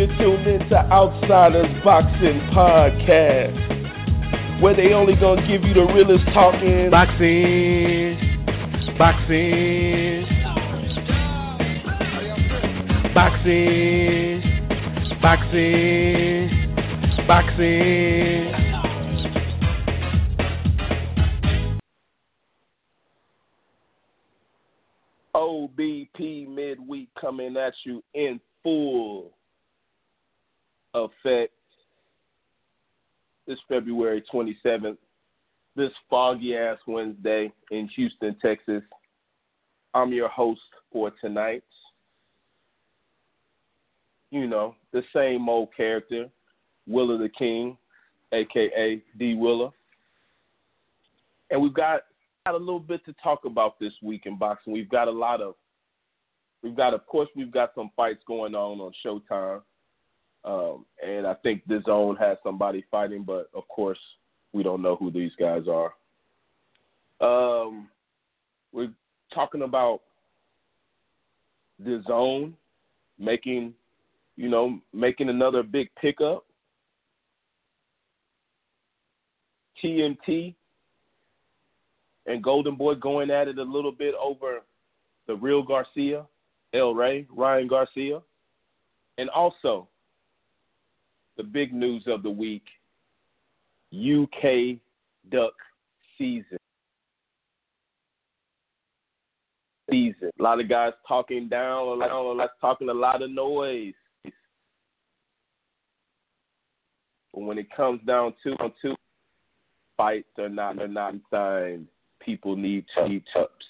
You're tuned into Outsiders Boxing Podcast, where they only gonna give you the realest talking. Boxing, boxing, boxing, boxing, boxing. OBP midweek coming at you in full effect this February 27th, this foggy ass Wednesday in Houston, Texas. I'm your host for tonight. You know, the same old character, Willa the King, aka D Willa. And we've got, got a little bit to talk about this week in boxing. We've got a lot of we've got of course we've got some fights going on on Showtime. Um, and I think DAZN has somebody fighting, but of course we don't know who these guys are. Um, we're talking about DAZN making, you know, making another big pickup. TMT and Golden Boy going at it a little bit over the real Garcia, El Rey, Ryan Garcia. And also, the big news of the week UK duck season. Season. A lot of guys talking down, a lot, talking a lot of noise. But when it comes down to to fights are not are not signed, people need need tips.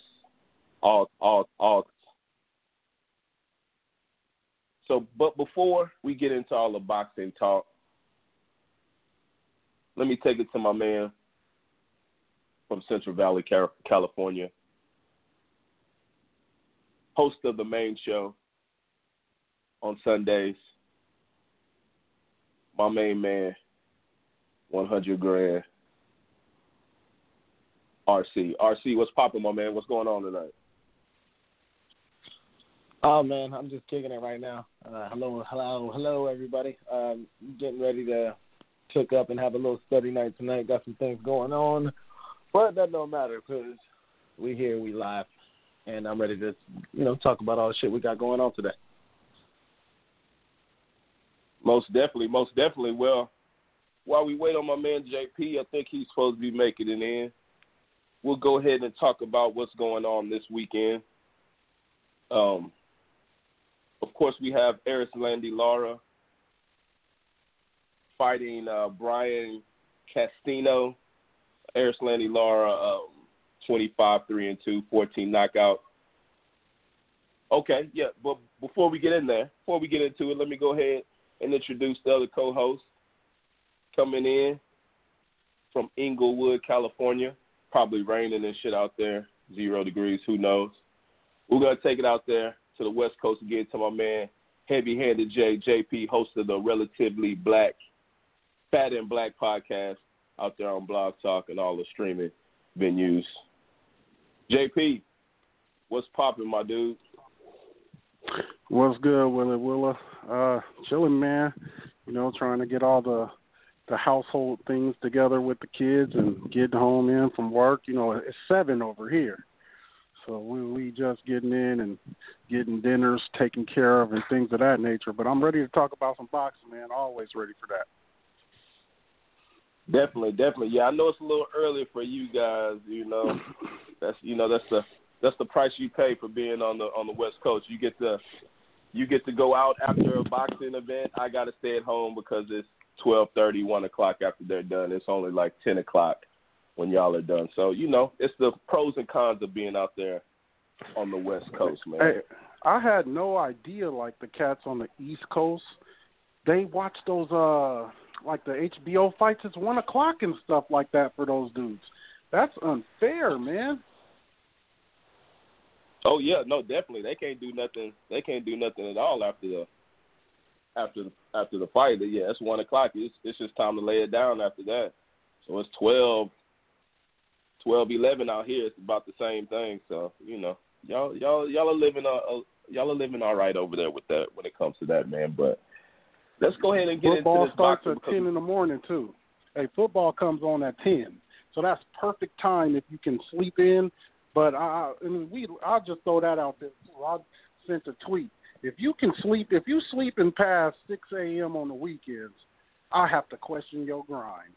All all all so, but before we get into all the boxing talk, let me take it to my man from Central Valley, California, host of the main show on Sundays, my main man, 100 grand, RC. RC, what's popping, my man? What's going on tonight? Oh man, I'm just kicking it right now. Uh, hello, hello, hello, everybody. Um, getting ready to cook up and have a little study night tonight. Got some things going on, but that don't matter because we here, we live, and I'm ready to, you know, talk about all the shit we got going on today. Most definitely, most definitely. Well, while we wait on my man JP, I think he's supposed to be making it in. We'll go ahead and talk about what's going on this weekend. Um, of course, we have Erislandy Lara fighting uh, Brian Castino. Erislandy Lara, um, 25 3 and 2, 14 knockout. Okay, yeah, but before we get in there, before we get into it, let me go ahead and introduce the other co host coming in from Inglewood, California. Probably raining and shit out there, zero degrees, who knows. We're going to take it out there to the West Coast again to my man, Heavy Handed J, JP, host of the Relatively Black, Fat and Black podcast out there on Blog Talk and all the streaming venues. JP, what's popping, my dude? What's good, Willie Willa? Uh, chilling, man. You know, trying to get all the the household things together with the kids and getting home in from work. You know, it's seven over here. So we we just getting in and getting dinners taken care of and things of that nature. But I'm ready to talk about some boxing, man. Always ready for that. Definitely, definitely. Yeah, I know it's a little early for you guys. You know, that's you know that's the that's the price you pay for being on the on the West Coast. You get to you get to go out after a boxing event. I got to stay at home because it's twelve thirty, one o'clock after they're done. It's only like ten o'clock when y'all are done. So you know, it's the pros and cons of being out there on the West Coast, man. Hey, I had no idea like the cats on the East Coast, they watch those uh like the HBO fights, it's one o'clock and stuff like that for those dudes. That's unfair, man. Oh yeah, no, definitely. They can't do nothing. They can't do nothing at all after the after the, after the fight. Yeah, it's one o'clock. It's it's just time to lay it down after that. So it's twelve, twelve, eleven out here. It's about the same thing. So you know, y'all y'all y'all are living uh, uh y'all are living all right over there with that when it comes to that, man. But let's go ahead and get football into this starts at ten in the morning too. Hey, football comes on at ten, so that's perfect time if you can sleep in. But I, I mean, we, I'll just throw that out there. I sent a tweet. If you can sleep, if you sleeping past six a.m. on the weekends, I have to question your grind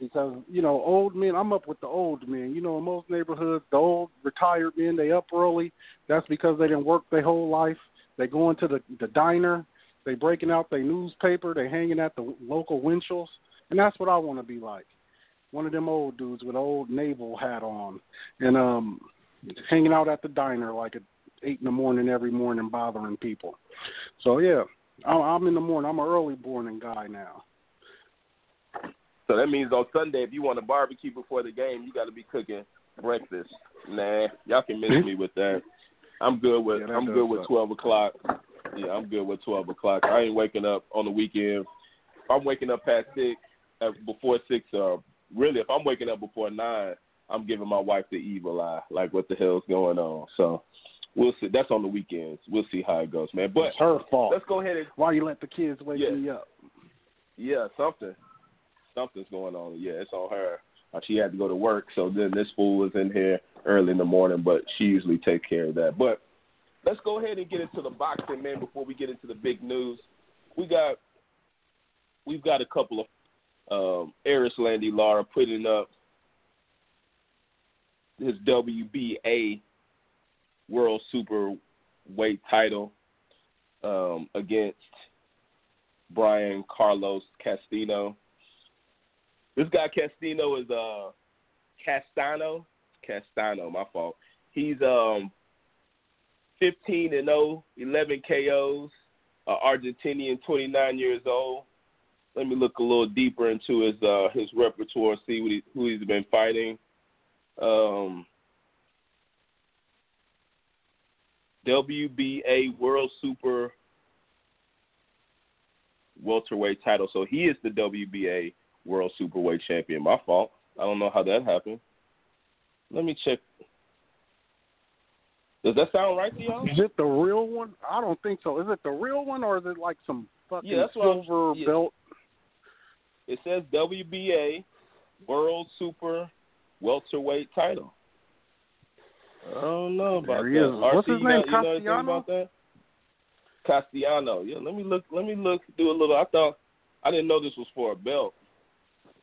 because you know old men. I'm up with the old men. You know, in most neighborhoods, the old retired men they up early. That's because they didn't work their whole life. They go into the the diner. They breaking out their newspaper. They hanging at the local Winchell's, and that's what I want to be like. One of them old dudes with an old naval hat on, and um, hanging out at the diner like at eight in the morning every morning, bothering people. So yeah, I'm, I'm in the morning. I'm an early morning guy now. So that means on Sunday, if you want to barbecue before the game, you got to be cooking breakfast. Nah, y'all can miss me with that. I'm good with Yeah, I'm good with suck. twelve o'clock. Yeah, I'm good with twelve o'clock. I ain't waking up on the weekend. If I'm waking up past six, uh, before six, uh, really, if I'm waking up before nine, I'm giving my wife the evil eye. Like, what the hell's going on? So we'll see. That's on the weekends. We'll see how it goes, man. But It's her fault. let's go ahead and Why you let the kids wake Yeah. me up? yeah, something. Something's going on. Yeah, it's on her. Uh, she had to go to work, so then this fool was in here early in the morning, but she usually takes care of that. But let's go ahead and get into the boxing, man, before we get into the big news. We got we've got a couple of um Erislandy Lara putting up his WBA World Super Weight title um, against Brian Carlos Castino. This guy Castino is uh Castano. Castano, my fault. He's um 15 and 0, 11 KOs, uh, Argentinian, 29 years old. Let me look a little deeper into his uh his repertoire, see what he, who he's been fighting. Um WBA World Super welterweight title. So he is the WBA World Superweight Champion. My fault. I don't know how that happened. Let me check. Does that sound right to y'all? Is it the real one? I don't think so. Is it the real one or is it like some fucking Yeah, silver yeah. belt? It says WBA World Super Welterweight title. I don't know about There he that. is. What's RC, his you name, know- you know anything about that? Castellano. Yeah, let me look. Let me look. Do a little. I thought I didn't know this was for a belt.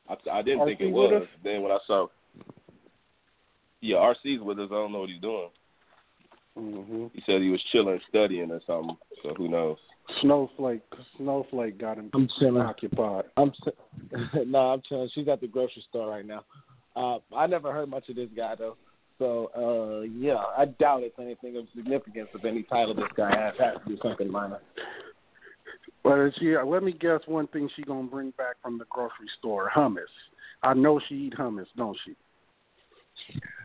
I, I didn't think it was. us? Then when I saw, yeah, RC's with us. I don't know what he's doing. Mm-hmm. He said he was chilling, studying or something. So who knows? Snowflake. Snowflake got him I'm chilling. occupied. I'm s- no, I'm chilling. She's at the grocery store right now. Uh, I never heard much of this guy though, so uh, yeah, I doubt it's anything of significance. of any title this guy has, has to be something minor. But is she, let me guess one thing she gonna bring back from the grocery store: hummus. I know she eat hummus, don't she?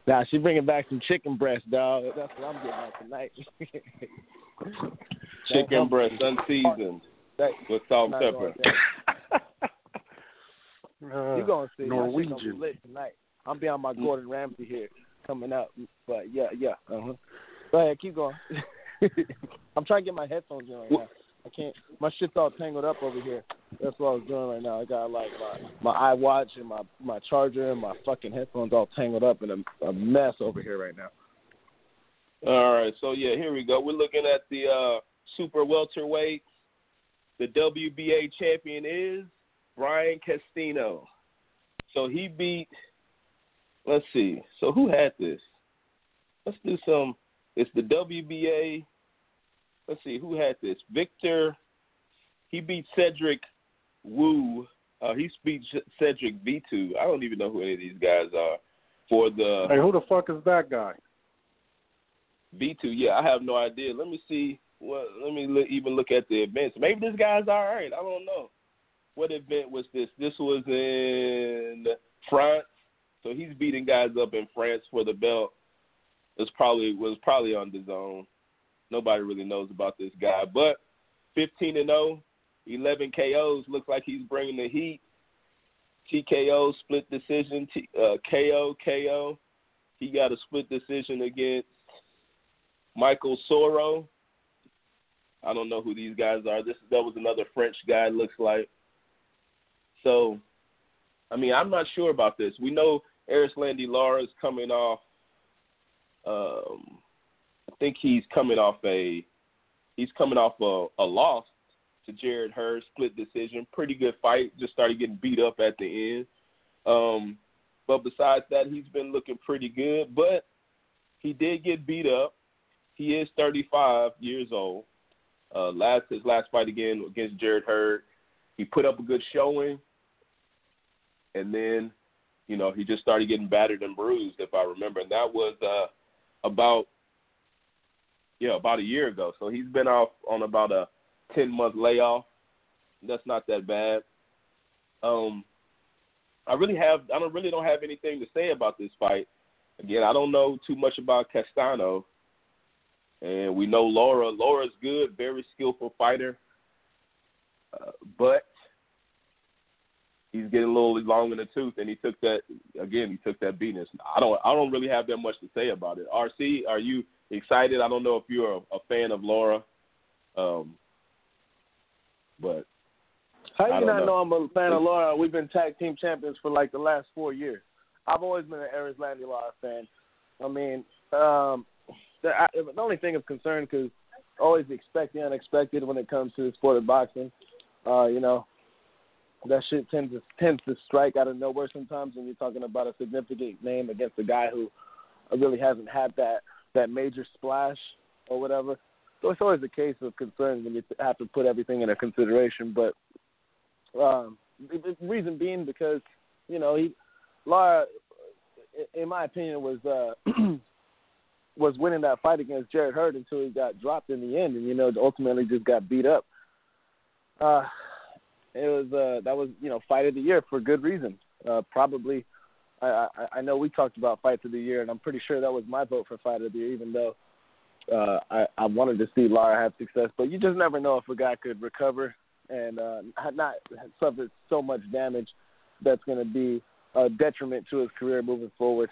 Now she bringing back some chicken breast, dog. That's what I'm getting at tonight. Chicken breast, unseasoned That- with salt and pepper. going Uh, You gonna see? Norwegian. That shit gonna be lit tonight. I'm beyond my Gordon Ramsay here coming up, but yeah, yeah. Uh-huh. Go ahead, keep going. I'm trying to get my headphones on right now. I can't. My shit's all tangled up over here. That's what I was doing right now. I got like my my iWatch and my my charger and my fucking headphones all tangled up in a, a mess over here right now. All right, so yeah, here we go. We're looking at the uh, super welterweight. The WBA champion is Brian Castino. So he beat. Let's see. So who had this? Let's do some. It's the WBA. Let's see who had this. Victor. He beat Cedric Wu. Uh, he beat Cedric Vitu. I don't even know who any of these guys are. For the Hey, who the fuck is that guy? B two, yeah, I have no idea. Let me see. Well, let me look, even look at the events. Maybe this guy's all right. I don't know. what event was this? This was in France. So he's beating guys up in France for the belt. It probably was probably on DAZN. Nobody really knows about this guy, but 15 and 0, 11 KOs. Looks like he's bringing the heat. TKO split decision. T, uh, KO KO. He got a split decision against Michael Soro. I don't know who these guys are. This that was another French guy. Looks like. So, I mean, I'm not sure about this. We know Erislandy Lara is coming off. Um, think he's coming off a he's coming off a, a loss to Jarrett Hurd, split decision. Pretty good fight. Just started getting beat up at the end. Um, but besides that, he's been looking pretty good. But he did get beat up. He is 35 years old. Uh, last his last fight again against Jarrett Hurd, he put up a good showing, and then, you know, he just started getting battered and bruised, if I remember. And that was uh, about yeah about a year ago. So he's been off on about a 10 month layoff. That's not that bad. Um, I really have I don't really don't have anything to say about this fight. Again, I don't know too much about Castano. And we know Lara. Lara's good, very skillful fighter. Uh, but he's getting a little long in the tooth, and he took that again. He took that beating. I don't. I don't really have that much to say about it. RC, are you excited? I don't know if you're a, a fan of Lara, um, but how do you not know. know I'm a fan of Lara? We've been tag team champions for like the last four years. I've always been an Erislandy Lara fan. I mean, um, the, I, the only thing of concern because always expect the unexpected when it comes to the sport of boxing. Uh, you know, that shit tends to tends to strike out of nowhere sometimes when you're talking about a significant name against a guy who really hasn't had that that major splash or whatever. So it's always a case of concern when you have to put everything in a consideration. But um, reason being because you know he Lara, in my opinion, was uh, was winning that fight against Jarrett Hurd until he got dropped in the end, and you know ultimately just got beat up. Uh, it was uh, that was you know fight of the year for good reason. Uh, probably, I, I I know we talked about fights of the year, and I'm pretty sure that was my vote for fight of the year, even though uh, I I wanted to see Lara have success. But you just never know if a guy could recover and uh, not suffer so much damage that's going to be a detriment to his career moving forward.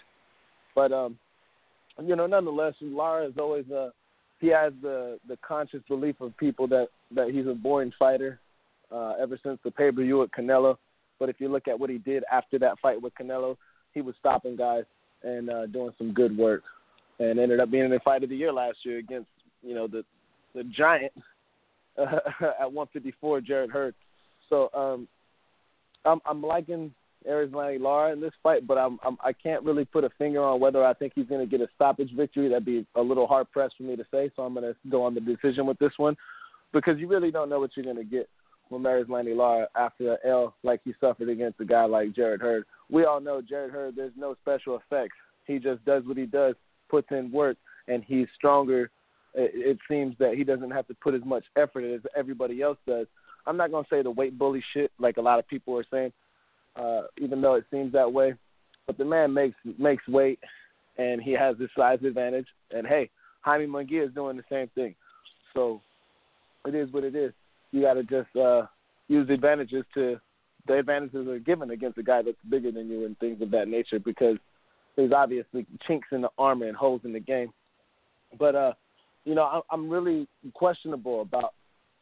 But um, you know, nonetheless, Lara is always uh he has the the conscious belief of people that that he's a boring fighter uh, ever since the pay per view with Canelo. But if you look at what he did after that fight with Canelo, he was stopping guys and uh, doing some good work, and ended up being in the fight of the year last year against you know the the giant uh, at 154, Jarrett Hurd. So um, I'm I'm liking Erislandy Lara in this fight, but I'm, I'm I can't really put a finger on whether I think he's going to get a stoppage victory. That'd be a little hard pressed for me to say. So I'm going to go on the decision with this one because you really don't know what you're going to get from Erislandy Lara after an L like he suffered against a guy like Jarrett Hurd. We all know Jarrett Hurd. There's no special effects. He just does what he does, puts in work, and he's stronger. It, it seems that he doesn't have to put as much effort as everybody else does. I'm not going to say the weight bully shit like a lot of people are saying uh, even though it seems that way. But the man makes makes weight, and he has this size advantage. And hey, Jaime Munguia is doing the same thing. So it is what it is. You got to just uh, use the advantages to the advantages are given against a guy that's bigger than you and things of that nature because there's obviously chinks in the armor and holes in the game. But uh, you know, I'm really questionable about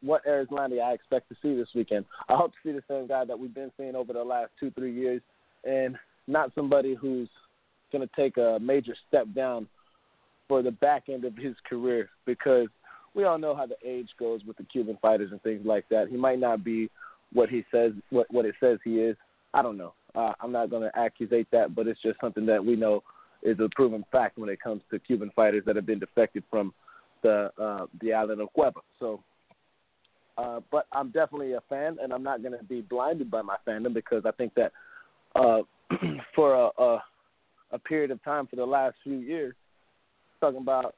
what Erislandy I expect to see this weekend. I hope to see the same guy that we've been seeing over the last two, three years, and not somebody who's going to take a major step down for the back end of his career because we all know how the age goes with the Cuban fighters and things like that. He might not be what he says, what what it says he is. I don't know. Uh, I'm not going to accusate that, but it's just something that we know is a proven fact when it comes to Cuban fighters that have been defected from the uh, the island of Cuba. So uh, but I'm definitely a fan, and I'm not going to be blinded by my fandom because I think that uh, for a, a a period of time for the last few years, talking about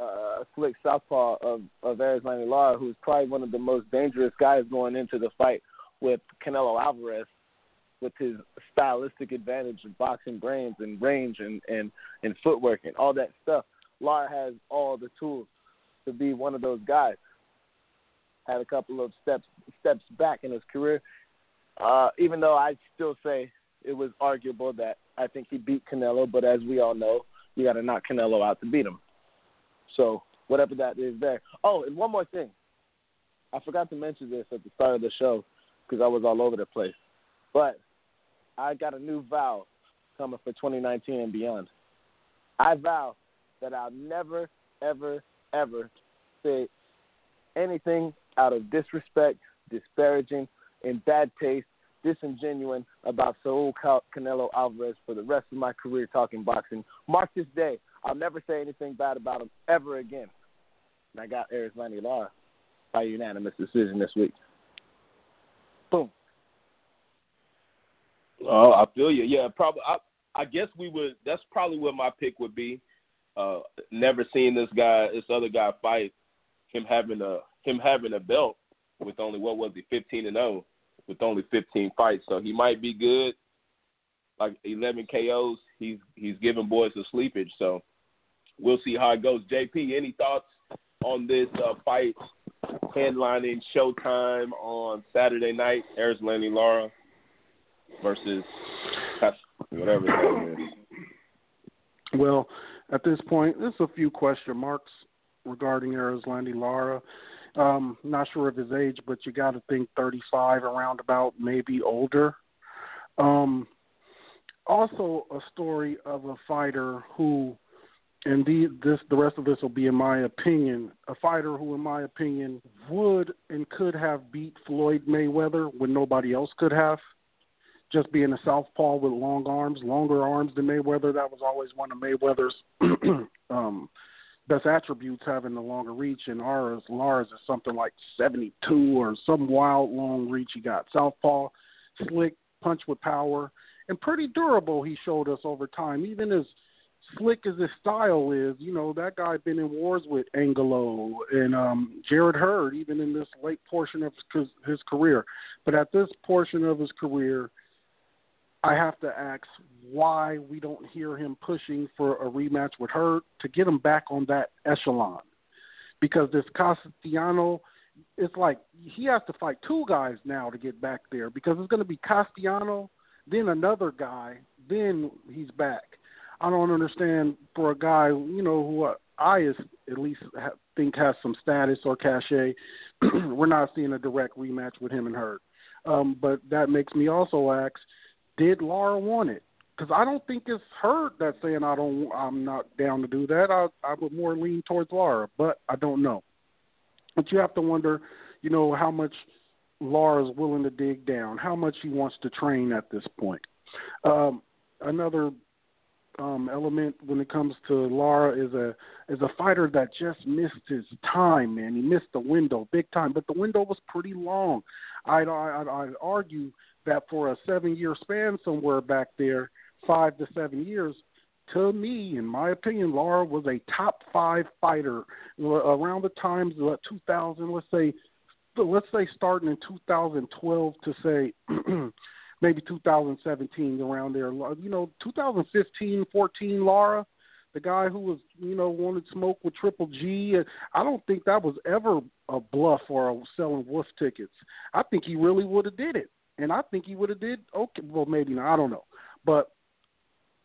uh, slick southpaw of of Erislandy Lara, who's probably one of the most dangerous guys going into the fight with Canelo Alvarez with his stylistic advantage of boxing brains and range and, and, and footwork and all that stuff. Lara has all the tools to be one of those guys. Had a couple of steps steps back in his career. Uh, even though I still say it was arguable that I think he beat Canelo, but as we all know, you got to knock Canelo out to beat him. So whatever that is there. Oh, and one more thing. I forgot to mention this at the start of the show because I was all over the place. But I got a new vow coming for 2019 and beyond. I vow that I'll never, ever, ever say anything out of disrespect, disparaging, in bad taste, disingenuous about Saul Canelo Alvarez for the rest of my career talking boxing. Mark this day. I'll never say anything bad about him ever again. And I got Erislandy Law by unanimous decision this week. Boom. Oh, I feel you. Yeah, probably. I, I guess we would. That's probably what my pick would be. Uh, never seen this guy, this other guy fight. Him having a him having a belt with only what was he, fifteen and zero, oh, with only fifteen fights. So he might be good. Like eleven KOs, he's he's giving boys a sleepage. So we'll see how it goes. JP, any thoughts on this uh, fight headlining Showtime on Saturday night? Erislandy Lara versus whatever. Well, at this point, there's a few question marks regarding Erislandy Lara. Um, not sure of his age, but you got to think 35, around about, maybe older. Um, also, a story of a fighter who, and the, this the rest of this will be in my opinion, a fighter who, in my opinion, would and could have beat Floyd Mayweather when nobody else could have just being a southpaw with long arms, longer arms than Mayweather. That was always one of Mayweather's um, best attributes, having the longer reach. And ours, Lars is something like 72 or some wild long reach. He got southpaw, slick, punch with power, and pretty durable. He showed us over time, even as slick as his style is, you know, that guy been in wars with Angulo and um Jarrett Hurd, even in this late portion of his, career. But at this portion of his career, I have to ask why we don't hear him pushing for a rematch with Hurd to get him back on that echelon. Because this Castellano, it's like he has to fight two guys now to get back there because it's going to be Castellano, then another guy, then he's back. I don't understand for a guy, you know, who I at least think has some status or cachet. we're not seeing a direct rematch with him and Hurd. Um, but that makes me also ask did Lara want it? Because I don't think it's Hurd that's saying I don't. I'm not down to do that. I I would more lean towards Lara, but I don't know. But you have to wonder, you know, how much Lara's willing to dig down, how much he wants to train at this point. Um, another um, element when it comes to Lara is a is a fighter that just missed his time, man. He missed the window big time, but the window was pretty long. I'd I'd, I'd argue that for a seven year span somewhere back there, five to seven years, to me, in my opinion, Lara was a top five fighter around the times of 2000. Let's say, let's say starting in 2012 to say maybe 2017 around there. You know, 2015, 14, Lara, the guy who was you know wanted smoke with Triple G. I don't think that was ever a bluff or selling wolf tickets. I think he really would have did it and I think he would have did okay. Well, maybe not. I don't know, but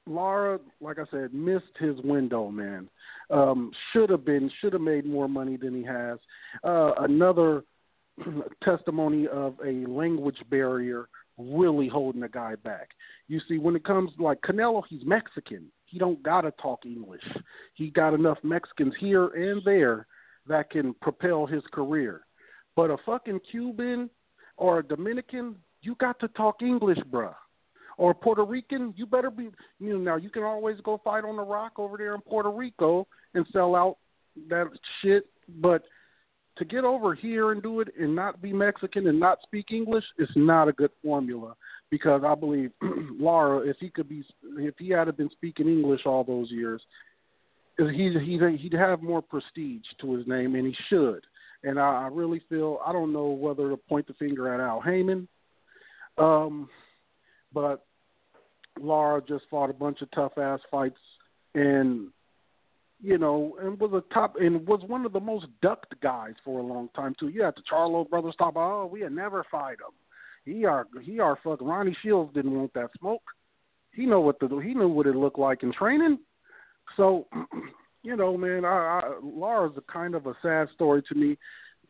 Lara, like I said, missed his window. Man, um, should have been, should have made more money than he has. Uh, another testimony of a language barrier really holding a guy back. You see, when it comes like Canelo, he's Mexican. He don't gotta talk English. He got enough Mexicans here and there that can propel his career. But a fucking Cuban or a Dominican, you got to talk English, bruh. Or Puerto Rican, you better be. You know, now you can always go fight on the rock over there in Puerto Rico and sell out that shit, but to get over here and do it and not be Mexican and not speak English is not a good formula because I believe Lara, if he could be, if he had been speaking English all those years, he he he'd have more prestige to his name, and he should. And I, I really feel I don't know whether to point the finger at Al Haymon Um, but Lara just fought a bunch of tough ass fights, and you know, and was a top and was one of the most ducked guys for a long time too. You had the Charlo brothers talk about, oh, we had never fight him. He are he are fucking Ronnie Shields didn't want that smoke. He know what the he knew what it looked like in training. So, you know, man, I, I Lara's a kind of a sad story to me.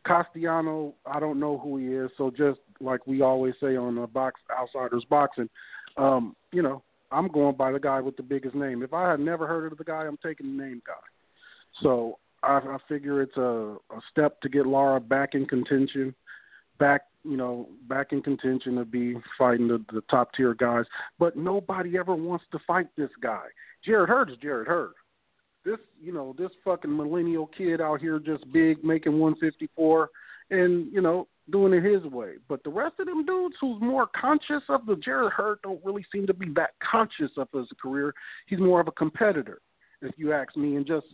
Castellano, I don't know who he is, so just like we always say on the box outsiders boxing, um, you know, I'm going by the guy with the biggest name. If I had never heard of the guy, I'm taking the name guy. So I, I figure it's a, a step to get Lara back in contention, back you know back in contention to be fighting the, the top tier guys. But nobody ever wants to fight this guy. Jarrett Hurd is Jarrett Hurd. This you know this fucking millennial kid out here just big making 154, and you know doing it his way. But the rest of them dudes who's more conscious of the Jarrett Hurd don't really seem to be that conscious of his career. He's more of a competitor, if you ask me, and just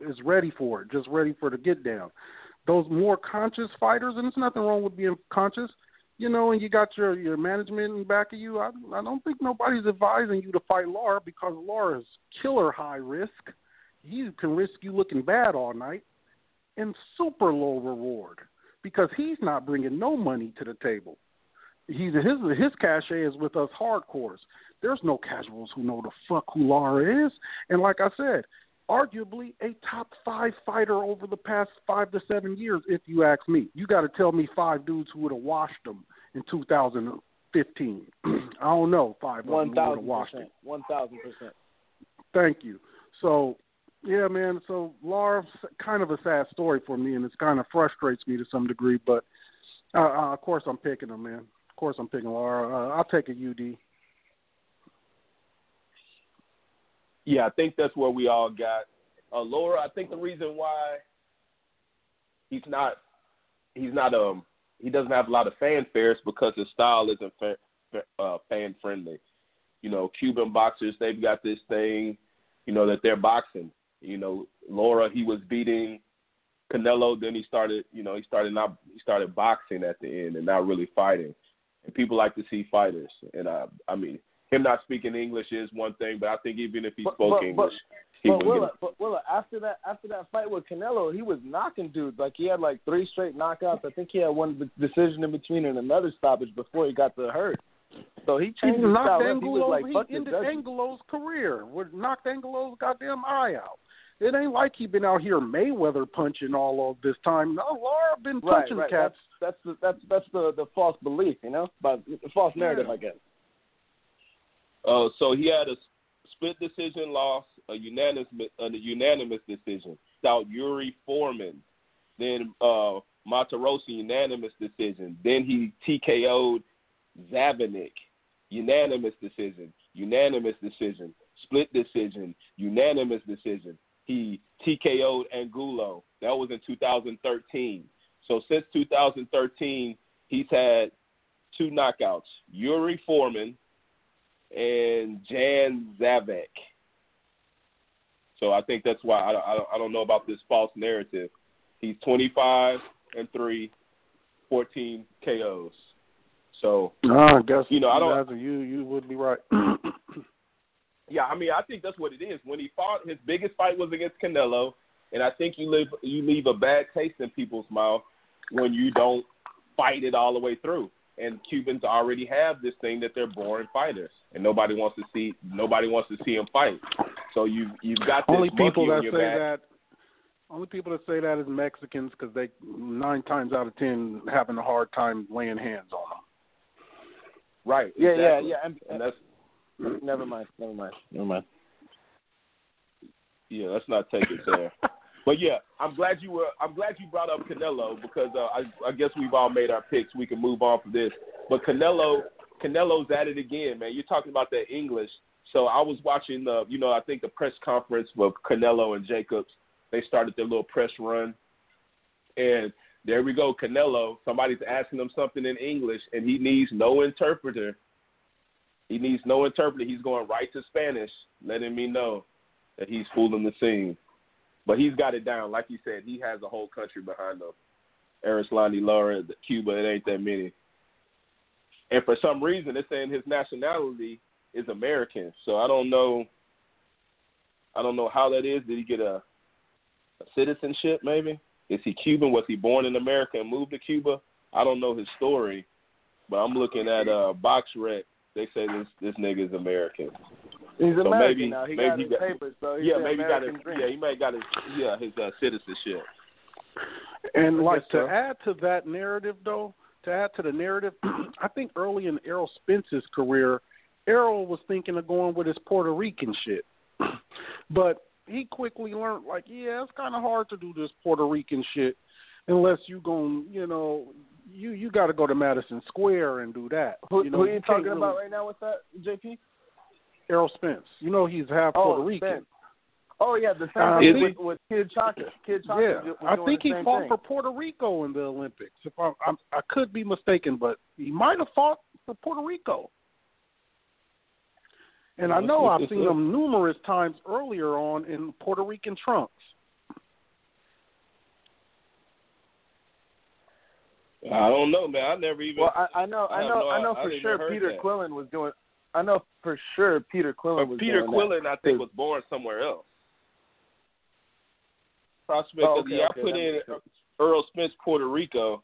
is ready for it, just ready for the get down. Those more conscious fighters, and there's nothing wrong with being conscious, you know, and you got your your management in back of you. I I don't think nobody's advising you to fight Lara because Lara is killer high risk. He can risk you looking bad all night, and super low reward because he's not bringing no money to the table. He's his his cachet is with us hardcores. There's no casuals who know the fuck who Lara is, and like I said, arguably a top five fighter over the past five to seven years, if you ask me. You got to tell me five dudes who would have washed him in 2015. I don't know five One of them who would have washed him. One thousand percent. Thank you. So, yeah, man. So Lara's kind of a sad story for me, and it kind of frustrates me to some degree. But uh, uh, of course, I'm picking him, man. Of course, I'm picking Lara. Uh, I'll take a UD. Yeah, I think that's where we all got. Uh, Lara, I think the reason why he's not he's not um he doesn't have a lot of fanfare is because his style isn't fa- uh, fan friendly. You know, Cuban boxers they've got this thing, you know, that they're boxing. You know, Lara he was beating Canelo, then he started, you know, he started not he started boxing at the end and not really fighting. And people like to see fighters. And I I mean, him not speaking English is one thing, but I think even if he But- spoke but- English, but- he But would Willa, get. but Willa, after that, after that fight with Canelo, he was knocking dudes. Like he had like three straight knockouts. I think he had one decision in between and another stoppage before he got the hurt. So he He changed his knocked style. up. He was like, he ended judging." Angulo's career. Would knocked Angulo's goddamn eye out. It ain't like he been out here Mayweather punching all of this time. No, Lara been Right, punching right. cats. That's that's the, that's that's the the false belief, you know, but the false narrative, Yeah. I guess. Uh, so he had a split decision loss, a unanimous a unanimous decision. Without Yuri Foreman, then uh, unanimous decision. Then he TKO'd Zabanik, unanimous decision, unanimous decision, split decision, unanimous decision. He TKO'd Angulo. That was in 2013. So since 2013, he's had two knockouts: Yuri Foreman and Jan Zaveck. So I think that's why I don't, I I don't know about this false narrative. He's 25 and 3, 14 KOs. So I guess You know, I don't- You you would be right. yeah, I mean I think that's what it is. When he fought, his biggest fight was against Canelo, and I think you leave you leave a bad taste in people's mouth when you don't fight it all the way through. And Cubans already have this thing that they're boring fighters, and nobody wants to see nobody wants to see them fight. So you you've got this only people that say back. that. Only people that say that is Mexicans because they nine times out of ten having a hard time laying hands on them. Right. Yeah, exactly. yeah, yeah. And, And that's never mind, never mind, never mind. yeah. Let's not take it there. But yeah, I'm glad you were. I'm glad you brought up Canelo because uh, I, I guess we've all made our picks. We can move on from this. But Canelo, Canelo's at it again, man. You're talking about that English. So I was watching the, you know, I think the press conference with Canelo and Jacobs. They started their little press run, and there we go. Canelo. Somebody's asking him something in English, and he needs no interpreter. He needs no interpreter. He's going right to Spanish, letting me know that he's fooling the scene. But he's got it down. Like you said, he has a whole country behind him. Erislandy, Lara, Cuba, it ain't that many. and for some reason they're saying his nationality is American. So I don't know. I don't know how that is. Did he get a, a citizenship? Maybe is he Cuban? Was he born in America and moved to Cuba? I don't know his story, but I'm looking at uh, BoxRec. They say this this nigga is American. He's So American maybe- now. He maybe got he his got- papers, so he's yeah, the maybe got his dream. yeah he may got his yeah his uh, citizenship. And I like to so. add to that narrative, though, to add to the narrative, I think early in Errol Spence's career, Errol was thinking of going with his Puerto Rican shit, but he quickly learned, like, yeah, it's kind of hard to do this Puerto Rican shit unless you gon' you know, you you got to go to Madison Square and do that. Who, you know, who are you can't talking really- about right now with that, JP? Errol Spence. You know, he's half Oh, Puerto Rican. Spence. Oh yeah, the same thing with, with Kid Chocolate. Kid Chocolate. Yeah, I think he fought thing. for Puerto Rico in the Olympics. If I'm, I'm, I could be mistaken, but he might have fought for Puerto Rico. And I know I've seen him numerous times earlier on in Puerto Rican trunks. I don't know, man. I never even. Well, I, I know, I know, no- I know I for sure Peter that. Quillin was doing. I know for sure Peter Quillin But was Peter Quillin, I think, was born somewhere else. Oh, Prospect Oh, of the okay, okay, I put in sense. Errol Spence, Puerto Rico.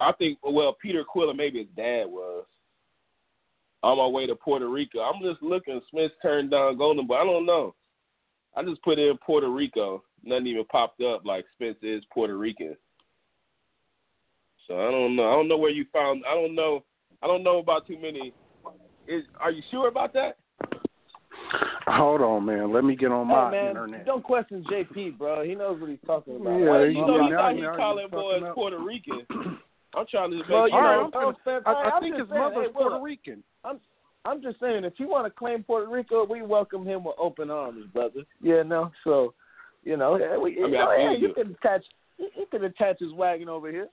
I think, well, Peter Quillin, maybe his dad was. On my way to Puerto Rico. I'm just looking. Smith turned down Golden but I don't know. I just put in Puerto Rico. Nothing even popped up like Spence is Puerto Rican. So I don't know. I don't know where you found. I don't know. I don't know about too many. Is are you sure about that? Hold on, man. Let me get on Hey my man, internet. don't question JP, bro. He knows what he's talking about. Yeah, Well, you you know, know, you now- thought he now calling you're boys up. Puerto Rican. I'm trying to make Well, you All right, know, I'm gonna- I, I think his saying, mother's hey, Puerto Rican. I'm just saying, if you want to claim Puerto Rico, we welcome him with open arms, brother. Yeah, no, so you know, yeah, we, you I mean, know, yeah, you you. can attach, you you can attach his wagon over here.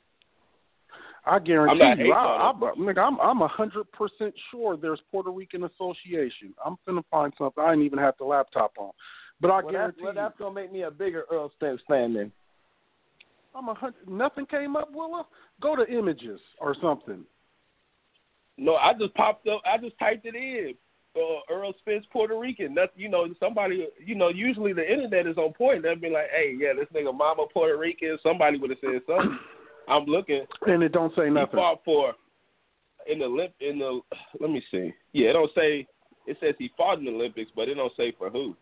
I guarantee I'm not you, hating I, on I, nigga, I'm I'm a hundred percent sure there's Puerto Rican Association. I'm finna find something. I didn't even have the laptop on, but I Well, that's, guarantee well, you, that's gonna make me a bigger Errol Spence fan then. I'm a hundred. Nothing came up, Willa. Go to images or something. No, I just popped up. I just typed it in. Uh, Errol Spence, Puerto Rican. That's you know somebody. You know usually the internet is on point. They'd be like, hey, yeah, this nigga mama Puerto Rican. Somebody would have said something. I'm looking. And it don't say nothing. He fought for in the Olymp in the. Let me see. Yeah, it don't say. It says he fought in the Olympics, but it don't say for who.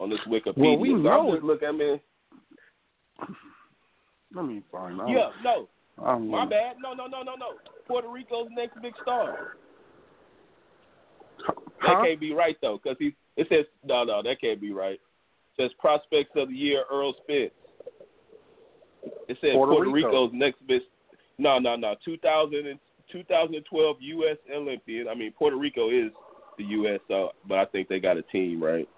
On this Wikipedia. Well, we So know I'm just it- looking. I mean, Let me find out. yeah, no, I'm, my bad. No, no, no, no, no. Puerto Rico's next big star. That can't be right though, because he it says no, no, that can't be right. It says prospects of the year Errol Spence. It said Puerto Puerto, Rico. Rico's next best. No, no, no. 2000 and 2012 U.S. Olympian. I mean, Puerto Rico is the U.S. So, but I think they got a team, right?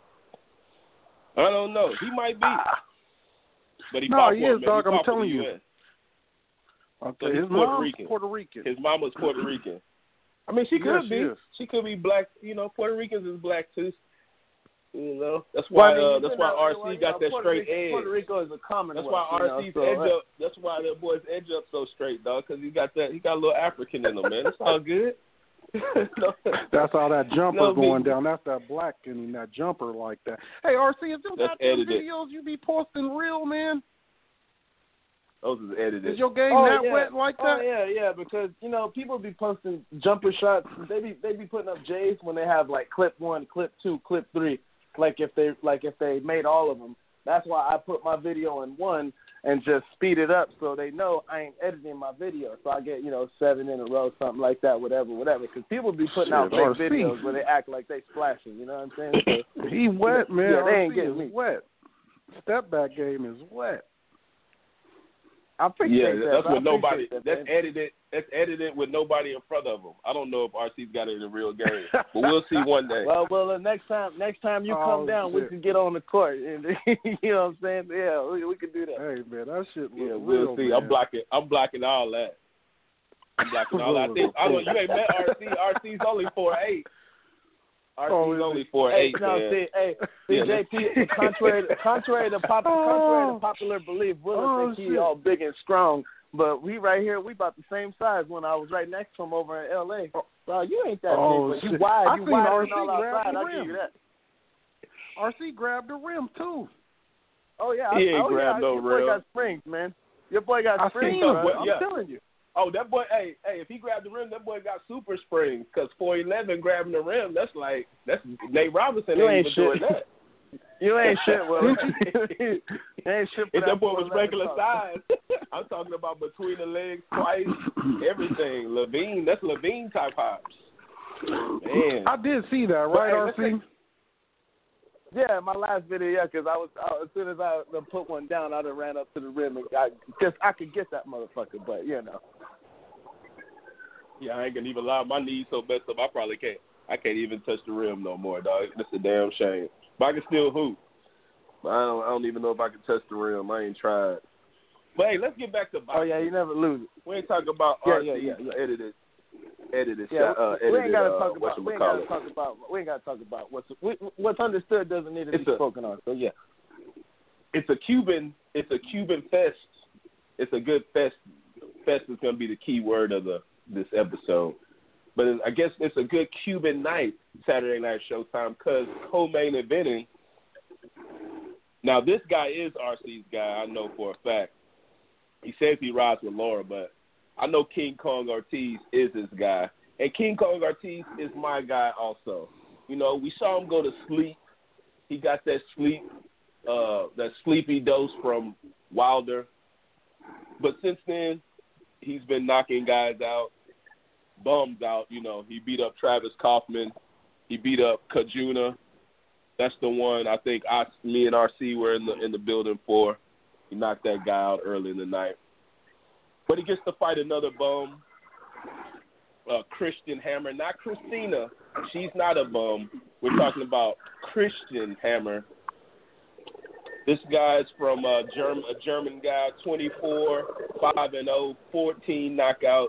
I don't know. He might be, but he No, he is, dog, I'm telling you. US. Okay, So he's his Puerto mom's Rican. Puerto Rican. His mama's Puerto Rican. I mean, she Yes, could she be. is. She could be black. You know, Puerto Ricans is black too. You know, that's Well, why. I mean, uh, that's why RC you got know, that Puerto straight Rico, edge. Puerto Rico is a commonwealth. That's why you know, RC's so, edge up. That's why the boys edge up so straight, dog. Because he got that. He got a little African in him, man. It's all good. No. That's how that jumper No, going me- down. That's that black in that jumper like that. Hey, RC, if them That's goddamn videos you be posting real, man? Those is edited. Is your game Oh, that yeah. wet like Oh that? yeah, yeah. Because you know people be posting jumper shots. They be they be putting up J's when they have like clip one, clip two, clip three. Like if they like if they made all of them. That's why I put my video in one and just speed it up so they know I ain't editing my video. So I get you know seven in a row, something like that, whatever, whatever. Because people be putting out Shit, fake RC. videos where they act like they splashing. You know what I'm saying? So, He wet, man. Yeah, they ain't RC getting is me. wet. Step back game is wet. I appreciate Yeah, that. that's I with nobody. that, That's edited. That's edited with nobody in front of him. I don't know if RC's got it in the real game, but we'll see one day. Well, well, the next time, next time you come Oh, down, we can get on the court, and you know what I'm saying? Yeah, we, we can do that. Hey, man, that shit look Yeah, we'll see. man. I'm blocking. I'm blocking all that. I'm blocking all that. I think I don't. You ain't met RC. RC's only four eight. RC's Oh, is only he? four Hey, eight, no, man. see, hey, see, Yeah, JP, contrary, to, contrary to pop, contrary to oh, popular belief, Willis Oh, think he shit. all big and strong, but we right here, we about the same size. When I was right next to him over in L.A., bro, you ain't that Oh, big, but you wide, I you seen wide RC and all outside. I'll give you that. RC grabbed the rim too. Oh yeah, He I, ain't oh, grabbed yeah, no your boy got springs, man. Your boy got I springs, him. I'm Yeah. telling you. Oh, that boy! Hey, hey! If he grabbed the rim, that boy got super springs. Cause four eleven grabbing the rim, that's like that's Nate Robinson You ain't ain't even doing that. You ain't shit, Will. you ain't shit. For If that boy was regular size, I'm talking about between the legs twice, everything. Levine, that's Levine type hops. Man, I did see that, right, hey, let's RC? Yeah, my last video, yeah, because I was I, as soon as I put one down, I done ran up to the rim and got just I could get that motherfucker, but you know. yeah, I ain't gonna even lie. My knees so messed up, I probably can't. I can't even touch the rim no more, dog. That's a damn shame. But I can still hoop. But I don't. I don't even know if I can touch the rim. I ain't tried. But hey, let's get back to boxing. Oh yeah, you never lose it. We ain't talking about Yeah, RC yeah, yeah, yeah. edited, edited, Yeah, shot, uh, we ain't gotta uh, talk about we ain't gotta talk about we ain't gotta talk about what's we, what's understood doesn't need to It's be a- spoken on. So yeah, It's a Cuban. It's a Cuban fest. It's a good fest. Fest is going to be the key word of the this episode. But I guess it's a good Cuban night, Saturday night Showtime, because co-main eventing. Now this guy is RC's guy. I know for a fact. He says he rides with Lara, but I know King Kong Ortiz is his guy, and King Kong Ortiz is my guy also. You know, we saw him go to sleep. He got that sleep, uh, that sleepy dose from Wilder. But since then, he's been knocking guys out, bums out. You know, he beat up Travis Kauffman. He beat up Cojanu. That's the one I think I, me and RC were in the in the building for. He knocked that guy out early in the night. But he gets to fight another bum, uh, Christian Hammer, not Christina. She's not a bum. We're talking about Christian Hammer. This guy's from uh, Germ- a German guy, 24, 5 and 0, 14 knockouts.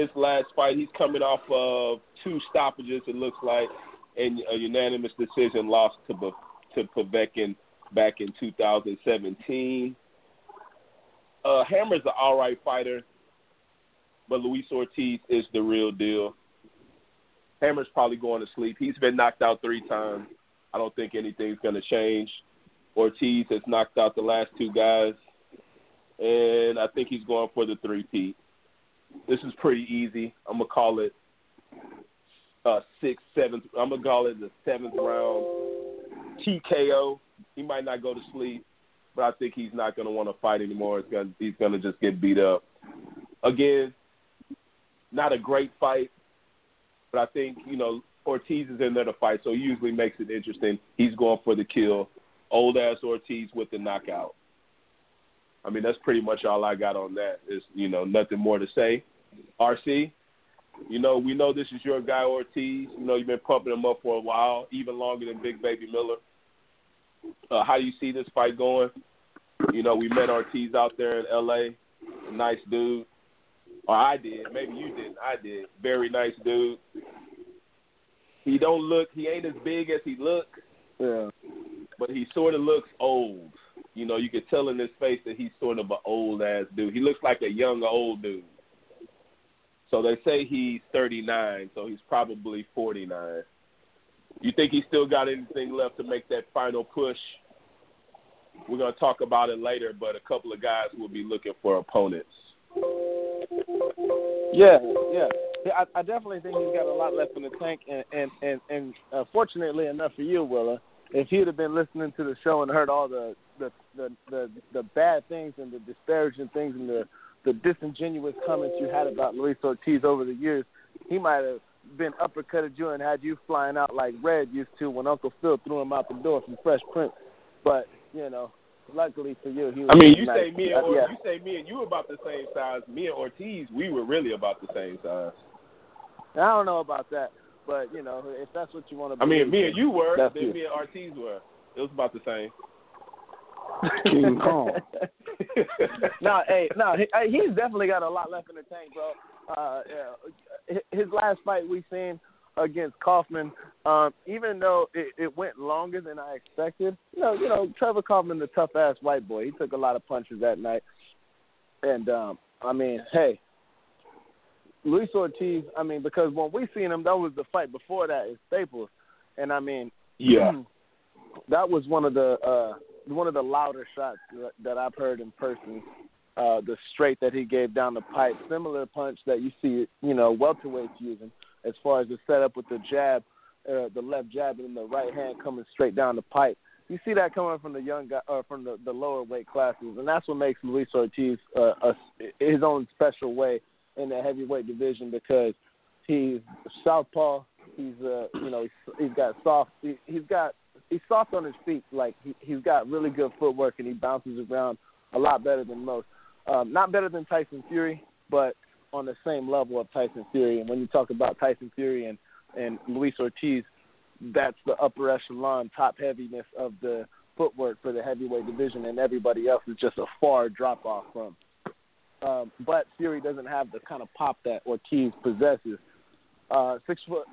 His last fight, he's coming off of two stoppages, it looks like, and a unanimous decision loss to to Povetkin back in 2017. Uh, Hammer's an all right fighter, but Luis Ortiz is the real deal. Hammer's probably going to sleep. He's been knocked out three times. I don't think anything's going to change. Ortiz has knocked out the last two guys, and I think he's going for the three-peat. This is pretty easy. I'm gonna call it uh sixth, seventh. I'm gonna call it the seventh round TKO. He might not go to sleep, but I think he's not gonna want to fight anymore. It's gonna he's gonna just get beat up. Again, not a great fight, but I think you know Ortiz is in there to fight, so he usually makes it interesting. He's going for the kill. Old ass Ortiz with the knockout. I mean, that's pretty much all I got on that. Is you know nothing more to say. RC, you know we know this is your guy Ortiz. You know you've been pumping him up for a while, even longer than Big Baby Miller. Uh, how do you see this fight going? You know we met Ortiz out there in L.A. Nice dude. Or I did. Maybe you didn't. I did. Very nice dude. He don't look. He ain't as big as he look, yeah. but he sort of looks old. You know, you could tell in his face that he's sort of an old ass dude. He looks like a young old dude. So they say he's 39, so he's probably 49. You think he's still got anything left to make that final push? We're going to talk about it later, but a couple of guys will be looking for opponents. Yeah, yeah. I, I definitely think he's got a lot left in the tank, and and and, and uh, fortunately enough for you, Willa, if he'd have been listening to the show and heard all the the the the, bad things and the disparaging things and the the disingenuous comments you had about Luis Ortiz over the years, he might have been uppercutted you and had you flying out like Red used to when Uncle Phil threw him out the door from Fresh Prince. But you know, luckily for you, he was. I mean, you nice. say me and or, yeah. you say me and you about the same size. Me and Ortiz, we were really about the same size. I don't know about that, but you know, if that's what you want to. I mean, me and you were, then you. me and Ortiz were. It was about the same. King Kong. no, hey, no, he, he's definitely got a lot left in the tank, bro. Uh, yeah, his last fight we seen, against Kauffman. Um, even though it, it went longer than I expected, you know, you know, Trevor Kauffman, the tough ass white boy, he took a lot of punches that night. And um, I mean, hey, Luis Ortiz. I mean, because when we seen him, that was the fight before that in Staples, and I mean, Yeah. that was one of the uh, one of the louder shots that, I've heard in person. Uh, the straight that he gave down the pipe, similar punch that you see, you know, welterweights using, as far as the setup with the jab, uh, the left jab, and the right hand coming straight down the pipe. You see that coming from the young guy, or from the, the lower weight classes, and that's what makes Luis Ortiz uh, a, his own special way in the heavyweight division because he's southpaw. He's uh, you know, he's, he's got soft. He, he's got he's soft on his feet. Like he, he's got really good footwork and he bounces around a lot better than most. Um, not better than Tyson Fury, but on the same level of Tyson Fury. And when you talk about Tyson Fury and and Luis Ortiz, that's the upper echelon, top heaviness of the footwork for the heavyweight division, and everybody else is just a far drop off from. Um, but Fury doesn't have the kind of pop that Ortiz possesses. Uh, six foot,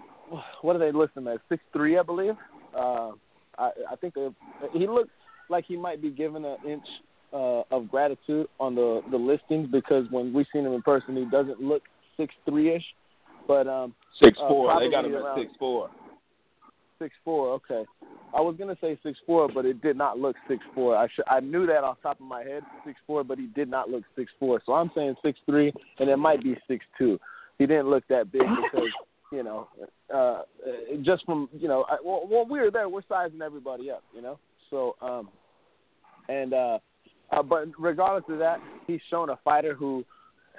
what do they list him as? Six three, I believe. Uh, I, I think they, he looks like he might be given an inch uh, of gratitude on the the listings because when we seen him in person, he doesn't look six three ish. But um, Six Uh, four. They got him at six four. six four. Okay, I was gonna say six four, but it did not look six four. I sh- I knew that off the top of my head, six four, but he did not look six four. So I'm saying six three, and it might be six two. He didn't look that big because you know, uh, just from you know, I, well, well, we were there. We're sizing everybody up, you know. So um, and uh, uh, but regardless of that, he's shown a fighter who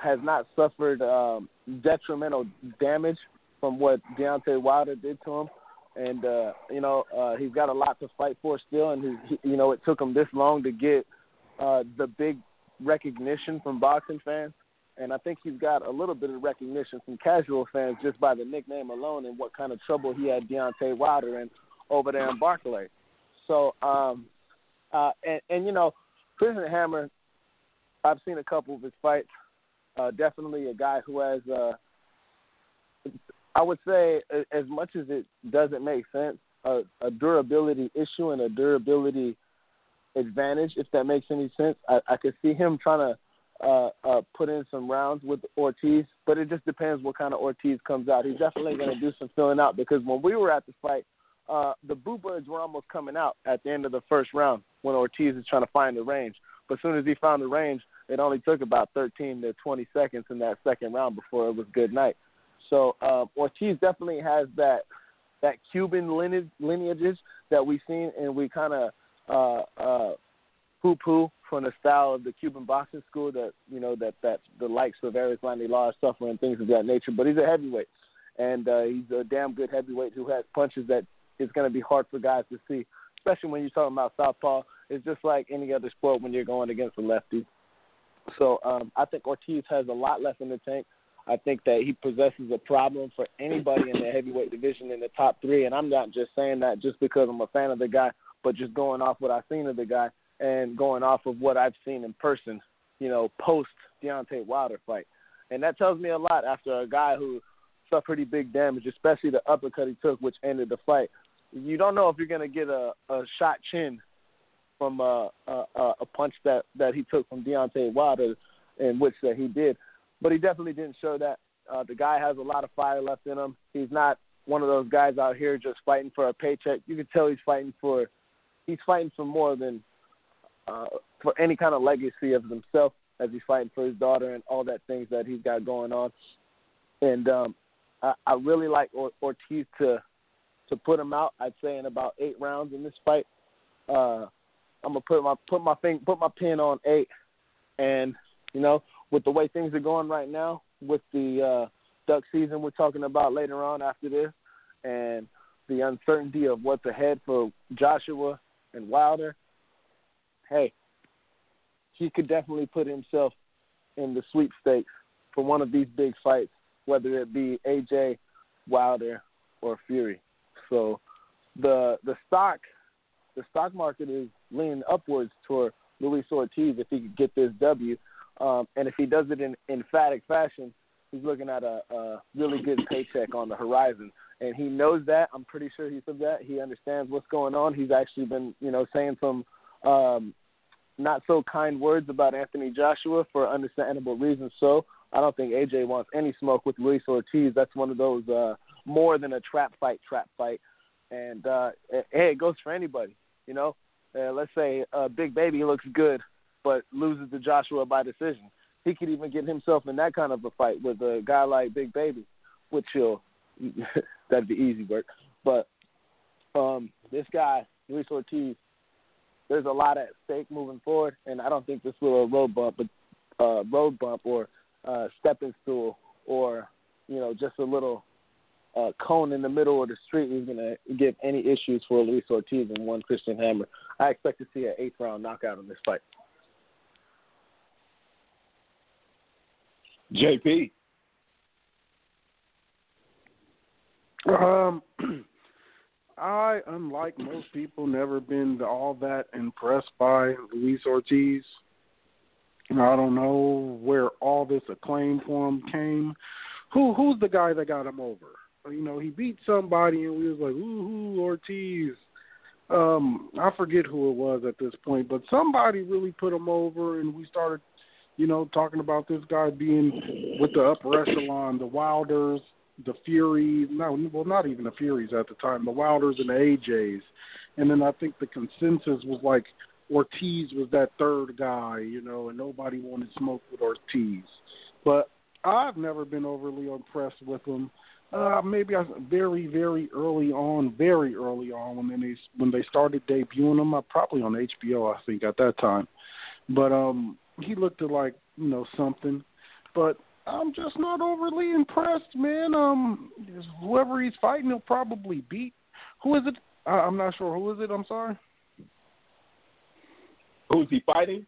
has not suffered um, detrimental damage from what Deontay Wilder did to him and uh, you know uh, he's got a lot to fight for still, and his, he, you know it took him this long to get uh, the big recognition from boxing fans, and I think he's got a little bit of recognition from casual fans just by the nickname alone and what kind of trouble he had Deontay Wilder in over there in Barclay. So, um, uh, and, and you know, Christian Hammer, I've seen a couple of his fights. Uh, definitely a guy who has. Uh, I would say, as much as it doesn't make sense, a, a durability issue and a durability advantage, if that makes any sense. I, I could see him trying to uh, uh, put in some rounds with Ortiz, but it just depends what kind of Ortiz comes out. He's definitely going to do some filling out because when we were at the fight, uh, the Boo Birds were almost coming out at the end of the first round when Ortiz is trying to find the range. But as soon as he found the range, it only took about 13 to 20 seconds in that second round before it was good night. So uh, Ortiz definitely has that that Cuban lineage, lineages that we've seen, and we kind of uh, uh, poo-poo from the style of the Cuban boxing school that you know that that the likes of Erislandy Lara suffer and things of that nature. But he's a heavyweight, and uh, he's a damn good heavyweight who has punches that is going to be hard for guys to see, especially when you're talking about southpaw. It's just like any other sport when you're going against a lefty. So um, I think Ortiz has a lot left in the tank. I think that he possesses a problem for anybody in the heavyweight division in the top three, and I'm not just saying that just because I'm a fan of the guy, but just going off what I've seen of the guy and going off of what I've seen in person, you know, post Deontay Wilder fight, and that tells me a lot after a guy who suffered pretty big damage, especially the uppercut he took, which ended the fight. You don't know if you're gonna get a, a shot chin from a, a a punch that that he took from Deontay Wilder, in which that he did but he definitely didn't show that. Uh, the guy has a lot of fire left in him. He's not one of those guys out here just fighting for a paycheck. You can tell he's fighting for he's fighting for more than uh, for any kind of legacy of himself as he's fighting for his daughter and all that things that he's got going on. And um, I, I really like or- Ortiz to to put him out. I'd say in about eight rounds in this fight. Uh, I'm gonna put my put my thing put my pin on eight, and you know with the way things are going right now, with the uh, duck season we're talking about later on after this, and the uncertainty of what's ahead for Joshua and Wilder, hey, he could definitely put himself in the sweepstakes for one of these big fights, whether it be AJ, Wilder, or Fury. So the the stock the stock market is leaning upwards toward Luis Ortiz if he could get this W. Um, and if he does it in emphatic fashion, he's looking at a, a really good paycheck on the horizon. and he knows that. I'm pretty sure he said that. He understands what's going on. He's actually been, you know, saying some um, not so kind words about Anthony Joshua for understandable reasons. So I don't think AJ wants any smoke with Luis Ortiz. That's one of those uh, more than a trap fight, trap fight. And uh, hey, it goes for anybody. You know, uh, let's say uh, Big Baby looks good, but loses to Joshua by decision. He could even get himself in that kind of a fight with a guy like Big Baby, which he'll that'd be easy work. But um, this guy, Luis Ortiz, there's a lot at stake moving forward, and I don't think this little road bump, but uh, road bump or uh, stepping stool or you know just a little uh, cone in the middle of the street is going to give any issues for Luis Ortiz and one Christian Hammer. I expect to see an eighth round knockout in this fight. JP. Um, I, unlike most people, never been all that impressed by Luis Ortiz. I don't know where all this acclaim for him came. Who who's the guy that got him over? You know, he beat somebody, and we was like, "Ooh, Ortiz." Um, I forget who it was at this point, but somebody really put him over, and we started, you know, talking about this guy being with the upper echelon, the Wilders, the Fury, no, well, not even the Furies at the time, the Wilders and the AJs. And then I think the consensus was like Ortiz was that third guy, you know, and nobody wanted smoke with Ortiz. But I've never been overly impressed with him. Uh, maybe I very, very early on, very early on when they when they started debuting him, uh, probably on HBO, I think at that time. But um, he looked like you know something. But I'm just not overly impressed, man. Um, whoever he's fighting, he'll probably beat. Who is it? Uh, I'm not sure. Who is it? I'm sorry. Who's he fighting?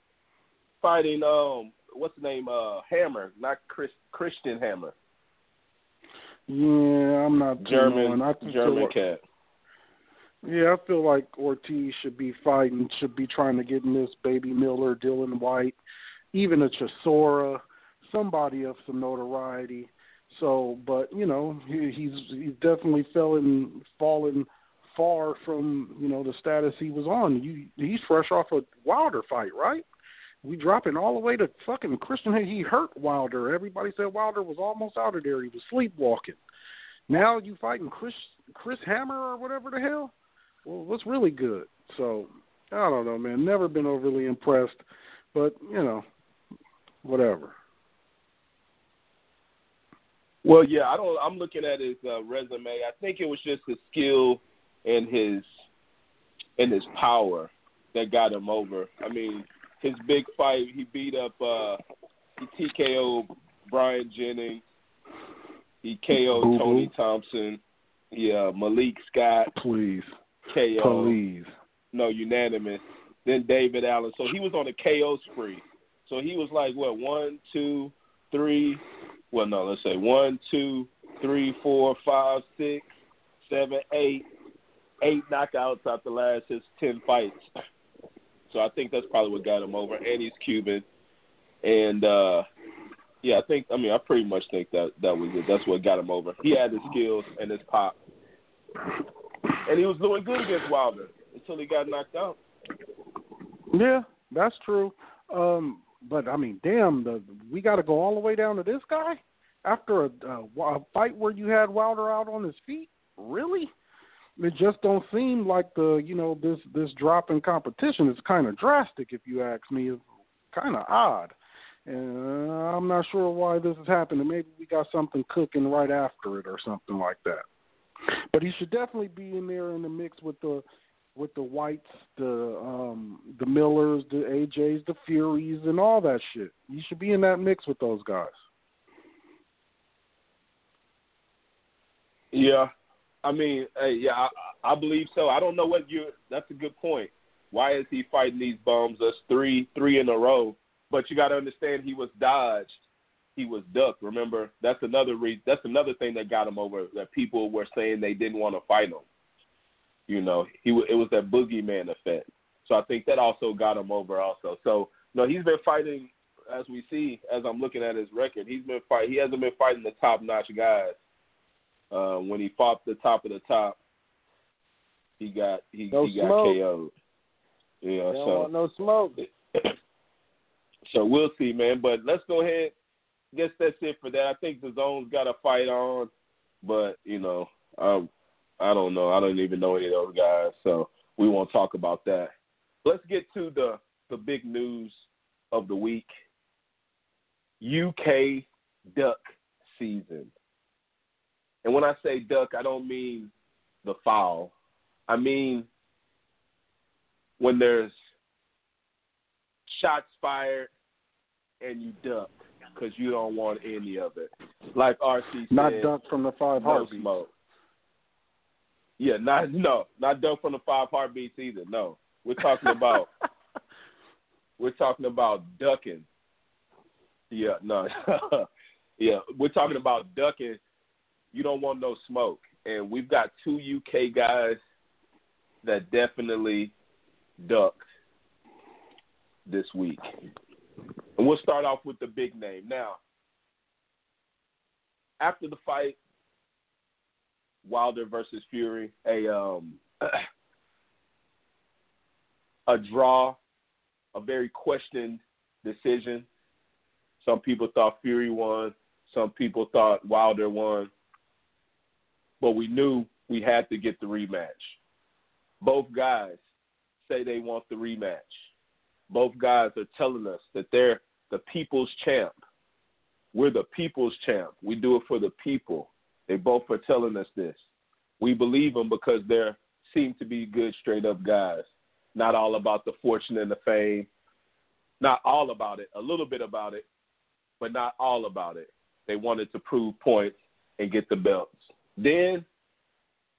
Fighting um, what's the name? Uh, Hammer, not Chris Christian Hammer. Yeah, I'm not German. I German cat. Yeah, I feel like Ortiz should be fighting, should be trying to get in this Baby Miller, Dillian Whyte, even a Chisora somebody of some notoriety. So, but you know, he, he's he's definitely fallen fallen far from you know the status he was on. You, he's fresh off a Wilder fight, right? We dropping all the way to fucking Christian. He hurt Wilder. Everybody said Wilder was almost out of there. He was sleepwalking. Now you fighting Chris Chris Hammer or whatever the hell. Well, what's really good? So I don't know, man. Never been overly impressed, but you know, whatever. Well, yeah, I don't. I'm looking at his uh, resume. I think it was just his skill and his and his power that got him over. I mean, his big fight, he beat up, uh he TKO Bryant Jennings, he KO'd Boo-boo. Tony Thompson, yeah, Malik Scott, Please, KO, please. no unanimous. Then David Allen. So he was on a KO spree. So he was like what one, two, three. Well, no, let's say one, two, three, four, five, six, seven, eight, eight knockouts out the last his ten fights. So I think that's probably what got him over. And he's Cuban, and uh yeah, I think. I mean, I pretty much think that that was it. That's what got him over. He had his skills and his pop, and he was doing good against Wilder until he got knocked out. Yeah, that's true. Um, but I mean, damn, the we got to go all the way down to this guy after a, a, a fight where you had Wilder out on his feet. Really? It just don't seem like the you know this this drop in competition is kind of drastic. If you ask me, it's kind of odd, and I'm not sure why this is happening. Maybe we got something cooking right after it or something like that. But he should definitely be in there in the mix with the with the Whytes, the um the Millers, the AJs, the Furies, and all that shit. You should be in that mix with those guys. Yeah, I mean, hey, yeah, I, I believe so. I don't know what you. That's a good point. Why is he fighting these bums? That's three, three in a row. But you got to understand, he was dodged. He was ducked. Remember, that's another reason. That's another thing that got him over. That people were saying they didn't want to fight him. You know, he it was that boogeyman effect. So I think that also got him over. Also, so no, he's been fighting as we see. As I'm looking at his record, he's been fight. He hasn't been fighting the top notch guys. Uh, when he fought the top of the top, he got he, No he got smoke. KO'd. Yeah, They don't so want no smoke. so we'll see, man. But let's go ahead. Guess that's it for that. I think the zone's got a fight on, but you know, um, I don't know. I don't even know any of those guys, so we won't talk about that. Let's get to the the big news of the week. UK duck season. And when I say duck, I don't mean the fowl. I mean when there's shots fired and you duck because you don't want any of it. Like RC said, Not duck from the five no smoke. Yeah, not no, not duck from the five heartbeats either. No, we're talking about we're talking about ducking. Yeah, no, yeah, we're talking about ducking. You don't want no smoke, and we've got two UK guys that definitely ducked this week. And we'll start off with the big name. Now, after the fight, Wilder versus Fury, a um a draw, a very questioned decision. Some people thought Fury won, some people thought Wilder won. But we knew we had to get the rematch. Both guys say they want the rematch. Both guys are telling us that they're the people's champ. We're the people's champ. We do it for the people. They both are telling us this. We believe them because they seem to be good, straight up guys. Not all about the fortune and the fame. Not all about it. A little bit about it, but not all about it. They wanted to prove points and get the belts. Then,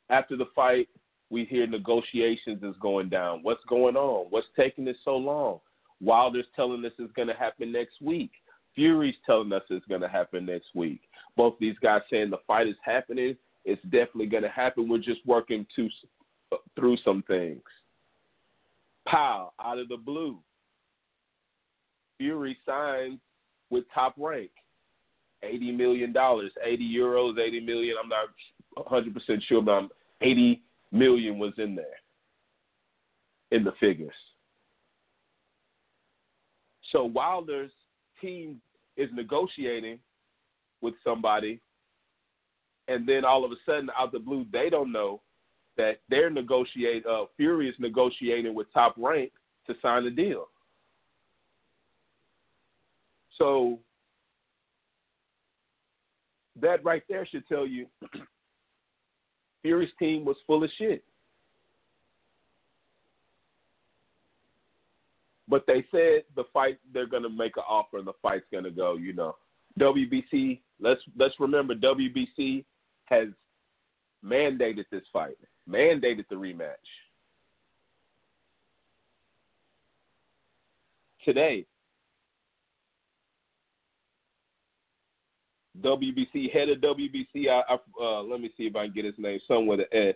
after the fight, we hear negotiations is going down. What's going on? What's taking this so long? Wilder's telling us it's going to happen next week. Fury's telling us it's going to happen next week. Both these guys saying the fight is happening. It's definitely going to happen. We're just working to, uh, through some things. Pow, out of the blue. Fury signs with top rank. $80 million, 80 euros, 80 million. I'm not 100% sure, but I'm 80 million was in there in the figures. So Wilder's team is negotiating with somebody, and then all of a sudden, out of the blue, they don't know that they're negotiate. Uh, Fury is negotiating with Top Rank to sign a deal. So that right there should tell you Fury's team was full of shit. But they said the fight they're gonna make an offer and the fight's gonna go, you know. WBC, let's let's remember WBC has mandated this fight, mandated the rematch. Today, WBC head of WBC. I, I uh, let me see if I can get his name somewhere with an S.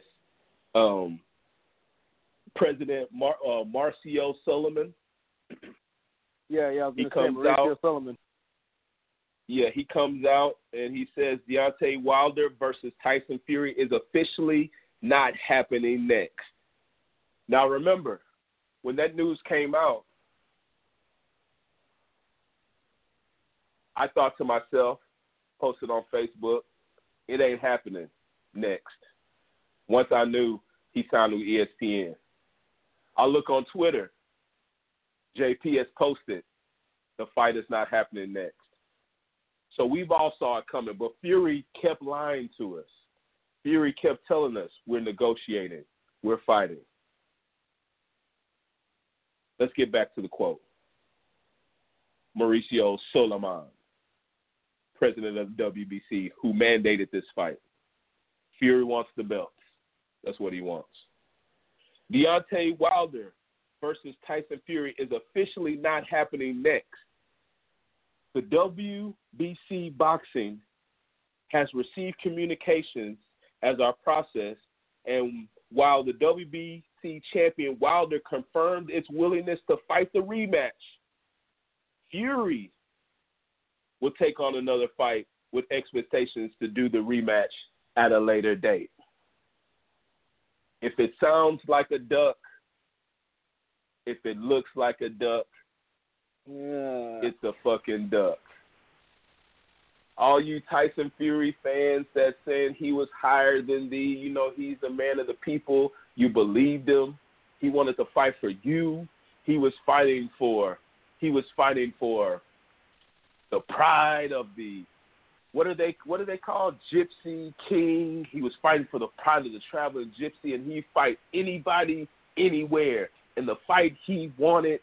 Um, President Mar- uh, Marcio Sullivan. Yeah, yeah, I was He to say out- Sullivan. Yeah, he comes out and he says Deontay Wilder versus Tyson Fury is officially not happening next. Now remember, when that news came out, I thought to myself, posted on Facebook, it ain't happening next. Once I knew he signed with ESPN. I look on Twitter. JP has posted the fight is not happening next. So we've all saw it coming, but Fury kept lying to us. Fury kept telling us we're negotiating, we're fighting. Let's get back to the quote. Mauricio Sulaimán, president of WBC, who mandated this fight. Fury wants the belts. That's what he wants. Deontay Wilder versus Tyson Fury is officially not happening next. The WBC Boxing has received communications as our process, and while the WBC champion Wilder confirmed its willingness to fight the rematch, Fury will take on another fight with expectations to do the rematch at a later date. If it sounds like a duck, if it looks like a duck, Yeah. it's a fucking duck. All you Tyson Fury fans that said he was higher than thee, you know, he's a man of the people, you believed him. He wanted to fight for you. He was fighting for he was fighting for the pride of the what are they what are they called? Gypsy King. He was fighting for the pride of the traveling gypsy and he fight anybody anywhere. And the fight he wanted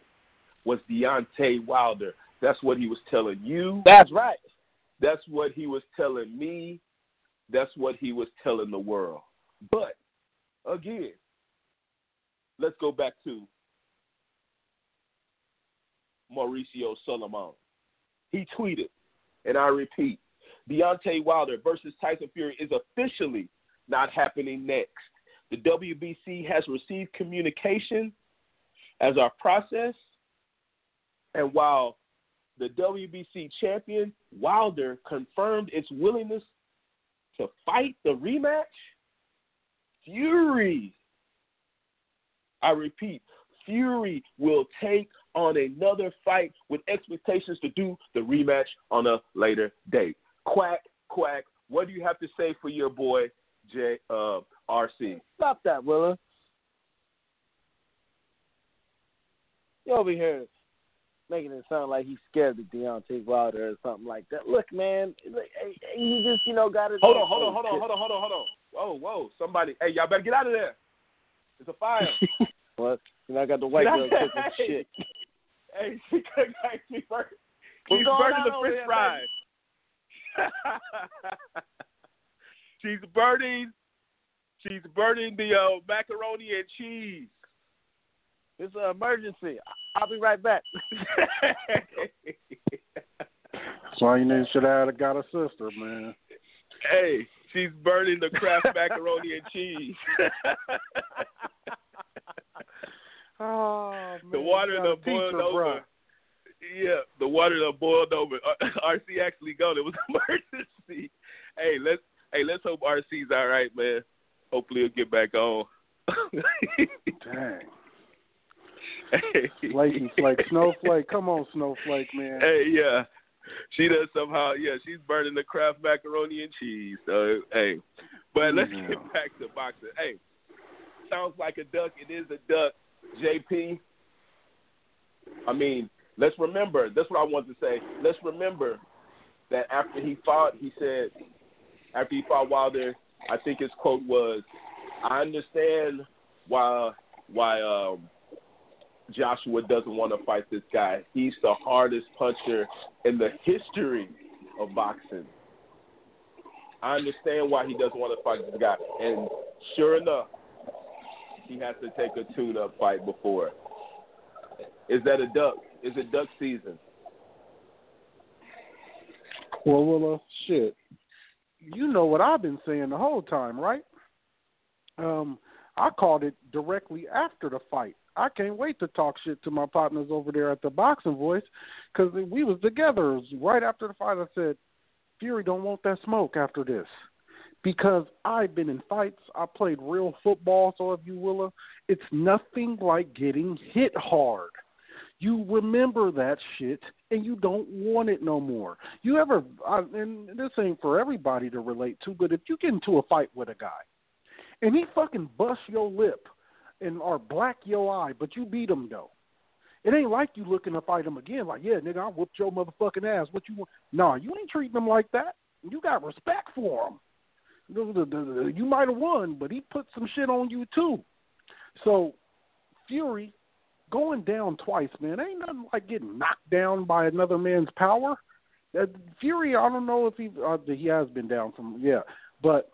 was Deontay Wilder. That's what he was telling you. That's right. That's what he was telling me. That's what he was telling the world. But again, let's go back to Mauricio Sulaimán. He tweeted, and I repeat, Deontay Wilder versus Tyson Fury is officially not happening next. The WBC has received communication as our process, and while the WBC champion Wilder confirmed its willingness to fight the rematch, Fury, I repeat, Fury will take on another fight with expectations to do the rematch on a later date. Quack, quack. What do you have to say for your boy, J uh, RC? Stop that, Willa. You over here making it sound like he's scared of Deontay Wilder or something like that. Look, man, like, he just you know got his. Hold on, hold on, hold on, hold on, hold on, hold on. Whoa, whoa, somebody. Hey, y'all better get out of there. It's a fire. What? You know, I got the white girl cooking Hey. shit. hey, she cooked hey, she burnt, What's she's burning the french fries. she's burning she's burning the uh, macaroni and cheese. It's an emergency. I- I'll be right back. That's why you need should have got a sister, man. hey, she's burning the Kraft macaroni and cheese. Oh man, the water gotta done boiled over. bruh. Yeah, the water done boiled over. RC actually gone. It was an emergency. Hey, let's hey let's hope RC's all right, man. Hopefully he'll get back on. Dang. Hey, Flaky Flake, Snowflake. Come on, Snowflake, man. Hey, yeah. She does somehow, yeah, she's burning the Kraft macaroni and cheese. So, hey. But let's Yeah. get back to boxing. Hey, sounds like a duck. It is a duck. JP, I mean, let's remember, that's what I want to say. Let's remember that after he fought, he said, after he fought Wilder, I think his quote was, I understand why why um Joshua doesn't want to fight this guy. He's the hardest puncher in the history of boxing. I understand why he doesn't want to fight this guy. And sure enough, he has to take a tune up fight before. Is that a duck? Is it duck season? Well, well, uh, shit. You know what I've been saying the whole time, right? Um, I called it directly after the fight. I can't wait to talk shit to my partners over there at the Boxing Voice because we was together right after the fight. I said, Fury don't want that smoke after this because I've been in fights. I played real football, so if you will, it's nothing like getting hit hard. You remember that shit and you don't want it no more. You ever, uh, and this ain't for everybody to relate to, but if you get into a fight with a guy and he fucking busts your lip and or black your eye, but you beat him though. It ain't like you looking to fight him again. Like, yeah, nigga, I whooped your motherfucking ass. What you want? Nah, you ain't treating him like that. You got respect for him. You might have won, but he put some shit on you too. So, Fury going down twice, man, ain't nothing like getting knocked down by another man's power. Fury, I don't know if he uh, he has been down from yeah, but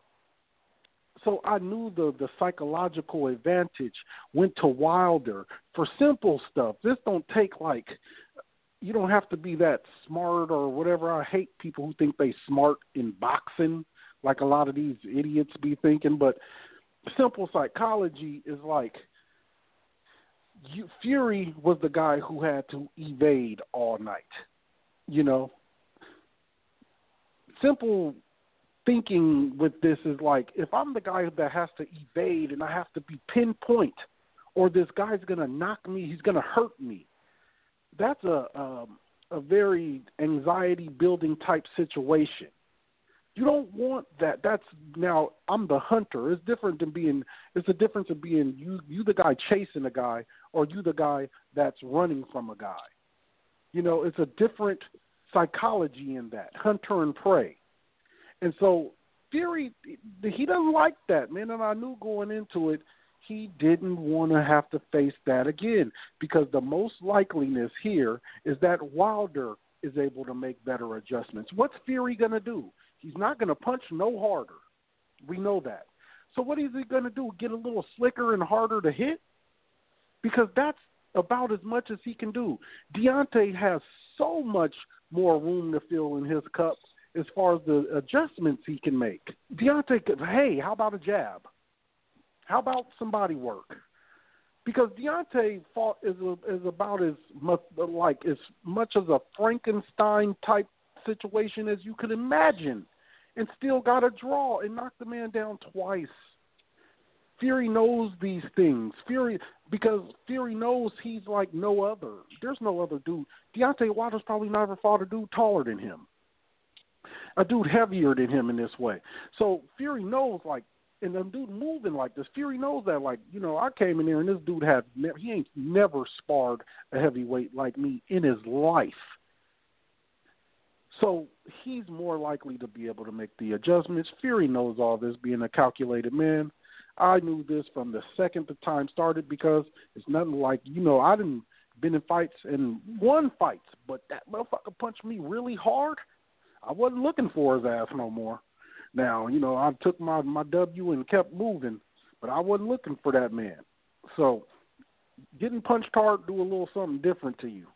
so I knew the the psychological advantage went to Wilder for simple stuff. This don't take like you don't have to be that smart or whatever. I hate people who think they smart in boxing, like a lot of these idiots be thinking. But simple psychology is like you, Fury was the guy who had to evade all night. You know, simple thinking with this is like if I'm the guy that has to evade and I have to be pinpoint, or this guy's gonna knock me, he's gonna hurt me. That's a um, a very anxiety building type situation. You don't want that. That's now I'm the hunter. It's different than being. It's a difference of being you. You the guy chasing a guy, or you the guy that's running from a guy. You know, it's a different psychology in that hunter and prey. And so Fury, he doesn't like that, man. And I knew going into it, he didn't want to have to face that again because the most likeliness here is that Wilder is able to make better adjustments. What's Fury going to do? He's not going to punch no harder. We know that. So what is he going to do? Get a little slicker and harder to hit? Because that's about as much as he can do. Deontay has so much more room to fill in his cup as far as the adjustments he can make. Deontay, hey, how about a jab? How about some body work? Because Deontay fought is a, is about as much like as much as a Frankenstein type situation as you could imagine, and still got a draw and knocked the man down twice. Fury knows these things. Fury because Fury knows he's like no other. There's no other dude. Deontay Wilder's probably never fought a dude taller than him, a dude heavier than him in this way. So Fury knows like, and the dude moving like this. Fury knows that like you know I came in there and this dude had ne- he ain't never sparred a heavyweight like me in his life. So he's more likely to be able to make the adjustments. Fury knows all this, being a calculated man. I knew this from the second the time started because it's nothing like you know I didn't been in fights and won fights, but that motherfucker punched me really hard. I wasn't looking for his ass no more. Now you know I took my my W and kept moving, but I wasn't looking for that man. So getting punched hard do a little something different to you,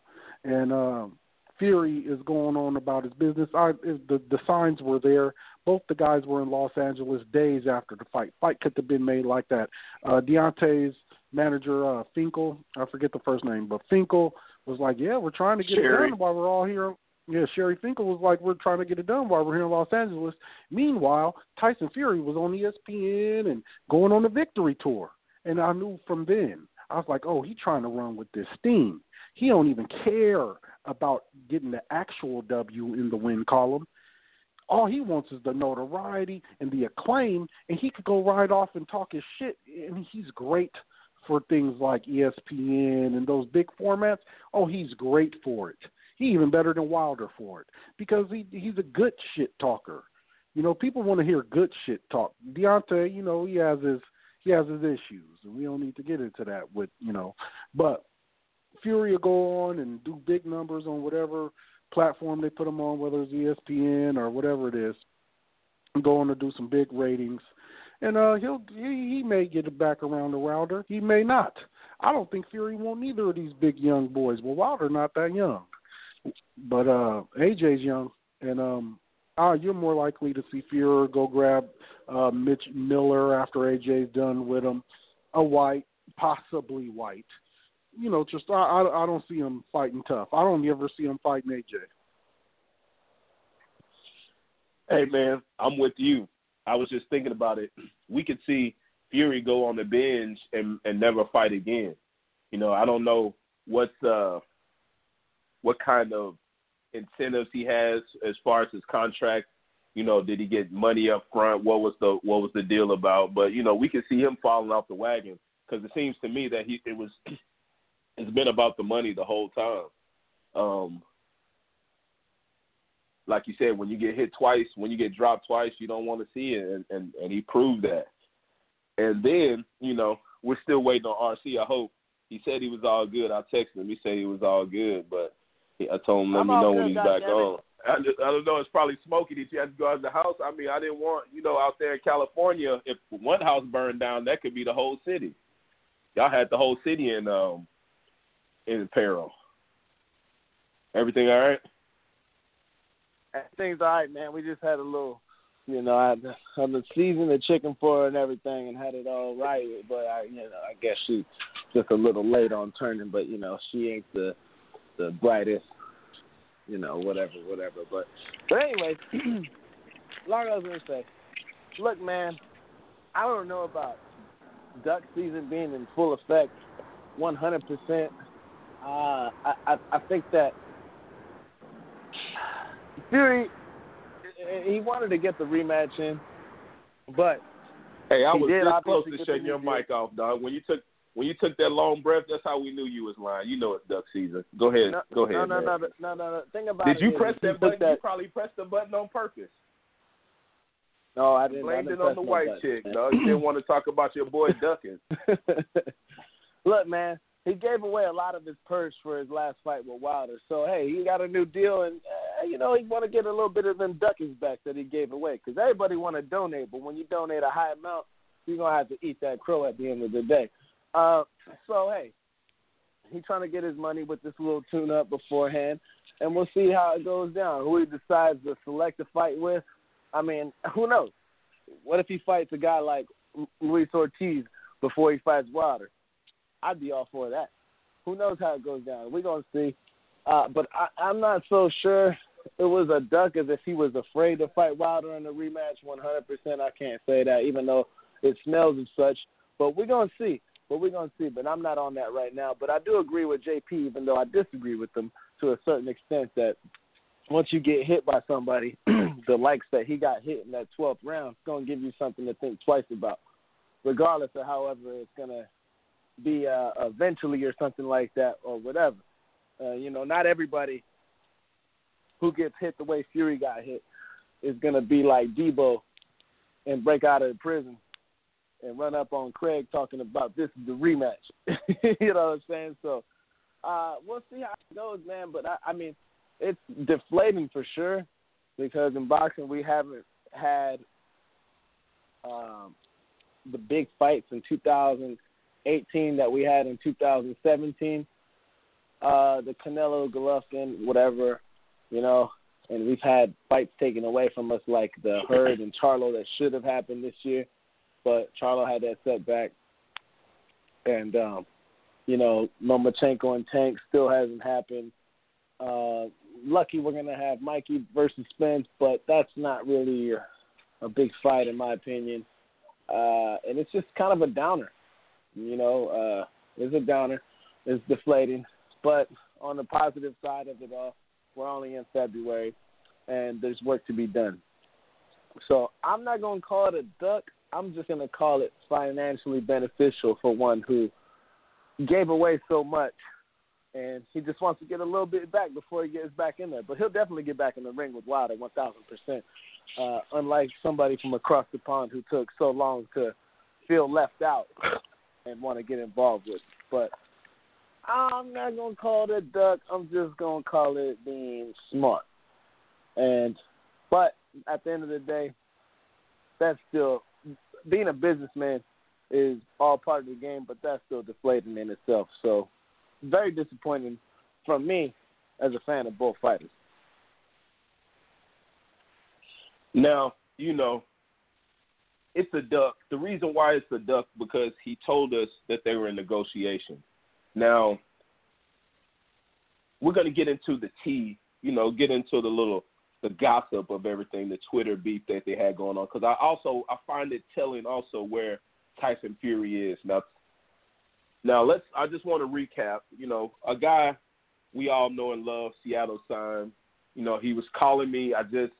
and. um Fury is going on about his business. I the the signs were there. Both the guys were in Los Angeles days after the fight. Fight could have been made like that. Uh, Deontay's manager uh, Finkel, I forget the first name, but Finkel was like, "Yeah, we're trying to get Shelly. it done while we're all here." Yeah, Shelly Finkel was like, "We're trying to get it done while we're here in Los Angeles." Meanwhile, Tyson Fury was on ESPN and going on the victory tour, and I knew from then I was like, "Oh, he's trying to run with this steam." He don't even care about getting the actual W in the win column. All he wants is the notoriety and the acclaim, and he could go right off and talk his shit. And he's great for things like ESPN and those big formats. Oh, he's great for it. He even better than Wilder for it because he he's a good shit talker. You know, people want to hear good shit talk. Deontay, you know, he has his he has his issues, and we don't need to get into that with you know, but Fury will go on and do big numbers on whatever platform they put him on, whether it's ESPN or whatever it is, go on to do some big ratings. And uh, he'll he, he may get it back around to Wilder. He may not. I don't think Fury want neither of these big young boys. Well, Wilder not that young, but uh, AJ's young, and um, uh, you're more likely to see Fury go grab uh, Mitch Miller after AJ's done with him, a white, possibly white you know, just I, I I don't see him fighting tough. I don't ever see him fighting AJ. Hey man, I'm with you. I was just thinking about it. We could see Fury go on the bench and and never fight again. You know, I don't know what's uh what kind of incentives he has as far as his contract. You know, did he get money up front? What was the what was the deal about? But you know, we can see him falling off the wagon because it seems to me that he it was it's been about the money the whole time. Um, like you said, when you get hit twice, when you get dropped twice, you don't want to see it, and, and, and he proved that. And then, you know, we're still waiting on RC. I hope he said he was all good. I texted him. He said he was all good, but I told him let I'm me know good, when he's back on. I, just, I don't know. It's probably smoky that you had to go out of the house. I mean, I didn't want you know out there in California. If one house burned down, that could be the whole city. Y'all had the whole city in um in peril. Everything all right? Everything's all right, man. We just had a little, you know, I had to, I had to season the chicken for her and everything, and had it all right. But I, you know, I guess she just a little late on turning. But you know, she ain't the the brightest, you know, whatever, whatever. But but anyway, long as I was gonna say, look, man, I don't know about duck season being in full effect, 100. percent uh, I, I I think that Fury he wanted to get the rematch in, but Hey, I He was did this close to shutting your mic off, dog. When you took when you took that long breath, that's how we knew you was lying. You know it's duck season. Go ahead. no, Go ahead. no, no, man. no, no, no, no, no. Thing about Did it you is press that button? You probably pressed the button on purpose. no, I didn't. I Blamed didn't it on the white button, chick, man. dog. You didn't want to talk about your boy ducking. Look, man, he gave away a lot of his purse for his last fight with Wilder. So hey, he got a new deal, and uh, you know he want to get a little bit of them duckies back that he gave away. Because everybody want to donate, but when you donate a high amount, you're gonna have to eat that crow at the end of the day. Uh, so hey, he trying to get his money with this little tune-up beforehand, and we'll see how it goes down. Who he decides to select a fight with, I mean, who knows? What if he fights a guy like Luis Ortiz before he fights Wilder? I'd be all for that. Who knows how it goes down? We're gonna see. Uh, but I, I'm not so sure it was a duck as if he was afraid to fight Wilder in the rematch. 100%, I can't say that, even though it smells of such. But we're gonna see. But we're gonna see. But I'm not on that right now. But I do agree with JP, even though I disagree with them to a certain extent. That once you get hit by somebody, the likes that he got hit in that 12th round, it's gonna give you something to think twice about, regardless of however it's gonna be uh, eventually or something like that or whatever. Uh, you know, not everybody who gets hit the way Fury got hit is gonna be like Debo and break out of prison and run up on Craig talking about this is the rematch. you know what I'm saying? So uh, we'll see how it goes, man. But I, I mean, it's deflating for sure because in boxing we haven't had um, the big fights in 2018 that we had in 2017. Uh, the Canelo Golovkin, whatever, you know, and we've had fights taken away from us like the Hurd and Charlo that should have happened this year, but Charlo had that setback, and um, you know, Lomachenko and Tank still hasn't happened. Uh, lucky we're gonna have Mikey versus Spence, but that's not really a, a big fight in my opinion, uh, and it's just kind of a downer. You know, uh, it's a downer. It's deflating, but on the positive side of it all, we're only in February, and there's work to be done. So I'm not going to call it a duck. I'm just going to call it financially beneficial for one who gave away so much, and he just wants to get a little bit back before he gets back in there. But he'll definitely get back in the ring with Wilder, 1,000%. Uh, unlike somebody from across the pond who took so long to feel left out and want to get involved with. But I'm not gonna call it duck. I'm just gonna call it being smart. And but at the end of the day, that's still being a businessman is all part of the game, but that's still deflating in itself. So very disappointing from me as a fan of both fighters. Now, you know, it's a duck. The reason why it's a duck because he told us that they were in negotiation. Now, we're going to get into the tea, you know, get into the little the gossip of everything, the Twitter beef that they had going on. Because I also I find it telling also where Tyson Fury is now. Now let's. I just want to recap. You know, a guy we all know and love, Seattle Sign. You know, he was calling me. I just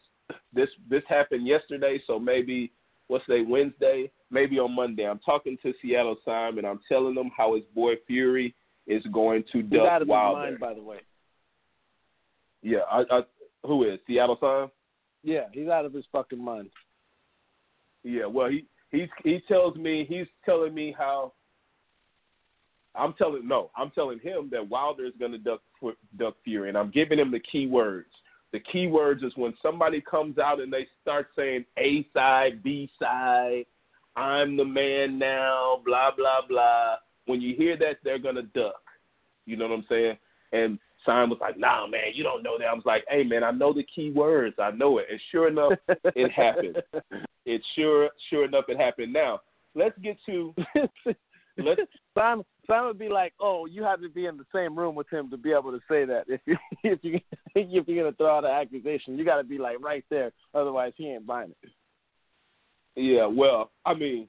this this happened yesterday, so maybe what's today Wednesday, maybe on Monday. I'm talking to Seattle Sign and I'm telling them how his boy Fury is going to duck out of his Wilder. mind, by the way. Yeah, I, I who is Seattle Sign? Yeah, he's out of his fucking mind. Yeah, well, he he's he tells me he's telling me how. I'm telling no, I'm telling him that Wilder is going to duck duck Fury, and I'm giving him the key words. The key words is when somebody comes out and they start saying A side, B side, I'm the man now, blah blah blah. When you hear that, they're gonna duck. You know what I'm saying? And Simon was like, "Nah, man, you don't know that." I was like, "Hey, man, I know the key words. I know it." And sure enough, it happened. It sure, sure enough, it happened. Now, let's get to let's Simon, Simon would be like, "Oh, you have to be in the same room with him to be able to say that. If you if you if you're gonna throw out an accusation, you got to be like right there. Otherwise, he ain't buying it." Yeah, well, I mean,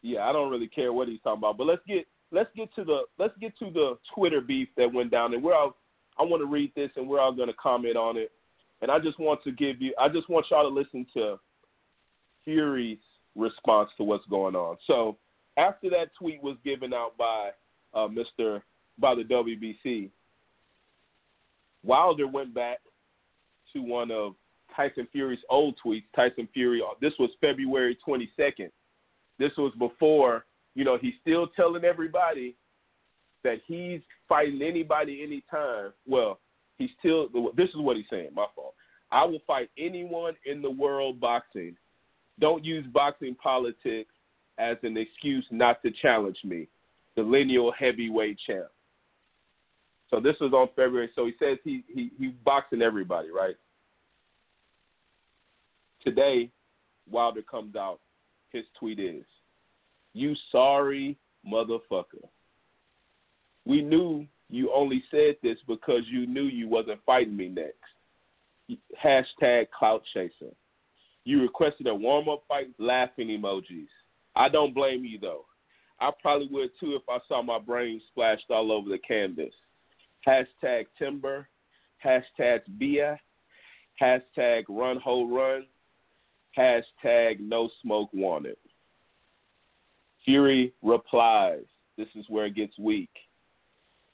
yeah, I don't really care what he's talking about, but let's get let's get to the let's get to the Twitter beef that went down, and we're all I want to read this, and we're all going to comment on it, and I just want to give you I just want y'all to listen to Fury's response to what's going on. So after that tweet was given out by uh, Mr. by the WBC, Wilder went back to one of Tyson Fury's old tweets. Tyson Fury, this was February 22nd. This was before, you know, he's still telling everybody that he's fighting anybody anytime. Well, he's still, this is what he's saying, my fault. I will fight anyone in the world boxing. Don't use boxing politics as an excuse not to challenge me, the lineal heavyweight champ. So this was on February. So he says he he he boxing everybody, right? Today, Wilder comes out. His tweet is, "You sorry motherfucker. We knew you only said this because you knew you wasn't fighting me next. Hashtag clout chaser. You requested a warm up fight, laughing emojis. I don't blame you though. I probably would too if I saw my brain splashed all over the canvas. Hashtag timber, hashtag Bia, hashtag run ho run, hashtag no smoke wanted. Fury replies, this is where it gets weak.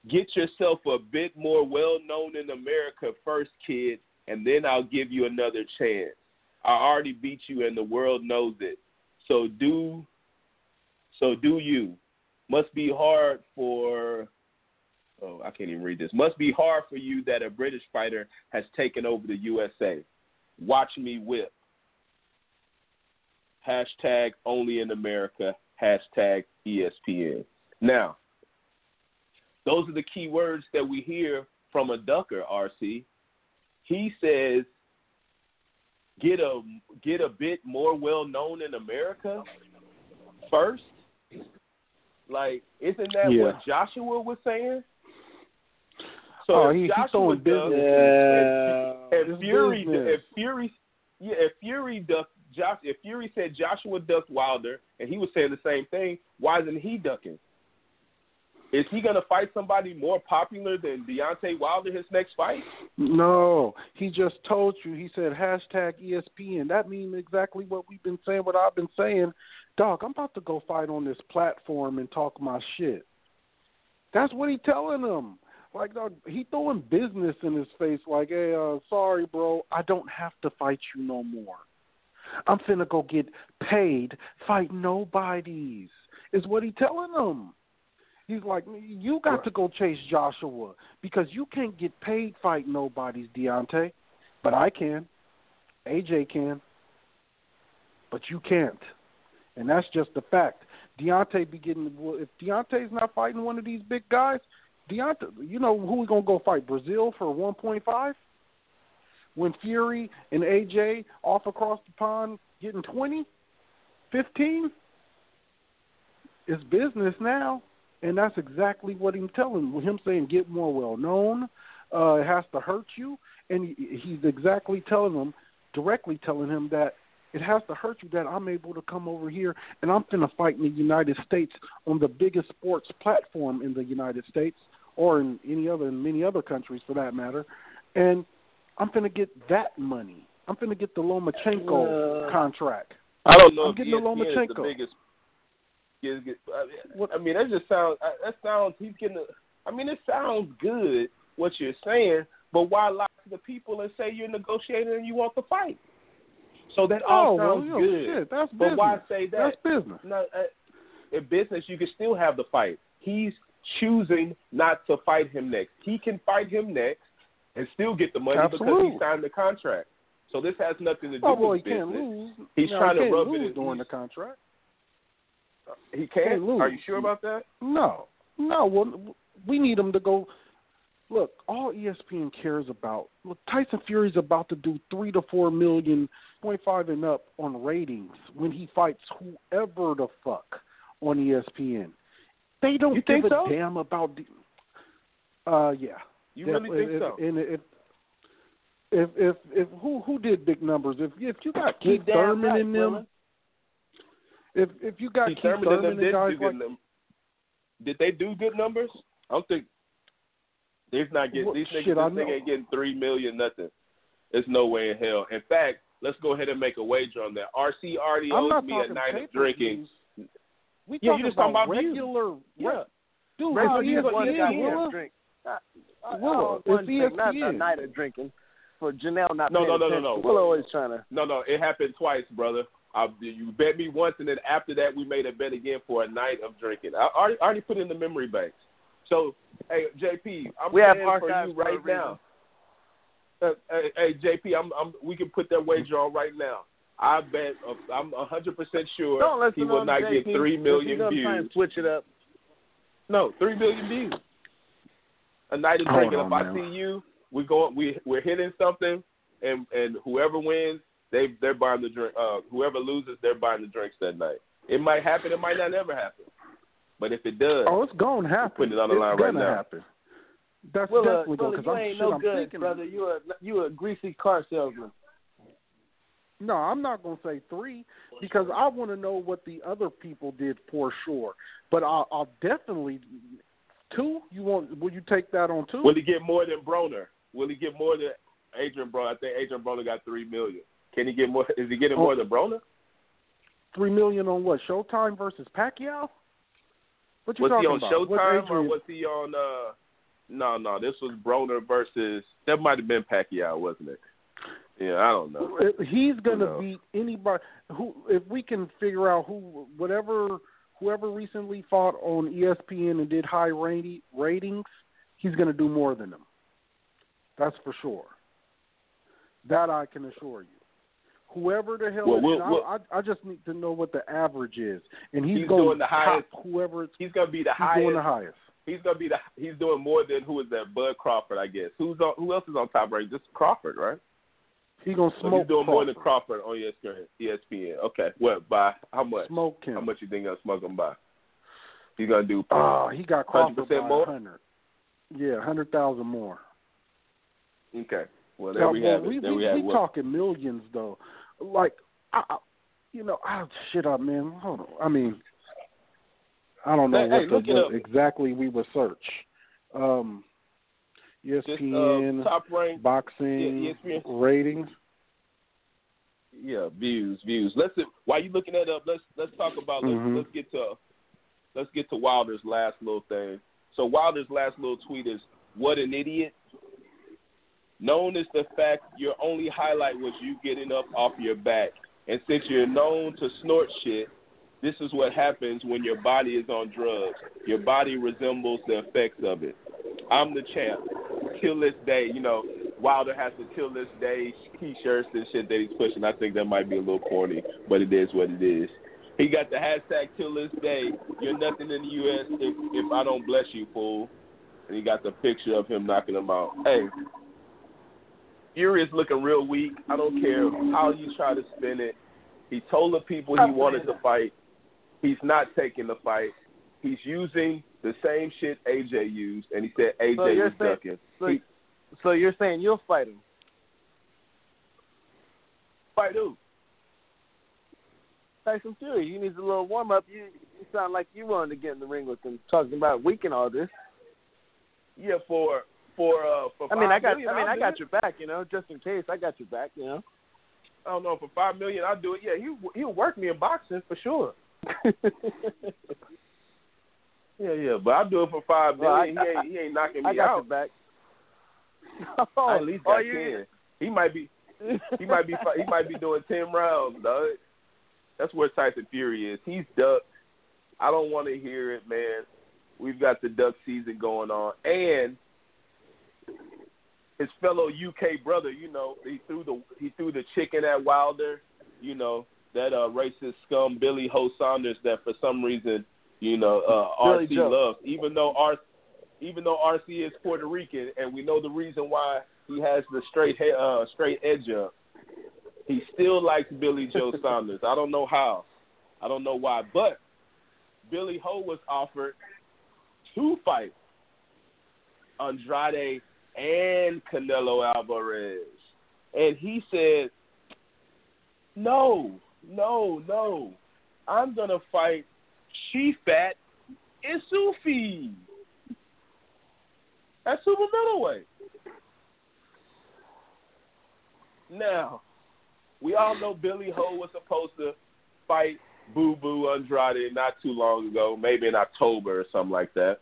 Get yourself a bit more well known in America first, kid, and then I'll give you another chance. I already beat you and the world knows it. So do so do you. Must be hard for oh, I can't even read this. Must be hard for you that a British fighter has taken over the USA. Watch me whip. Hashtag only in America. Hashtag ESPN. Now, those are the key words that we hear from a ducker, RC. He says, get a get a bit more well known in America first. Like, isn't that Yeah. what Joshua was saying? So Oh, he- he's Joshua throwing does, business. if, if It's Fury, business. if Fury, yeah, if Fury ducked Josh, if Fury said Joshua ducked Wilder, and he was saying the same thing, why isn't he ducking? Is he going to fight somebody more popular than Deontay Wilder his next fight? No, he just told you. He said hashtag ESPN. That means exactly what we've been saying. What I've been saying, dog. I'm about to go fight on this platform and talk my shit. That's what he telling them. Like, dog, he throwing business in his face. Like, hey, uh, sorry, bro, I don't have to fight you no more. I'm finna go get paid, fight nobodies. Is what he telling them. He's like, you got to go chase Joshua because you can't get paid fight nobodies, Deontay. But I can. AJ can. But you can't. And that's just the fact. Deontay be getting well, if Deontay's not fighting one of these big guys, Deontay you know who we gonna go fight? Brazil for one point five? When Fury and AJ off across the pond getting twenty? Fifteen? It's business now. And that's exactly what he's telling him saying get more well known. Uh, it has to hurt you, and he, he's exactly telling him, directly telling him that it has to hurt you that I'm able to come over here and I'm going to fight in the United States on the biggest sports platform in the United States or in any other in many other countries for that matter, and I'm going to get that money. I'm going to get the Lomachenko Uh, Oh. contract. I don't know I'm if getting the ESPN is the Lomachenko. biggest. is- is- I mean, What- I mean, that just sounds. uh, That sounds. He's getting. A, I mean, it sounds good what you're saying, but why lie to the people and say you're negotiating and you want the fight? So that all Oh sounds you know, good. shit, that's but business. why say that? That's business. No, uh, in business, you can still have the fight. He's choosing not to fight him next. He can fight him next and still get the money because he signed the contract. So this has nothing to do Oh well, with he can't business. lose. He's No, trying he to rub it in- during the contract. He can't. Can't lose. Are you sure about that? No, no. Well, we need him to go. Look, all ESPN cares about. Look, Tyson Fury's about to do three to four million point five and up on ratings when he fights whoever the fuck on ESPN. They don't You give think a so? damn about. The, uh, yeah. You really Definitely. think if, so? And if if if if who who did big numbers? If if you got Keith Thurman right, in them, if if you got Keith Keith Thurman and them Thurman and did guys like num- Did they do good numbers? I don't think they're not getting Well, these niggas. shit, I this know. ain't getting three million nothing. There's no way in hell. In fact, let's go ahead and make a wager on that. RC already owes me a night of drinking. We Yeah, you just talking about regular. Yeah. Dude, Regular it's views on one ESPN, goddamn Willa. drink. I, I, Willa, I don't one it's drink, not a night of drinking. For Janelle not No, paying no, no, no, attention. no. Willa always trying to. No, no, it happened twice, brother. I, you bet me once, and then after that, we made a bet again for a night of drinking. I already, already put in the memory banks. So, hey, JP, I'm We have for archives you for right now. Uh, hey, hey, JP, I'm, I'm, we can put that wager on right now. I bet uh, I'm 100 percent sure he will not JP. get three million If million you're gonna try and views. switch it up. No, three million views. A night of Hold drinking. on, if I see you, we go, we we're hitting something, and and whoever wins, they they're buying the drink. Uh, whoever loses, they're buying the drinks that night. It might happen. It might not ever happen. But if it does, Oh, it's gonna happen. Putting it on the it's line right gonna now. happen. That's Willa, definitely Willa, going you I'm, ain't shit, no I'm good, thinking, brother. You a you a greasy car salesman. No, I'm not going to say three because I want to know what the other people did for sure. But I'll, I'll definitely two. You want? Will you take that on two? will he get more than Broner? Will he get more than Adrien Broner? I think Adrien Broner got three million. Can he get more? Is he getting Oh. more than Broner? Three million on what? Showtime versus Pacquiao? What you Was he on about? Showtime or was he on? uh No, no. This was Broner versus. That might have been Pacquiao, wasn't it? Yeah, I don't know. He's going to knows? beat anybody who if we can figure out who whatever whoever recently fought on ESPN and did high rati- ratings, he's going to do more than them. That's for sure. That I can assure you. Whoever the hell, Well, I, we'll- I, I just need to know what the average is, and he's, He's going the to highest- whoever it's He's gonna be the he's highest. doing the highest. He's gonna be the. He's doing more than who is that? Bud Crawford, I guess. Who's on? Who else is on top right? Just Crawford, right? He's gonna smoke. So he's doing more than Crawford. Crawford on ESPN. ESPN. Okay. What by how much? Smoke him. How much you think he'll smoke him by? He's gonna do. Oh, he got Crawford by 100% more? hundred. Yeah, hundred thousand more. Okay. Well, there Now, we have it. we there we, we have we it. What- talking millions though. Like, I, I, you know, I shit up, man. Hold on. I mean, I don't know Hey, hey, what, look the, what exactly we would search. Um, ESPN uh, top rank. boxing yeah, ESPN. ratings. Yeah, views, views. Let's while you looking that up, let's let's talk about let's Mhm. let's get to let's get to Wilder's last little thing. So Wilder's last little tweet is what an idiot. Known as the fact your only highlight was you getting up off your back. And since you're known to snort shit, this is what happens when your body is on drugs. Your body resembles the effects of it. I'm the champ. Till this day, you know, Wilder has the till this day t-shirts and shit that he's pushing. I think that might be a little corny, but it is what it is. He got the hashtag till this day. You're nothing in the U.S. if if I don't bless you, fool. And he got the picture of him knocking him out. Hey, Fury is looking real weak. I don't care how you try to spin it. He told the people he wanted to fight. He's not taking the fight. He's using the same shit AJ used, and he said AJ So was saying- ducking. So, He- so you're saying you'll fight him? fight who? Tyson Fury. He needs a little warm up. You, you sound like you wanted to get in the ring with him, talking about weakening all this. Yeah, for for uh for. I mean, I got, million, I mean, I got it. your back, you know, just in case. I got your back, you know. I don't know for five million, I'll do it. Yeah, he he'll work me in boxing for sure. Yeah, yeah, but I'll do it for five Well, I- he ain't he ain't knocking me I got out. back. I oh, at least oh, got you- ten. He might be he might be he might be doing ten rounds, dog. That's where Tyson Fury is. He's ducked. I don't want to hear it, man. We've got the duck season going on, and his fellow UK brother, you know, he threw the he threw the chicken at Wilder. You know that uh, racist scum Billy Ho Saunders that for some reason, you know, uh, RC loves, even though R even though RC is Puerto Rican, and we know the reason why he has the straight uh, straight edge up. He still likes Billy Joe Saunders. I don't know how. I don't know why, but Billy Ho was offered two fights, Andrade and Canelo Alvarez, and he said, "No, no, no, I'm gonna fight Shefat Isufi. That's super middleweight." Now, we all know Billy Ho was supposed to fight Boo Boo Andrade not too long ago, maybe in October or something like that.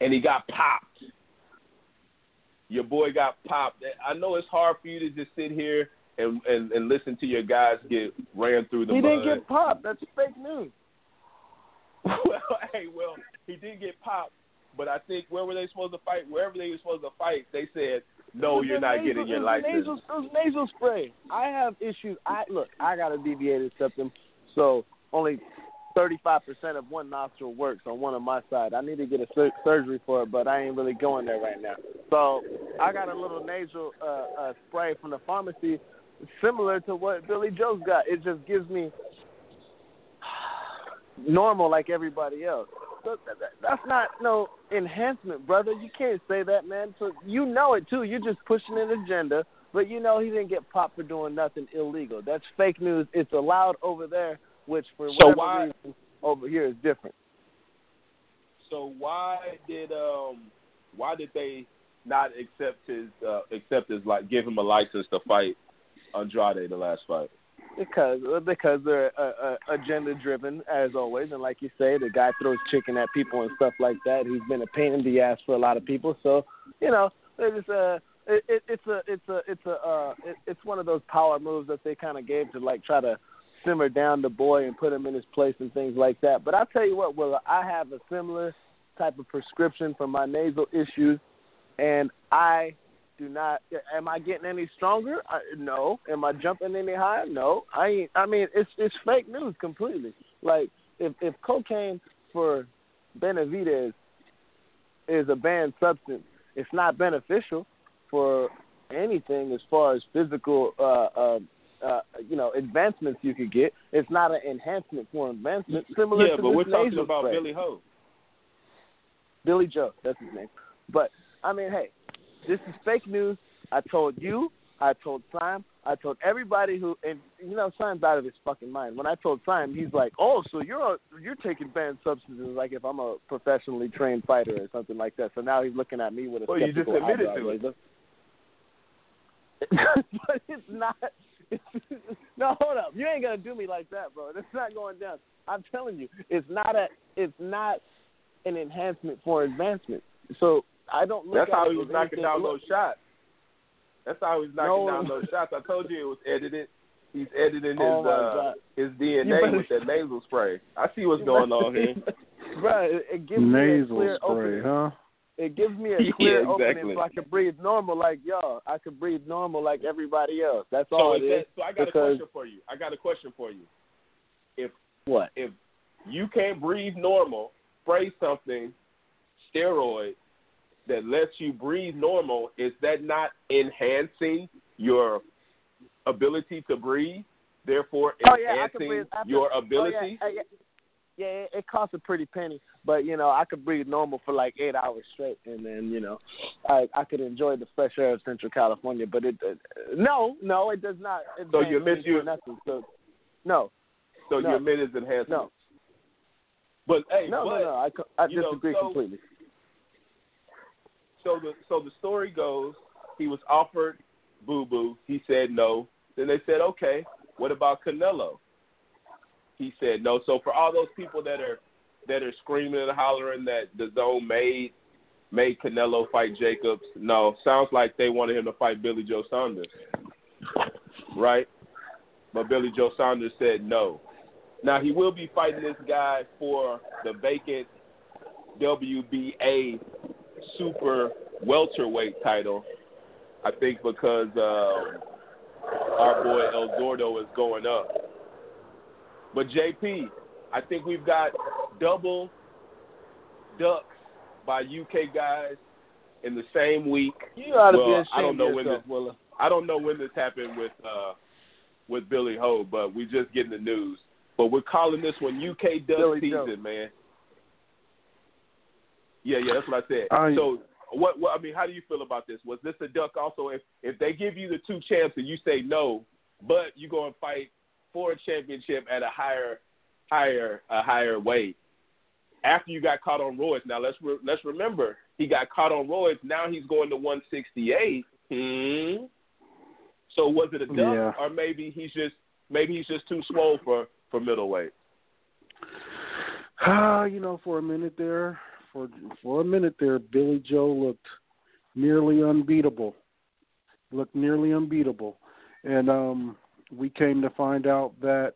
And he got popped. Your boy got popped. I know it's hard for you to just sit here and, and, and listen to your guys get ran through the he mud. didn't get popped. That's fake news. well, hey, well, he did get popped, but I think where were they supposed to fight? Wherever they were supposed to fight, they said, "No, you're not nasal, getting your license." Nasal, it was nasal spray. I have issues. I look. I got a deviated septum, so only thirty-five percent of one nostril works on one of my side. I need to get a sur- surgery for it, but I ain't really going there right now. So I got a little nasal uh, uh, spray from the pharmacy, similar to what Billy Joe's got. It just gives me normal like everybody else. So that, that, that's not no enhancement, brother. You can't say that, man. So you know it too. You're just pushing an agenda, but you know he didn't get popped for doing nothing illegal. That's fake news. It's allowed over there, which for So whatever why- reason over here is different. So why did um why did they not accept his uh, accept his like give him a license to fight Andrade the last fight? Because because they're uh, uh, agenda driven as always, and like you say, the guy throws chicken at people and stuff like that. He's been a pain in the ass for a lot of people, so you know it's uh it, it, it's a it's a it's a uh it, it's one of those power moves that they kind of gave to like try to simmer down the boy and put him in his place and things like that. But I'll tell you what, Will, I have a similar type of prescription for my nasal issues, and I do not. Am I getting any stronger? I, no. Am I jumping any higher? No. I ain't. I mean, it's it's fake news completely. Like if if cocaine for Benavidez is a banned substance, it's not beneficial for anything as far as physical, uh, uh, uh, you know, advancements you could get. It's not an enhancement for advancement. Similar yeah, to but we're talking about spray. Billy Ho. Billy Joe, that's his name. But I mean, hey, this is fake news. I told you, I told Simon, I told everybody who, and you know, Simon's out of his fucking mind. When I told Simon, he's like, "Oh, so you're a, you're taking banned substances like if I'm a professionally trained fighter or something like that." So now he's looking at me with a Well, you just admitted to it. but it's not. It's, no, hold up. You ain't gonna do me like that, bro. It's not going down. I'm telling you, it's not a. It's not an enhancement for advancement. So I don't look That's at how he was knocking down those shots. That's how he was knocking No. down those shots. I told you it was edited. He's editing his Oh, uh, his DNA better- with that nasal spray. I see what's going on here. Bro, it, it gives me a Nasal clear spray, opening. huh? It gives me a Yeah, clear exactly. opening so I can breathe normal like y'all. I can breathe normal like everybody else. That's So, all is it that, is. so I got a question for you. I got a question for you. If What? if you can't breathe normal, spray something steroid that lets you breathe normal, is that not enhancing your ability to breathe? Therefore, Oh yeah, enhancing breathe. Your Oh, ability. yeah, uh, yeah, yeah, it, costs a pretty penny, but you know I could breathe normal for like eight hours straight, and then you know I I could enjoy the fresh air of Central California. But it uh, no, no, it does not. So you me you- nothing. So no, So No. you admit it's enhancement. no, But hey, no, but, no, no. I I you know, disagree so- completely. So the so the story goes, he was offered Boo Boo. He said no. Then they said, okay, what about Canelo? He said no. So for all those people that are that are screaming and hollering that the zone made made Canelo fight Jacobs, no. Sounds like they wanted him to fight Billy Joe Saunders, right? But Billy Joe Saunders said no. Now he will be fighting this guy for the vacant WBA super welterweight title. I think because um, our boy El Gordo is going up. But JP, I think we've got double ducks by UK guys in the same week. You ought to Well, be I don't know when this- Willa. I don't know when this happened with uh, with Billy Ho, but we're just getting the news. but we're calling this one UK Duck Billy season, Joe. man. Yeah, yeah, that's what I said. I- so, what, what? I mean, how do you feel about this? Was this a duck also? If if they give you the two champs and you say no, but you go and fight for a championship at a higher, higher, a higher weight after you got caught on roids. Now let's re- let's remember he got caught on roids. Now he's going to 168. Hmm. So was it a duck, Yeah. or maybe he's just maybe he's just too swole for for middleweight? Ah, you know, for a minute there, for for a minute there, Billy Joe looked nearly unbeatable. Looked nearly unbeatable, and um, we came to find out that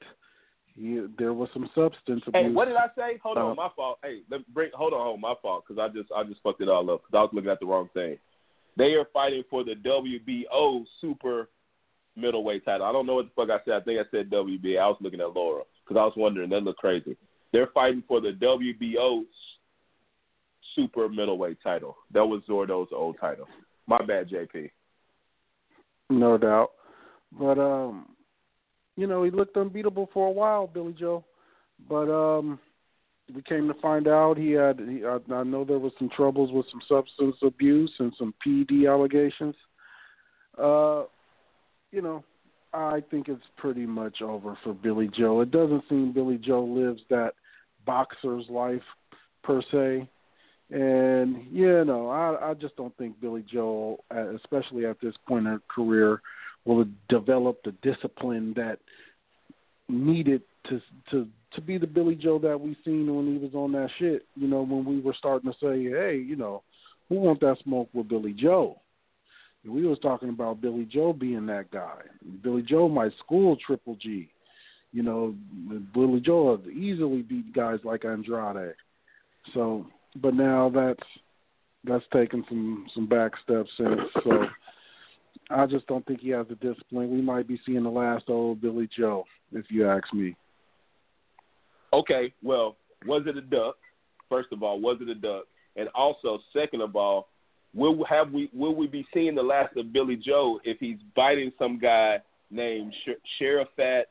he, there was some substance abuse. Hey, what did I say? Hold Uh, on, my fault. Hey, let me bring hold on, hold on, my fault because I just I just fucked it all up because I was looking at the wrong thing. They are fighting for the WBO super middleweight title. I don't know what the fuck I said. I think I said WBA. I was looking at Lara because I was wondering. That looked crazy. They're fighting for the WBO super middleweight title. That was Zurdo's old title. My bad, JP. No doubt. But um you know, he looked unbeatable for a while, Billy Joe. But um we came to find out he had he, I, I know there was some troubles with some substance abuse and some PD allegations. Uh you know, I think it's pretty much over for Billy Joe. It doesn't seem Billy Joe lives that boxer's life per se. And you know, I I just don't think Billy Joe, uh, especially at this point in her career, will have developed the discipline that needed to to to be the Billy Joe that we seen when he was on that shit. You know, when we were starting to say, hey, you know, who want that smoke with Billy Joe? We was talking about Billy Joe being that guy. Billy Joe might school Triple G. You know, Billy Joe would easily beat guys like Andrade. So, but now that's that's taken some some back steps since. So, I just don't think he has the discipline. We might be seeing the last old Billy Joe, if you ask me. Okay, well, was it a duck? First of all, was it a duck? And also, second of all, will have we will we be seeing the last of Billy Joe if he's biting some guy named Sh- Sharafat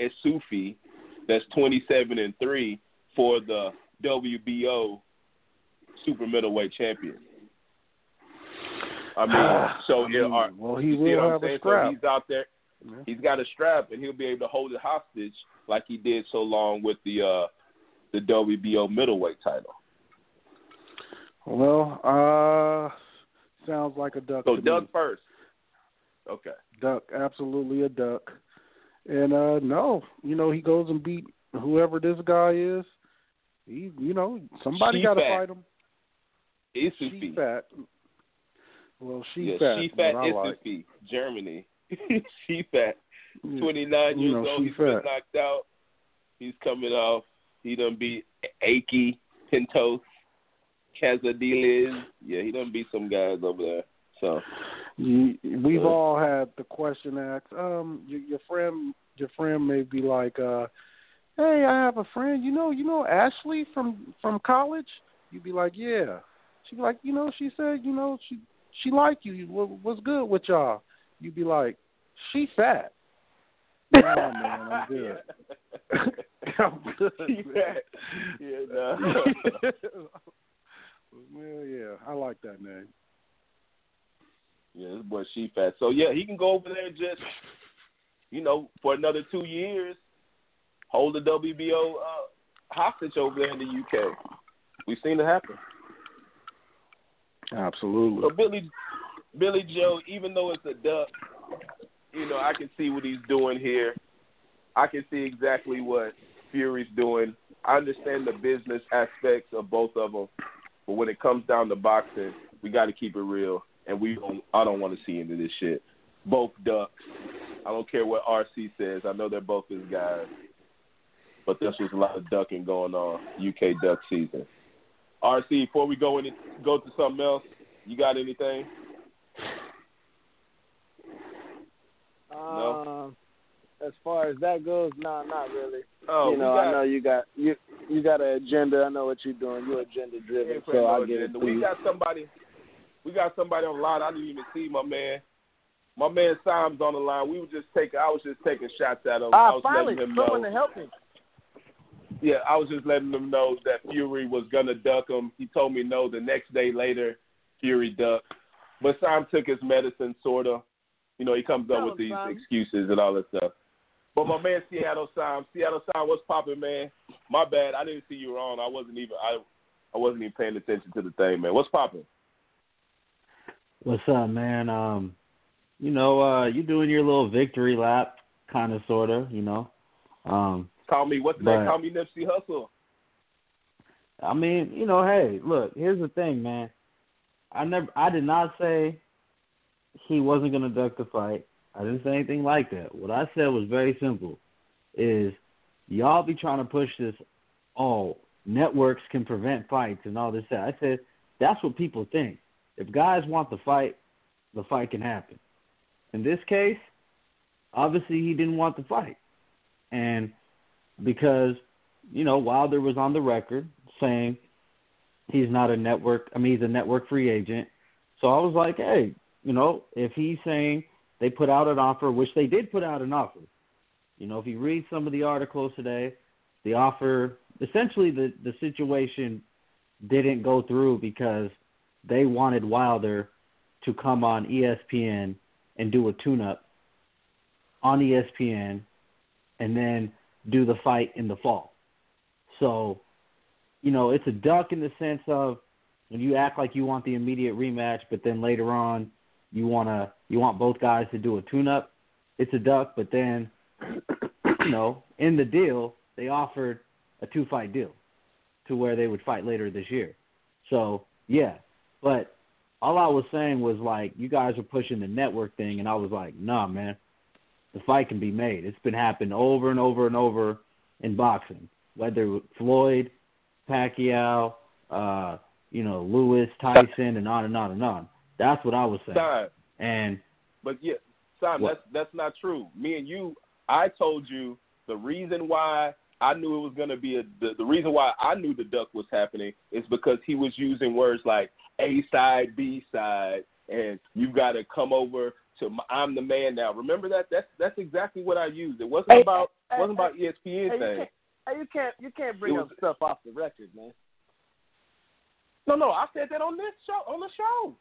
Isufi, that's twenty seven and three for the WBO super middleweight champion? I mean, so I yeah, are, well, he will have a scrap. So he's out there. Yeah. He's got a strap, and he'll be able to hold it hostage like he did so long with the uh the WBO middleweight title. Well, uh, sounds like a duck. So Doug me. first. Okay. duck, absolutely a duck. And uh no, you know he goes and beat whoever this guy is. He, you know, somebody got to fight him. Isufi. She fat. Well, she yeah, fat. she fat what I like. Isufi, Germany. she fat. Twenty nine years know, old. He's been knocked out. He's coming off. He done beat Aki, Pintos, Casadiles. Yeah, he done beat some guys over there. So we've Uh, all had the question asked. Um, your, your friend, your friend may be like, uh, "Hey, I have a friend. You know, you know Ashley from from college." You'd be like, "Yeah." She'd be like, "You know," she said, "You know, she she like you. What, what's good with y'all?" You'd be like, "She fat." Nah, man, I'm good. I'm good. Fat. Yeah, nah. well, yeah, I like that name. Yeah, this boy she fat. So yeah, he can go over there and just, you know, for another two years, hold the WBO uh, hostage over there in the UK. We've seen it happen. Absolutely. So Billy, Billy Joe, even though it's a duck, you know, I can see what he's doing here. I can see exactly what Fury's doing. I understand the business aspects of both of them, but when it comes down to boxing, we got to keep it real, and we don't. I don't want to see into this shit. Both ducks. I don't care what RC says. I know they're both his guys, but there's just a lot of ducking going on. UK duck season. RC, before we go in, go to something else. You got anything? No? Um, as far as that goes, no, not really. Oh, you know, got, I know you got you you got an agenda. I know what you're doing. You're agenda driven, so playing I get it. agenda. to We got somebody. We got somebody on the line. I didn't even see my man. My man Sim's on the line. We were just taking. I was just taking shots at him. I Ah, was finally, letting him someone know. to help me. Yeah, I was just letting them know that Fury was gonna duck him. He told me no. The next day later, Fury ducked. But Sam took his medicine, sorta. You know, he comes up Tell with these Sam. excuses and all that stuff. But my man Seattle Sam, Seattle Sam, what's popping, man? My bad, I didn't see you were on. I wasn't even I, I wasn't even paying attention to the thing, man. What's popping? What's up, man? Um, you know, uh, you doing your little victory lap, kind of, sort of, you know. Um, Call me what's the name? Call me Nipsey Hussle. I mean, you know, hey, look, here's the thing, man. I never, I did not say he wasn't gonna duck the fight. I didn't say anything like that. What I said was very simple: is y'all be trying to push this, oh, networks can prevent fights and all this. That I said that's what people think. If guys want the fight, the fight can happen. In this case, obviously he didn't want the fight, and because you know Wilder was on the record saying he's not a network. I mean, he's a network free agent. So I was like, hey, you know, if he's saying they put out an offer, which they did put out an offer. You know, if you read some of the articles today, the offer essentially the the situation didn't go through because they wanted Wilder to come on ESPN and do a tune-up on E ESPN and then do the fight in the fall. So, you know, it's a duck in the sense of when you act like you want the immediate rematch, but then later on you wanna you want both guys to do a tune-up. It's a duck, but then you know, in the deal they offered a two-fight deal to where they would fight later this year. So yeah, but all I was saying was like you guys are pushing the network thing, and I was like, nah, man, the fight can be made. It's been happening over and over and over in boxing, whether Floyd, Pacquiao, uh, you know, Lewis, Tyson, and on and on and on. That's what I was saying. And but yeah, Sam, What? that's that's not true. Me and you, I told you the reason why I knew it was gonna be a the, the reason why I knew the duck was happening is because he was using words like A side, B side, and you've got to come over to I'm the man now. Remember that? That's that's exactly what I used. It wasn't Hey, about hey, wasn't hey, about ESPN Hey, you thing. can't, you can't you can't bring It up stuff off the record, man. No, no, I said that on this show on the show.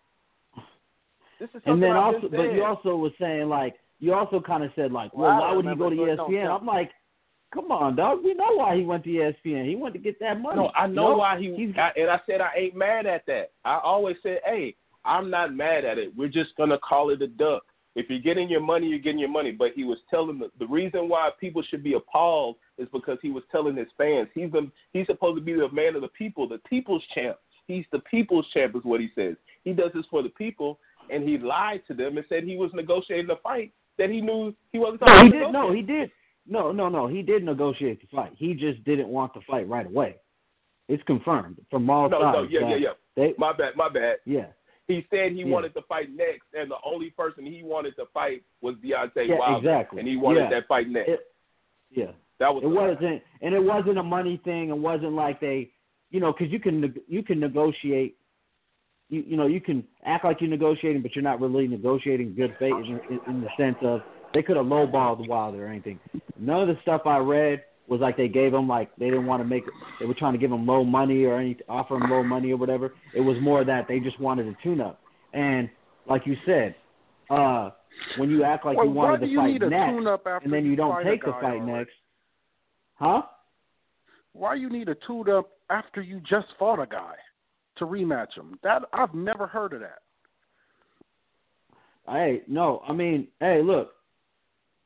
This is something and then I've also, but you also was saying like you also kind of said like, Well, well, why would he go to so it don't ESPN? I'm like, come on, dog. We know why he went to ESPN. He went to get that money. No, I you know why he. He's, I, and I said I ain't mad at that. I always said, hey, I'm not mad at it. We're just gonna call it a duck. If you're getting your money, you're getting your money. But he was telling the, the reason why people should be appalled is because he was telling his fans he's the, he's supposed to be the man of the people, the people's champ. He's the people's champ, is what he says. He does this for the people, and he lied to them and said he was negotiating a fight that he knew he wasn't. no, he did. No, he did. No, no, no. He did negotiate the fight. He just didn't want the fight right away. It's confirmed from all No, sides. no, yeah, yeah, yeah. They, My bad, my bad. yeah, He said he Yeah. wanted to fight next, and the only person he wanted to fight was Deontay Yeah, Wilder, exactly. and he wanted Yeah. that fight next. It- yeah. that was It wasn't, and it wasn't a money thing. It wasn't like they, you know, because you can you can negotiate. You you know you can act like you're negotiating, but you're not really negotiating good faith in, in, in the sense of they could have lowballed Wilder or anything. None of the stuff I read was like they gave him like they didn't want to make they were trying to give him low money or any offer him low money or whatever. It was more that they just wanted a tune up. And like you said, uh when you act like well, you wanted to fight next, and then you don't take a the fight already? next, huh? Why you need a tune-up after you just fought a guy to rematch him? That I've never heard of that. Hey, no, I mean, hey, look,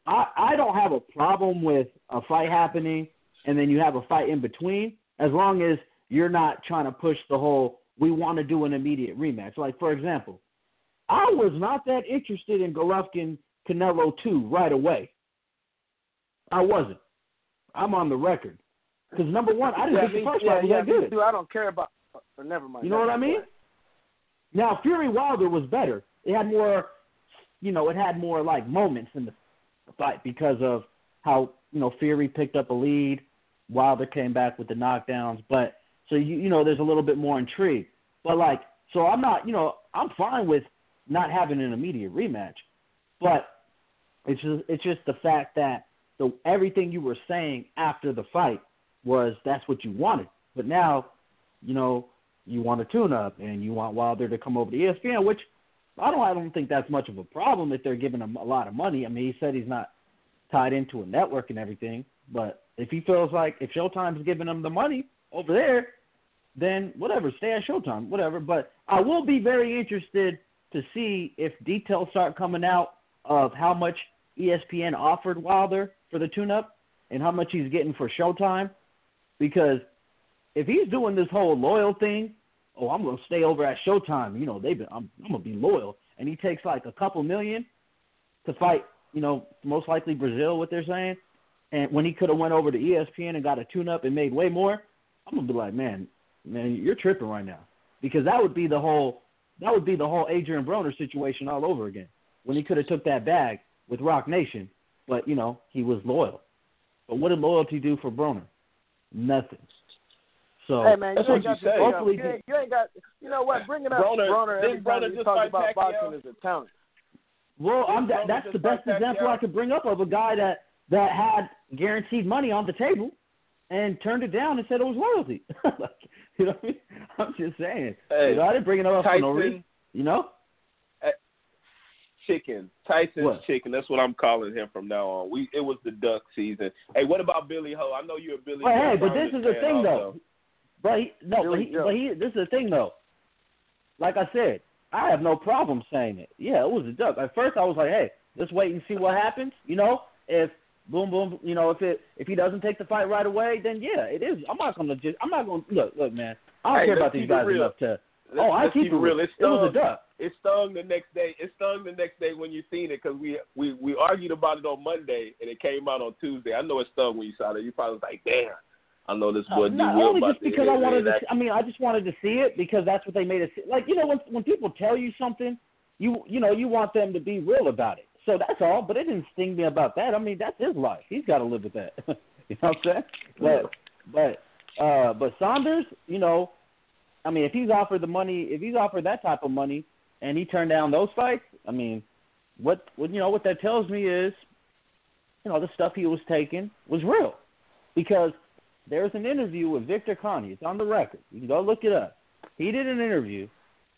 I I don't have a problem with a fight happening and then you have a fight in between, as long as you're not trying to push the whole we want to do an immediate rematch. Like for example, I was not that interested in Golovkin Canelo two right away. I wasn't. I'm on the record because number one, I didn't yeah, think the first yeah, fight was yeah, that good. too. I don't care about. Or never mind. You know what I mean? Now Fury Wilder was better. It had more, you know, it had more like moments in the fight because of how you know Fury picked up a lead, Wilder came back with the knockdowns. But so you you know there's a little bit more intrigue. But like so I'm not you know I'm fine with not having an immediate rematch, but it's just it's just the fact that the everything you were saying after the fight was that's what you wanted. But now, you know, you want a tune up and you want Wilder to come over to ESPN, which I don't I don't think that's much of a problem if they're giving him a lot of money. I mean, he said he's not tied into a network and everything, but if he feels like if Showtime's giving him the money over there, then whatever, stay at Showtime, whatever. But I will be very interested to see if details start coming out of how much ESPN offered Wilder for the tune-up and how much he's getting for Showtime, because if he's doing this whole loyal thing, oh, I'm gonna stay over at Showtime. You know, they've been, I'm, I'm gonna be loyal, and he takes like a couple million to fight. You know, most likely Brazil, what they're saying, and when he could have went over to ESPN and got a tune-up and made way more, I'm gonna be like, man, man, you're tripping right now, because that would be the whole, that would be the whole Adrien Broner situation all over again. When he could have took that bag with Roc Nation, but you know he was loyal. But what did loyalty do for Broner? Nothing. So Hey man, That's you ain't what got you say. to Hopefully you, ain't, you ain't got. You know what? Bringing up Broner- Broner, every didn't time Broner we just talk fight about Pacquiao? boxing is a talent. Well, I'm, that, that's the best fight example Pacquiao? I could bring up of a guy that that had guaranteed money on the table and turned it down and said it was loyalty. like, you know what I mean? I'm just saying. Hey, you know, I didn't bring it up for no reason. You know? Chicken. Tyson's What? chicken. That's what I'm calling him from now on. We it was the duck season. Hey, what about Billy Ho? I know you're a Billy. Well, Joe hey, but this is the fan thing, though. But he, no, but he, but he, this is the thing though. Like I said, I have no problem saying it. Yeah, it was a duck. At first, I was like, hey, let's wait and see what happens. You know, if boom, boom, you know, if it if he doesn't take the fight right away, then yeah, it is. I'm not gonna just. I'm not gonna look, look, man. I don't Hey, care about these guys enough to. Let's, oh, I keep keep it real. It It was a stung. duck. It stung the next day. It stung the next day when you seen it because we we we argued about it on Monday and it came out on Tuesday. I know it stung when you saw it. You probably was like, damn. I know this boy Uh, not only about just because I wanted to. act. I mean, I just wanted to see it because that's what they made it. See. Like you know, when when people tell you something, you you know you want them to be real about it. So that's all. But it didn't sting me about that. I mean, that's his life. He's got to live with that. you know what I'm saying? But but uh, but Saunders, you know, I mean, if he's offered the money, if he's offered that type of money, and he turned down those fights, I mean, what what you know what that tells me is, you know, the stuff he was taking was real, because there's an interview with Victor Conte. It's on the record. You can go look it up. He did an interview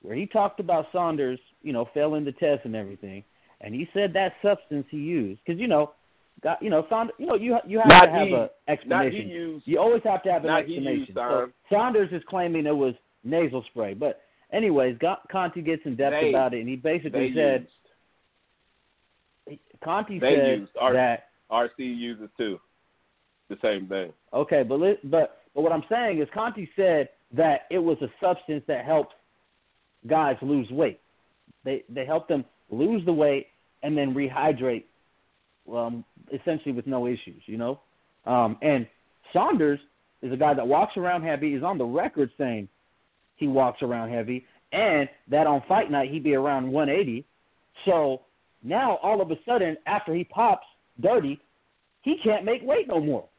where he talked about Saunders, you know, failing the test and everything, and he said that substance he used because you know, got you know, Saunders, you know, you you have Not to have he. a Not he explanation. used. You always have to have an explanation. used, so um, Saunders is claiming it was nasal spray, but anyways, Got, Conte gets in depth They- about it, and he basically said used. Conte They said that RC uses too. The same thing. Okay, but but but what I'm saying is Conte said that it was a substance that helps guys lose weight. They they help them lose the weight and then rehydrate, um, essentially with no issues, you know. Um, and Saunders is a guy that walks around heavy. He's on the record saying he walks around heavy, and that on fight night he'd be around 180. So now all of a sudden, after he pops dirty, he can't make weight no more.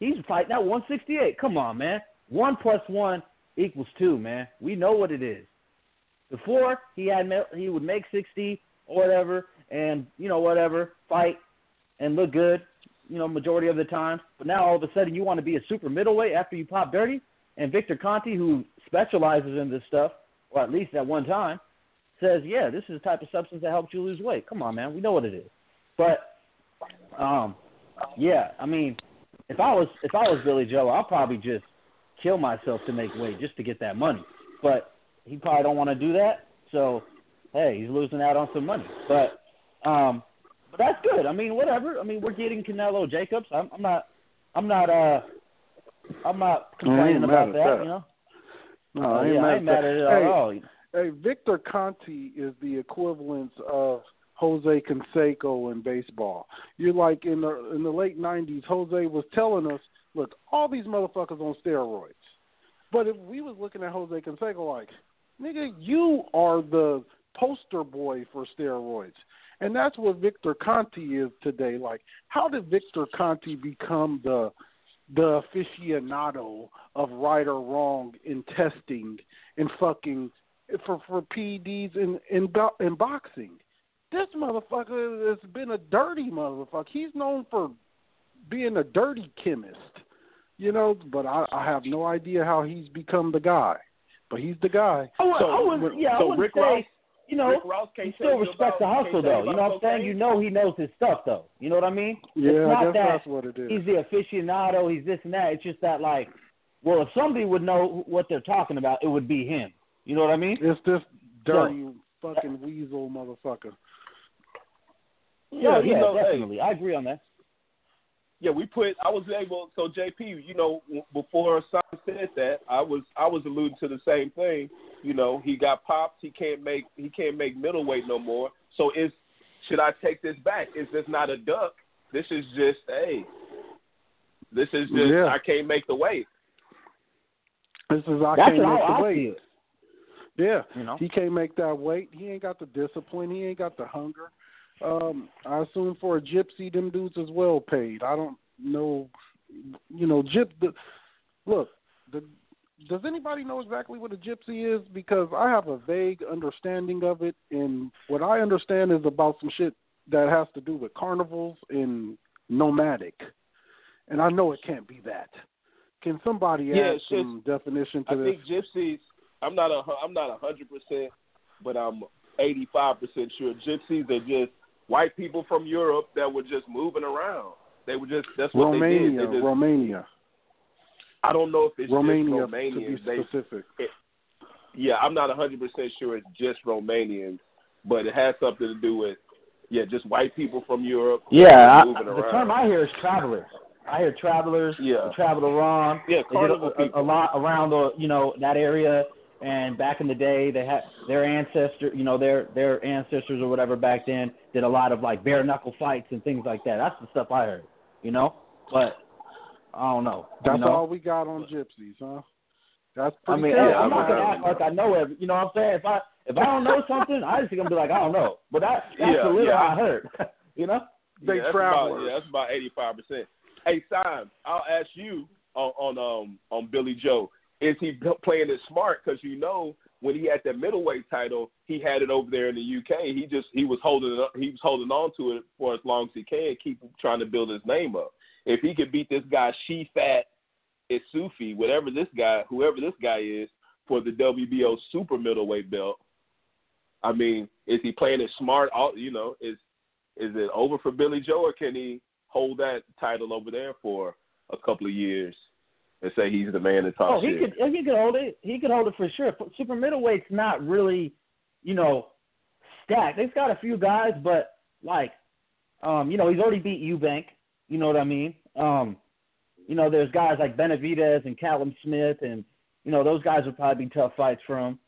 He's fighting at 168. Come on, man. One plus one equals two, man. We know what it is. Before he had he would make 60 or whatever, and you know whatever fight and look good, you know majority of the time. But now all of a sudden you want to be a super middleweight after you pop dirty. And Victor Conte, who specializes in this stuff, or at least at one time, says, yeah, this is the type of substance that helps you lose weight. Come on, man. We know what it is. But um, yeah, I mean, if I was if I was Billy Joe, I'll probably just kill myself to make weight just to get that money. But he probably don't want to do that. So hey, he's losing out on some money. But um, but that's good. I mean, whatever. I mean, we're getting Canelo Jacobs. I'm, I'm not. I'm not. Uh, I'm not complaining mad about that, that. You know. No, Uh, I ain't yeah, I mad ain't mad at it at hey, all. Hey, Victor Conte is the equivalent of Jose Canseco in baseball. You're like in the in the late '90s. Jose was telling us, "Look, all these motherfuckers on steroids." But if we was looking at Jose Canseco, like, nigga, you are the poster boy for steroids, and that's what Victor Conte is today. Like, how did Victor Conte become the the aficionado of right or wrong in testing and fucking for for PEDs in in in boxing. This motherfucker has been a dirty motherfucker. He's known for being a dirty chemist. you know. But I, I have no idea how he's become the guy. But he's the guy. I would, So, I would, yeah, so I Rick say, Ross- you know, Rick Ross can't you still tell you respect the hustle though. you know what I'm saying? You know he knows his stuff though. You know what I mean? Yeah, it's not I guess that that's what it is. he's the aficionado, he's this and that. It's just that like, well, if somebody would know what they're talking about, it would be him. You know what I mean? It's this dirty fucking weasel motherfucker. Yeah, he yeah, knows- hey, definitely. I agree on that. yeah, we put. I was able. So JP, you know, before Son said that, I was I was alluding to the same thing. You know, he got popped. He can't make he can't make middleweight no more. So is should I take this back? Is this not a duck? This is just hey. This is just Yeah. I can't make the weight. This is I That's can't how make the I weight. Yeah, You know? he can't make that weight. He ain't got the discipline. He ain't got the hunger. Um, I assume for a gypsy, them dudes is well paid. I don't know, you know, gyp. The, look, the, does anybody know exactly what a gypsy is? Because I have a vague understanding of it, and what I understand is about some shit that has to do with carnivals and nomadic. And I know it can't be that. Can somebody Yeah, add some definition to I this? I think gypsies. I'm not a. I'm not a hundred percent, but I'm 85 percent sure gypsies are just white people from Europe that were just moving around. They were just. That's what Romania, they did. They just, Romania, I don't know if it's Romania just to Romanians. be They, specific. yeah, I'm not 100 percent sure it's just Romanians, but it has something to do with yeah, just white people from Europe. Yeah, I, moving the term I hear is travelers. I hear travelers. Yeah. travel around. Yeah, They carnival a, a, a lot around the you know that area. And back in the day, they had their ancestor, you know, their their ancestors or whatever back then did a lot of like bare knuckle fights and things like that. That's the stuff I heard, you know. But I don't know. That's you know? all we got on gypsies, huh? That's I mean, good. I'm not gonna act like I know every. You know what I'm saying? If I if I don't know something, I just gonna be like I don't know. But that that's Yeah, the little yeah. I heard. you know? They yeah, that's travelers. About, yeah, that's about 85 percent. Hey, Simon, I'll ask you on, on um on Billy Joe. Is he playing it smart? Because you know when he had that middleweight title, he had it over there in the UK. He just he was holding it up, he was holding on to it for as long as he can, keep trying to build his name up. If he could beat this guy Shefat Isufi, whatever this guy, whoever this guy is, for the WBO super middleweight belt, I mean, is he playing it smart? All you know, is is it over for Billy Joe, or can he hold that title over there for a couple of years and say he's the man to talk Oh, he shit? could he could hold it. He could hold it for sure. Super middleweight's not really, you know, stacked. They've got a few guys, but like, um, you know, he's already beat Eubank. You know what I mean? Um, you know, there's guys like Benavidez and Callum Smith, and you know those guys would probably be tough fights for him.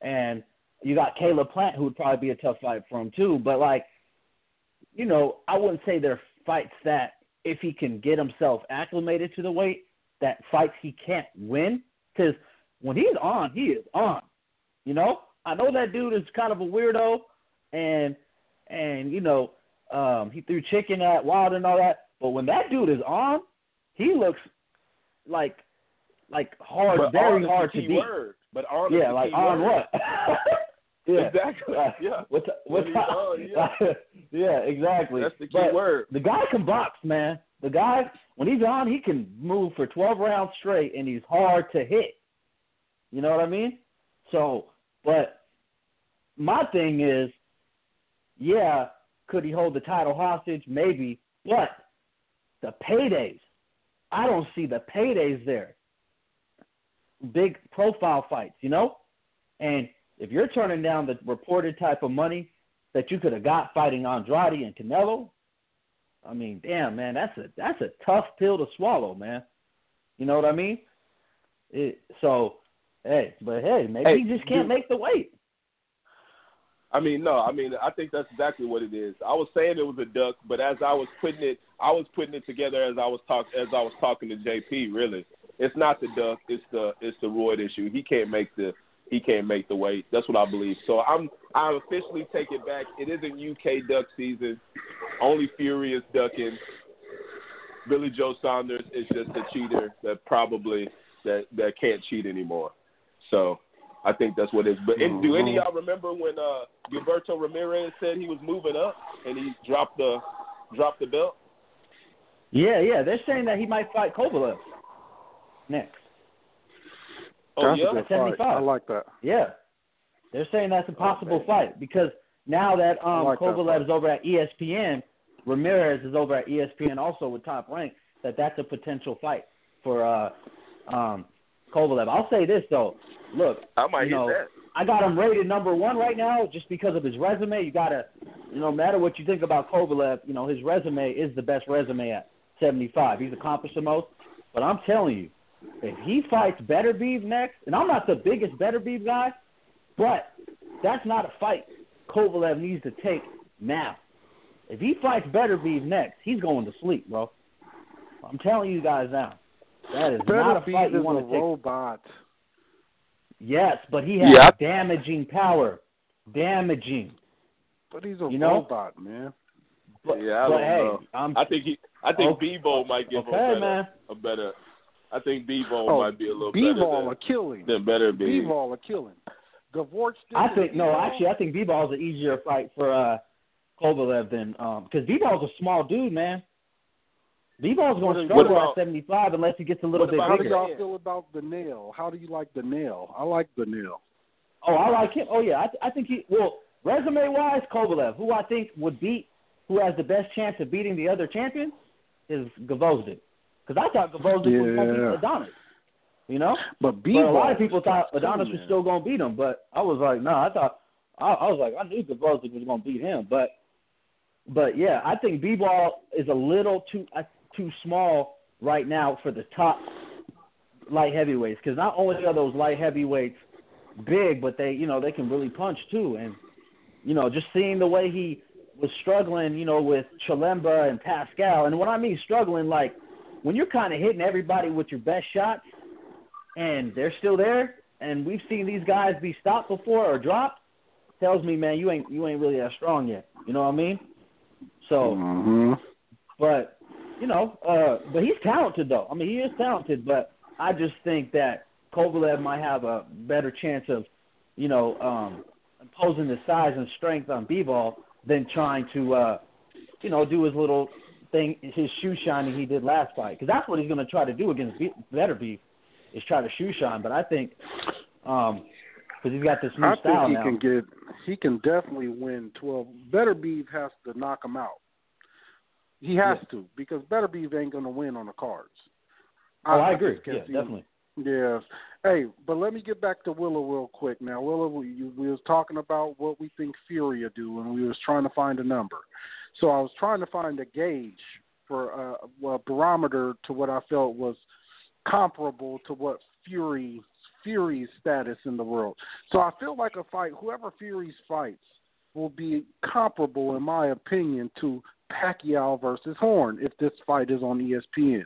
And you got Caleb Plant, who would probably be a tough fight for him too. But like, you know, I wouldn't say they're fights that if he can get himself acclimated to the weight, that fights he can't win. Because when he's on, he is on. You know, I know that dude is kind of a weirdo, and and you know, um, he threw chicken at Wild and all that. But when that dude is on, he looks like like hard, But very hard to beat. word. But on Yeah, like on word. what? yeah. Exactly. Uh, Yeah. What's what's on, yeah. yeah, exactly. That's the key But word. The guy can box, man. The guy when he's on, he can move for twelve rounds straight, and he's hard to hit. You know what I mean? So, but my thing is, yeah, could he hold the title hostage? Maybe, but the paydays, I don't see the paydays there. Big profile fights, you know, and if you're turning down the reported type of money that you could have got fighting Andrade and Canelo, I mean, damn man, that's a that's a tough pill to swallow, man. You know what I mean? It, so, hey, but hey, maybe Hey, he just can't dude. make the weight. I mean, no, I mean, I think that's exactly what it is. I was saying it was a duck, but as I was putting it, I was putting it together as I was talk as I was talking to JP. Really, it's not the duck, it's the it's the roid issue. He can't make the he can't make the weight. That's what I believe. So I'm I officially take it back. It isn't UK duck season. Only Fury is ducking. Billy Joe Saunders is just a cheater that probably that that can't cheat anymore. So I think that's what it is. But and do any of y'all remember when uh Gilberto Ramirez said he was moving up and he dropped the dropped the belt? Yeah, yeah, they're saying that he might fight Kovalev. next. Oh That's yeah. a good 75. fight. I like that. Yeah, they're saying that's a possible man. fight because now that um like that Kovalev fight. is over at ESPN, Ramirez is over at ESPN also with top rank. That that's a potential fight for uh um Kovalev. I'll say this though, look, I might you know, that. I got him rated number one right now just because of his resume. You gotta, you know, no matter what you think about Kovalev, you know his resume is the best resume at 75. He's accomplished the most. But I'm telling you, if he fights Beterbiev next, and I'm not the biggest Beterbiev guy, but that's not a fight Kovalev needs to take now. If he fights Beterbiev next, he's going to sleep, bro. I'm telling you guys now. That is Better not a fight you want to take. robot. Yes, but he has Yeah. damaging power. Damaging. But he's a You know? robot, man. But, Yeah, I but don't hey, know. I'm I think he. I think Okay. Bebo might give him a better, man. a better. I think Bebo Oh, might be a little B-ball better a killing. than, than better be. B-ball a killing. Gavork I think no, actually, I think B-ball is an easier fight for uh Kovalev than um because B-ball's a small dude, man. B-ball's going to struggle about- at 75 unless he gets a little bit about- How do bigger. y'all feel about the nail? How do you like the nail? I like the nail. Oh, I like him. Oh yeah, I, th- I think he well resume wise, Kovalev, who I think would beat, who has the best chance of beating the other champion, is Gavozdin. Because I thought Gvozdyk was going to beat Adonis. You know. But B But a lot of people thought Adonis was still going to beat him, but I was like, no, I thought I, I was like, I knew Gavozdin was going to beat him, but but yeah, I think B-ball is a little too uh, too small right now for the top light heavyweights because not only are those light heavyweights big, but they you know they can really punch too, and you know just seeing the way he was struggling, you know, with Chilemba and Pascal, and when I mean struggling, like when you're kind of hitting everybody with your best shots and they're still there, and we've seen these guys be stopped before or dropped, tells me, man, you ain't you ain't really that strong yet. You know what I mean? So, hmm but you know, uh, but he's talented though. I mean, he is talented, but I just think that Kovalev might have a better chance of, you know, um, imposing his size and strength on B-ball than trying to, uh, you know, do his little thing, his shoe shining he did last fight, because that's what he's going to try to do against Be- Beterbiev, is try to shoe shine. But I think, um, because he's got this new style. I style think he now. can get. He can definitely win twelve. Beterbiev has to knock him out. He has Yeah. to because Beterbiev ain't going to win on the cards. oh, I, agree. Yeah, definitely. Yes. Hey, but let me get back to Willow real quick. Now, Willow, we, we was talking about what we think Fury do, and we was trying to find a number. So I was trying to find a gauge for uh, a barometer to what I felt was comparable to what Fury Fury's status in the world. So I feel like a fight, whoever Fury's fights, will be comparable, in my opinion, to Pacquiao versus Horn if this fight is on ESPN.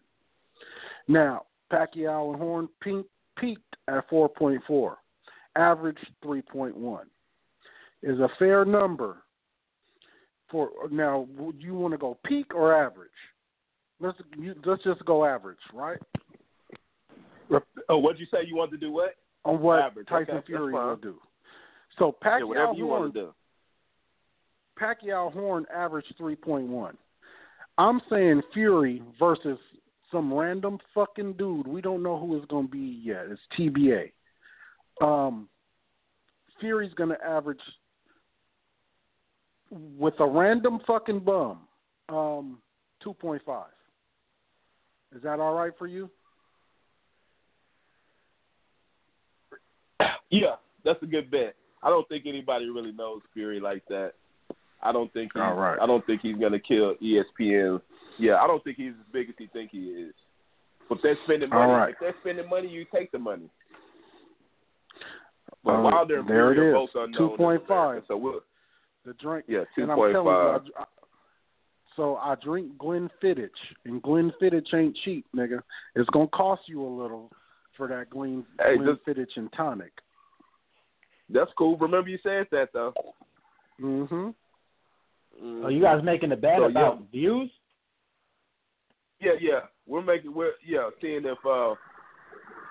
Now, Pacquiao and Horn peaked, peaked at 4.4, average 3.1. Is a fair number for now. Would you want to go peak or average? Let's you, let's just go average, right? Oh, what'd you say? You want to do what? On what Average, Tyson okay, Fury will do. So Yeah, Pacquiao whatever you Horn, want to do. Pacquiao Horn averaged 3.1. I'm saying Fury versus some random fucking dude. We don't know who it's going to be yet. It's TBA. Um, Fury's going to average with a random fucking bum um, 2.5. Is that all right for you? Yeah, that's a good bet. I don't think anybody really knows Fury like that. I don't think he, All right. I don't think he's gonna kill ESPN. Yeah, I don't think he's as big as he think he is. But if they're spending money, right. if they're spending money, you take the money. But Um, Wilder and there Fury it is. both unknown. in 2.5. So we'll, The drink. yeah, two point five. you, I, I, so I drink Glenn Fittich, and Glenfiddich ain't cheap, nigga. It's gonna cost you a little for that Glenn, Hey, Glenn just- Fittich and tonic. That's cool. Remember you said that though. Mm-hmm. Are you guys making a bet So, about yeah. views? Yeah, yeah. We're making we're yeah seeing if uh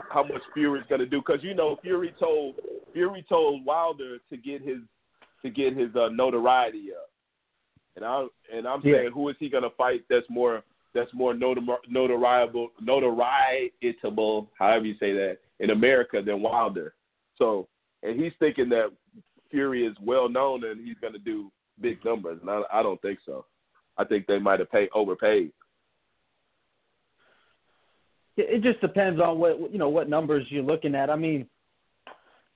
how much Fury's gonna do because you know Fury told Fury told Wilder to get his to get his uh, notoriety up, and I and I'm Yeah. saying who is he gonna fight that's more that's more notor- notoriable, notorietable, however you say that, in America than Wilder. So, and he's thinking that Fury is well known and he's going to do big numbers, and I, I don't think so. I think they might have paid overpaid. It just depends on what you know what numbers you're looking at. I mean,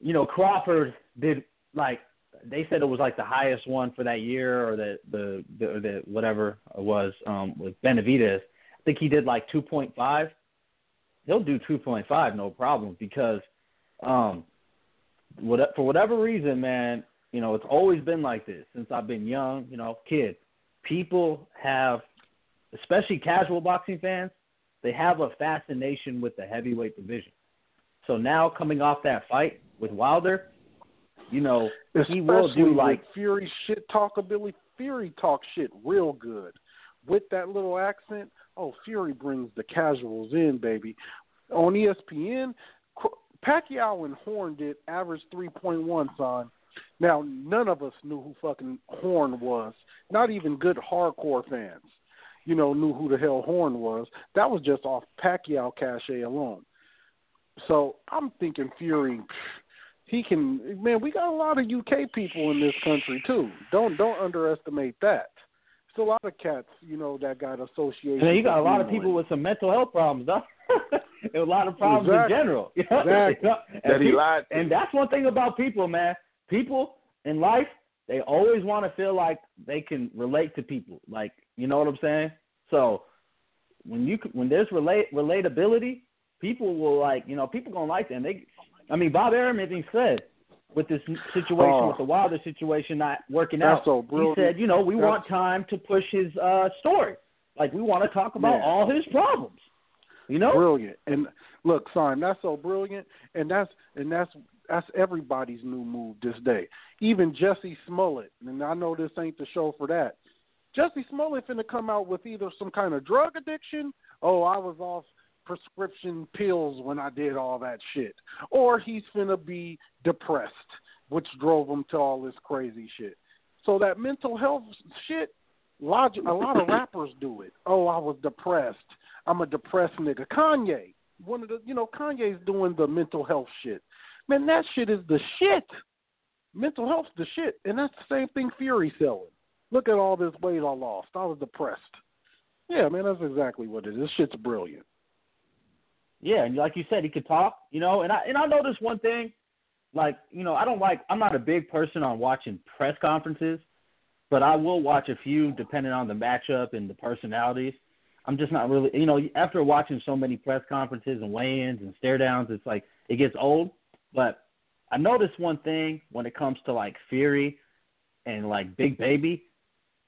you know, Crawford did like they said it was like the highest one for that year or the the the, the whatever it was um with Benavidez. I think he did like 2.5. He'll do 2.5 no problem because um what for whatever reason, man, you know, it's always been like this since I've been young, you know, kid. People have especially casual boxing fans, they have a fascination with the heavyweight division. So now coming off that fight with Wilder, you know, Especially he will do like Fury shit talkability. Fury talk shit real good with that little accent. Oh, Fury brings the casuals in, baby. On ESPN, Pacquiao and Horn did average three point one. Son, now none of us knew who fucking Horn was. Not even good hardcore fans, you know, knew who the hell Horn was. That was just off Pacquiao cachet alone. So I'm thinking Fury he can man we got a lot of uk people in this country too don't don't underestimate that it's a lot of cats you know that got associated and you got a lot of people with some mental health problems though and a lot of problems exactly. in general you know? exactly. and that he people, lied to. and that's one thing about people man people in life they always want to feel like they can relate to people like you know what i'm saying so when you when there's relate relatability people will like you know people gonna like that and they I mean, Bob even said with this situation Oh. with the Wilder situation not working out, so he said, you know, we That's- want time to push his uh story. Like we want to talk about Yeah. all his problems. You know? brilliant and look son that's so brilliant and that's and that's that's everybody's new move this day. Even jussie smollett and i know this ain't the show for that. Jussie smollett finna come out with either some kind of drug addiction oh i was off prescription pills when i did all that shit or he's finna be depressed which drove him to all this crazy shit. So that mental health shit logic a lot of rappers do it. Oh i was depressed. I'm a depressed nigga. Kanye, one of the, you know, Kanye's doing the mental health shit. Man, that shit is the shit. Mental health's the shit, and that's the same thing Fury selling. Look at all this weight I lost. I was depressed. Yeah, man, that's exactly what it is. This shit's brilliant. Yeah, and like you said, he could talk, you know, and I and I noticed one thing, like, you know, I don't like I'm not a big person on watching press conferences, but I will watch a few depending on the matchup and the personalities. I'm just not really you know, after watching so many press conferences and weigh ins and stare downs, it's like it gets old. But I noticed one thing when it comes to like Fury and like Big Baby,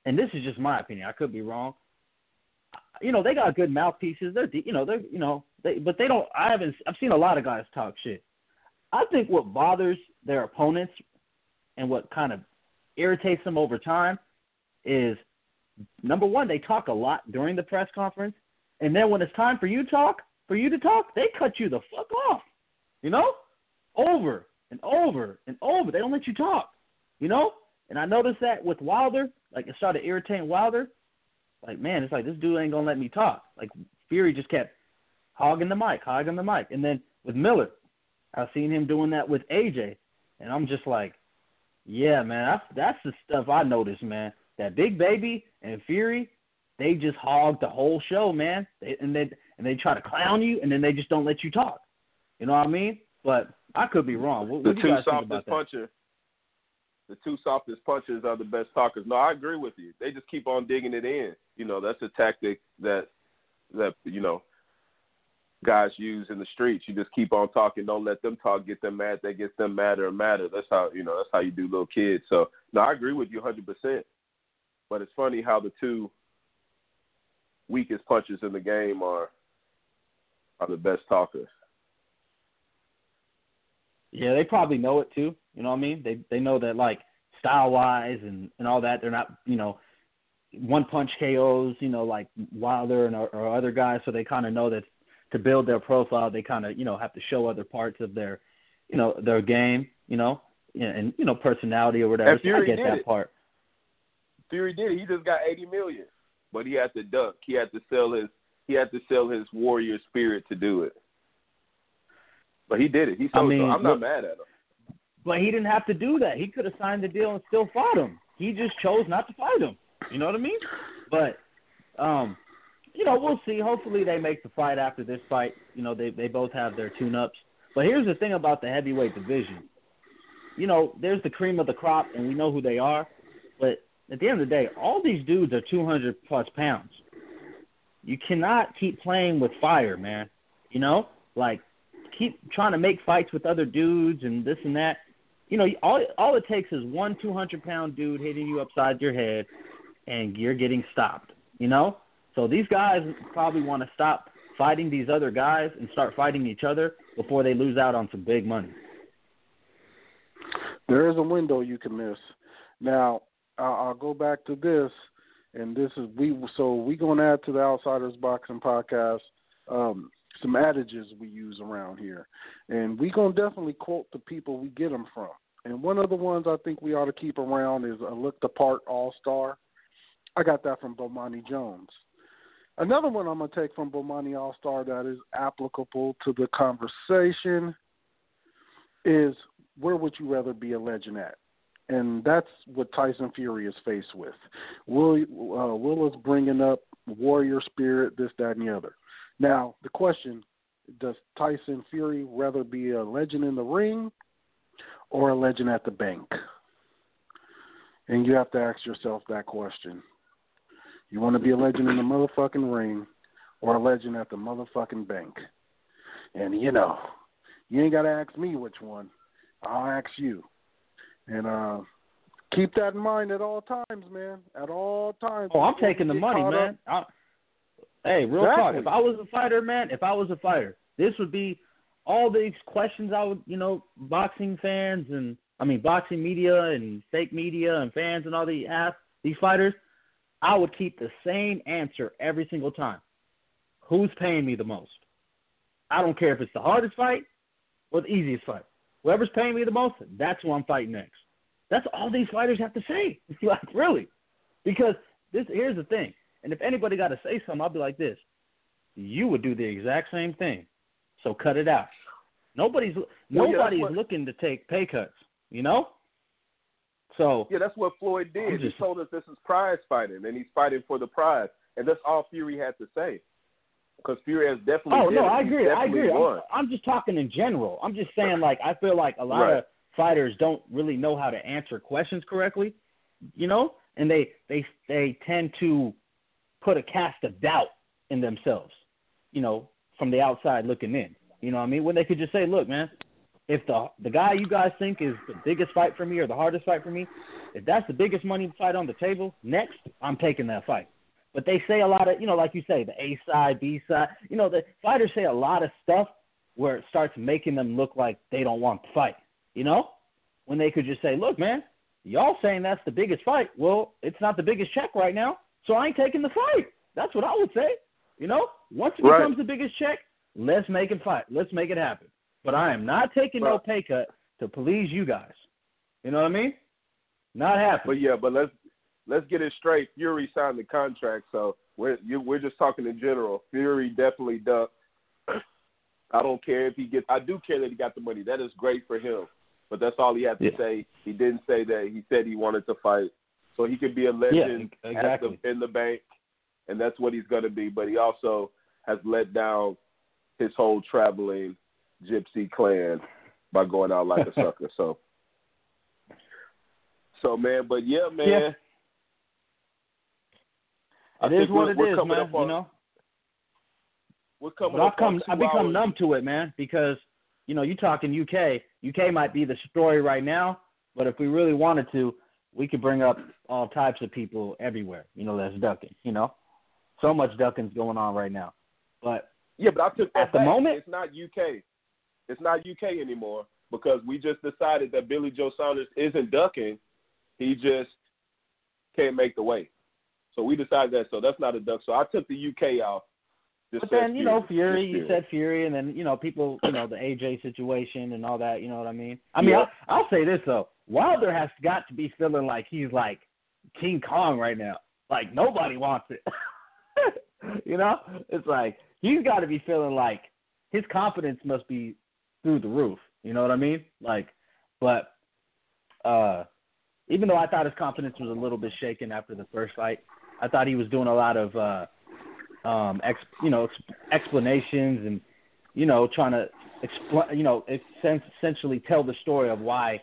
and this is just my opinion, I could be wrong you know they got good mouthpieces. They're you know they're you know they but they don't. I haven't. I've seen a lot of guys talk shit. I think what bothers their opponents and what kind of irritates them over time is number one they talk a lot during the press conference, and then when it's time for you talk for you to talk they cut you the fuck off. You know, over and over and over. They don't let you talk. You know, and I noticed that with Wilder. Like it started irritating Wilder like, man, it's like this dude ain't gonna let me talk. Like Fury just kept hogging the mic, hogging the mic. And then with Miller, I've seen him doing that with AJ. And I'm just like, yeah, man, that's that's the stuff I noticed, man. That big baby and Fury, they just hog the whole show, man. They, and they and they try to clown you and then they just don't let you talk. You know what I mean? But I could be wrong. What, the what do two you guys think softest about that? puncher. The two softest punchers are the best talkers. No, I agree with you. They just keep on digging it in. You know, that's a tactic that that you know guys use in the streets. You just keep on talking. Don't let them talk. Get them mad. That gets them madder and madder. That's how you know. That's how you do little kids. So no, I agree with you 100. percent But it's funny how the two weakest punchers in the game are are the best talkers. Yeah, they probably know it too. You know what I mean? They they know that like style wise and and all that. They're not you know one punch KOs. You know like Wilder and or, or other guys. So they kind of know that to build their profile, they kind of you know have to show other parts of their you know their game. You know and, you know personality or whatever. So I get that it. part. Fury did it. He just got 80 million. but he had to duck. He had to sell his he had to sell his warrior spirit to do it. But he did it. He sold I mean, so I'm not look, mad at him. But he didn't have to do that. He could have signed the deal and still fought him. He just chose not to fight him. You know what I mean? But um you know, we'll see. Hopefully they make the fight after this fight. You know, they they both have their tune ups. But here's the thing about the heavyweight division. You know, there's the cream of the crop and we know who they are. But at the end of the day, all these dudes are two hundred plus pounds. You cannot keep playing with fire, man. You know? Like keep trying to make fights with other dudes and this and that. You know, all all it takes is one two hundred pound dude hitting you upside your head, and you're getting stopped. You know, so these guys probably want to stop fighting these other guys and start fighting each other before they lose out on some big money. There is a window you can miss. Now, I'll, go back to this, and this is we. So we gonna add to the Outsiders Boxing podcast um, some adages we use around here, and we gonna definitely quote the people we get them from. And one of the ones I think we ought to keep around is a look the part all star. I got that from Bomani Jones. Another one I'm gonna take from Bomani All Star that is applicable to the conversation is where would you rather be a legend at? And that's what Tyson Fury is faced with. Will uh, Will is bringing up warrior spirit, this, that, and the other. Now the question: Does Tyson Fury rather be a legend in the ring or a legend at the bank? And you have to ask yourself that question. You want to be a legend in the motherfucking ring or a legend at the motherfucking bank? And you know, you ain't got to ask me which one. I'll ask you. And uh keep that in mind at all times, man. At all times. Oh, I'm taking the money, man. up- I, hey, real talk. If I was a fighter, man, if I was a fighter, this would be all these questions I would, you know, boxing fans and I mean boxing media and fake media and fans and all the ask these fighters. I would keep the same answer every single time. Who's paying me the most? I don't care if it's the hardest fight or the easiest fight. Whoever's paying me the most, that's who I'm fighting next. That's all these fighters have to say. like really, because this here's the thing. And if anybody got to say something, I'll be like this: you would do the exact same thing. So cut it out. Nobody's Well, yeah, nobody's what- looking to take pay cuts. You know. So Yeah, that's what Floyd did. Just- He told us this is prize fighting, and he's fighting for the prize, and that's all Fury had to say. Because Fury has definitely. Oh no. I agree. I agree. I'm. I'm just talking in general. I'm just saying like I feel like a lot Right. of fighters don't really know how to answer questions correctly, you know, and they they they tend to put a cast of doubt in themselves, you know, from the outside looking in. You know what I mean? When they could just say, "Look, man, if the the guy you guys think is the biggest fight for me or the hardest fight for me, if that's the biggest money fight on the table, next I'm taking that fight." But they say a lot of, you know, like you say, the A side, B side. You know, the fighters say a lot of stuff where it starts making them look like they don't want to fight. You know, when they could just say, "Look, man, y'all saying that's the biggest fight. Well, it's not the biggest check right now, so I ain't taking the fight." That's what I would say. You know, once it Right. becomes the biggest check, let's make it fight. Let's make it happen. But I am not taking no pay cut to please you guys. You know what I mean? Not happening. But yeah, but let's let's get it straight. Fury signed the contract, so we're you, we're just talking in general. Fury definitely ducked. I don't care if he gets. I do care that he got the money. That is great for him. But that's all he had to Yeah. say. He didn't say that. He said he wanted to fight, so he could be a legend Yeah, exactly. at the, in the bank, and that's what he's going to be. But he also has let down his whole traveling gypsy clan by going out like a sucker. So, so man, but yeah, man. Yeah. I It is think what it is, man. up on, You know. we're coming on come, I've become hours. numb to it, man, because you know you talking UK. UK might be the story right now, but if we really wanted to, we could bring up all types of people everywhere. You know, that's ducking. You know, so much ducking's going on right now. But Yeah, but I took that At the back. moment- It's not UK. It's not UK anymore because we just decided that Billy Joe Saunders isn't ducking. He just can't make the weight. So we decided that. So that's not a duck. So I took the UK off. Just but then you know Fury, you said Fury, and then you know people, you know the AJ situation and all that. You know what I mean? I mean, Yeah. I'll, I'll say this though: Wilder has got to be feeling like he's like King Kong right now. like nobody wants it. you know, it's like he's got to be feeling like his confidence must be through the roof. You know what I mean? Like, but uh, even though I thought his confidence was a little bit shaken after the first fight, I thought he was doing a lot of uh, um, ex, you know, ex- explanations and you know, trying to explain, you know, essentially tell the story of why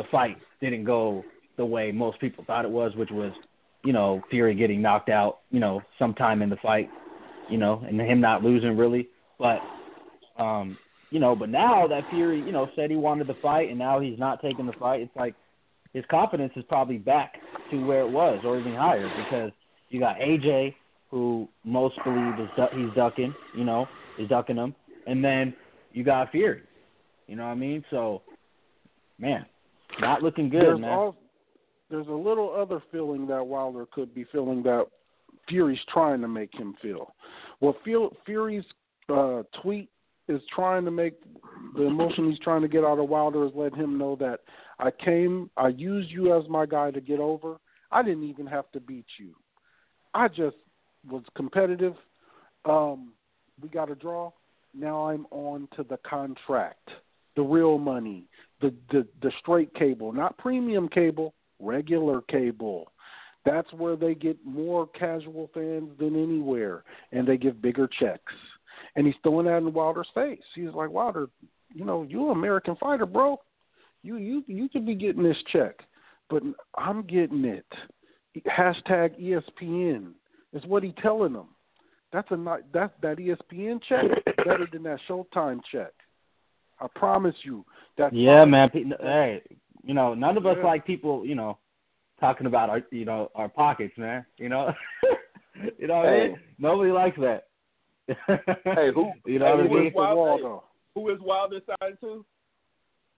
the fight didn't go the way most people thought it was, which was, you know, Fury getting knocked out, you know, sometime in the fight, you know, and him not losing really. But um, you know, but now that Fury, you know, said he wanted the fight and now he's not taking the fight, it's like his confidence is probably back to where it was or even higher because you got AJ who most believe is du- he's ducking, you know, is ducking him, and then you got Fury. You know what I mean? So, man, not looking good, there's man. All, there's a little other feeling that Wilder could be feeling that Fury's trying to make him feel. Well, Fury's uh, tweet is trying to make the emotion he's trying to get out of Wilder is let him know that I came, I used you as my guy to get over. I didn't even have to beat you. I just was competitive. Um, we got a draw. Now I'm on to the contract, the real money, the the the straight cable, not premium cable, regular cable. That's where they get more casual fans than anywhere, and they give bigger checks. And he's throwing that in Wilder's face. He's like, Wilder, you know, you're an American fighter, bro. You you you could be getting this check, but I'm getting it. Hashtag ESPN is what he's telling them. That's a not that that ESPN check better than that Showtime check. I promise you. That yeah, man. Hey, you know, none of us yeah. like people, you know, talking about our, you know, our pockets, man. You know, you know, what I mean? nobody likes that. hey, who? you know hey, what I mean? Wilder, who is Wilder signed to?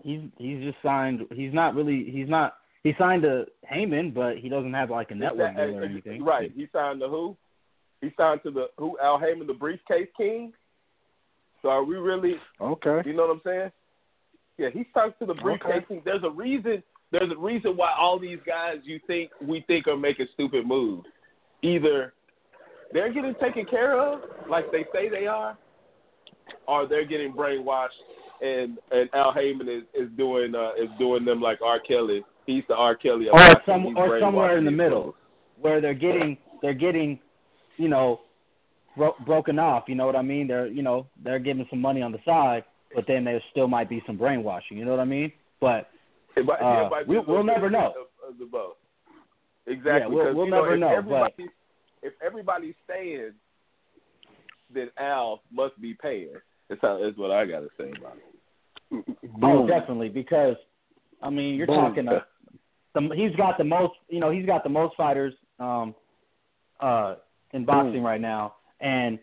He's he's just signed. He's not really. He's not. He signed to Haymon, but he doesn't have like a network that, deal or anything. Right. He signed to who? He signed to the who? Al Haymon, the briefcase king. So are we really? Okay. You know what I'm saying? Yeah, he signed to the briefcase okay. There's a reason. There's a reason why all these guys you think we think are making stupid moves. Either they're getting taken care of like they say they are, or they're getting brainwashed and and Al Haymon is is doing uh, is doing them like R. Kelly. He's the R. Kelly. Of or some or somewhere in the middle, where they're getting they're getting, you know, bro- broken off. You know what I mean? They're you know they're giving some money on the side, but then there still might be some brainwashing. You know what I mean? But It might- Uh, it might be we- a we'll never know. Of, of the both. Exactly. Yeah, we'll- we'll you know, never if know, but- If everybody's staying, then Al must be paying. That's how. That's what I got to say about it. oh, definitely because I mean you're Boom. talking. Uh, the, he's got the most. You know, he's got the most fighters um, uh, in boxing Boom. right now, and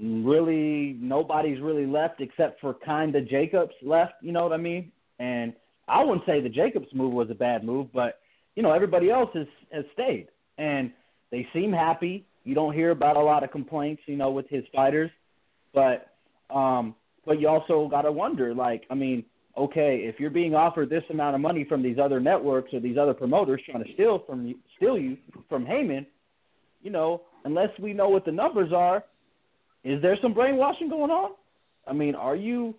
really nobody's really left except for kind of Jacobs left. You know what I mean? And I wouldn't say the Jacobs move was a bad move, but you know everybody else has has stayed, and they seem happy. You don't hear about a lot of complaints, you know, with his fighters, but um, but you also got to wonder, like, I mean, okay, if you're being offered this amount of money from these other networks or these other promoters trying to steal from steal you from Haymon, you know, unless we know what the numbers are, is there some brainwashing going on? I mean, are you,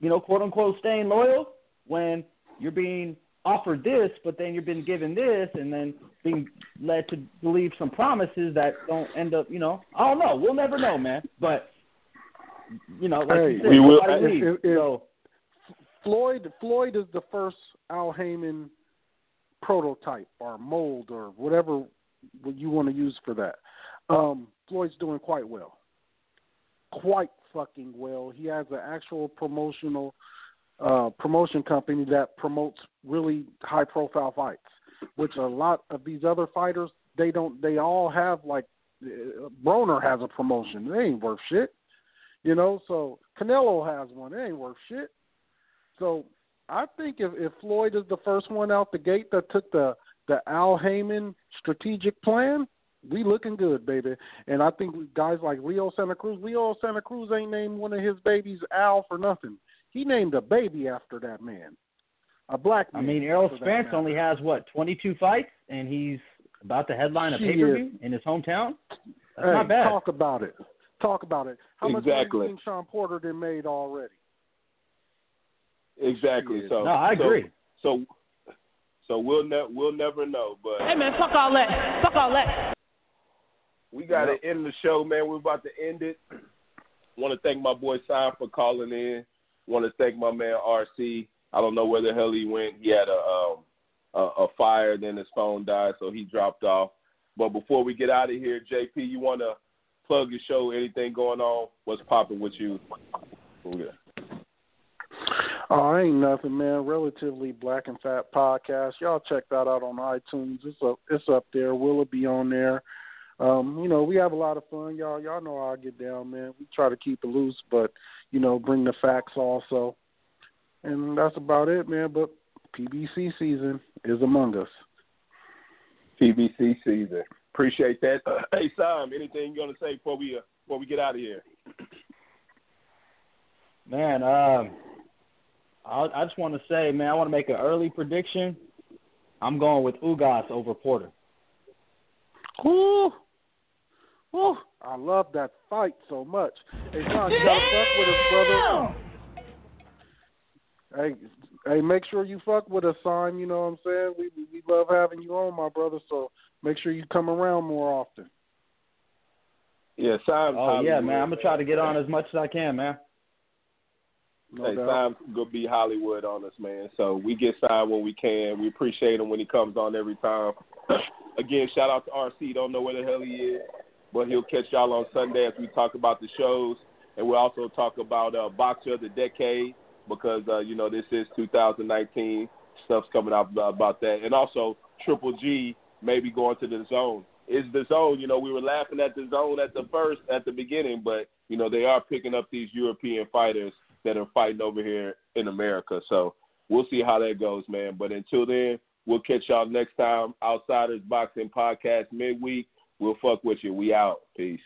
you know, quote unquote, staying loyal when you're being offered this, but then you've been given this, and then being led to believe some promises that don't end up, you know, I don't know. We'll never know, man. But you know, like Hey, you said, we will- leaves. if- if- so Floyd Floyd is the first Al Haymon prototype or mold or whatever you want to use for that. Um, Floyd's doing quite well, quite fucking well. He has an actual promotional uh, promotion company that promotes really high profile fights, which a lot of these other fighters they don't. They all have like uh, Broner has a promotion. They ain't worth shit, you know. So Canelo has one. It ain't worth shit. So I think if, if Floyd is the first one out the gate that took the the Al Haymon strategic plan, we looking good, baby. And I think guys like Leo Santa Cruz, Leo Santa Cruz ain't named one of his babies Al for nothing. He named a baby after that man, a black man. I mean, Errol Spence only has what 22 fights, and he's about to headline a Shit. pay per view in his hometown. That's hey, not bad. talk about it. Talk about it. How much money Exactly. do you think Sean Porter did made already? Exactly. So no, I agree. So, so we'll ne- we'll never know, but Hey man, fuck all that. Fuck all that. we got to end the show, man. We're about to end it. Want to thank my boy Sign for calling in. Want to thank my man RC. I don't know where the hell he went. He had a um, a, a fire, then his phone died, so he dropped off. But before we get out of here, JP, you want to plug your show? Anything going on? What's popping with you? Yeah. Oh, ain't nothing, man. Relatively Black and Fat podcast. Y'all check that out on iTunes. It's up. It's up there. Will it be on there? Um, you know, we have a lot of fun, y'all. Y'all know how I get down, man. We try to keep it loose, but you know, bring the facts also. And that's about it, man. But PBC season is among us. PBC season. Appreciate that. hey, Sam, anything you want to say before we uh, before we get out of here? Man, um, I, I just want to say, man, I want to make an early prediction. I'm going with Ugas over Porter. Ooh, ooh, I love that fight so much. Hey, John, you gotta fuck with us, brother. Hey, hey, make sure you fuck with us, son. You know what I'm saying? We we love having you on, my brother. So make sure you come around more often. Yeah, Sam. Oh yeah, man, I'm gonna try to get on as much as I can, man. No hey. Sam's gonna be Hollywood on us, man. So we get signed when we can. We appreciate him when he comes on every time. Again, shout out to RC. Don't know where the hell he is, but he'll catch y'all on Sunday as we talk about the shows, and we'll also talk about uh, Boxer of the Decade because uh, you know this is 2019. Stuff's coming out about that, and also Triple G maybe going to DAZN. Is DAZN? You know, we were laughing at DAZN at the first at the beginning, but you know they are picking up these European fighters that are fighting over here in America. So we'll see how that goes, man. But until then, we'll catch y'all next time. Outsiders Boxing Podcast midweek. We'll fuck with you. We out. Peace.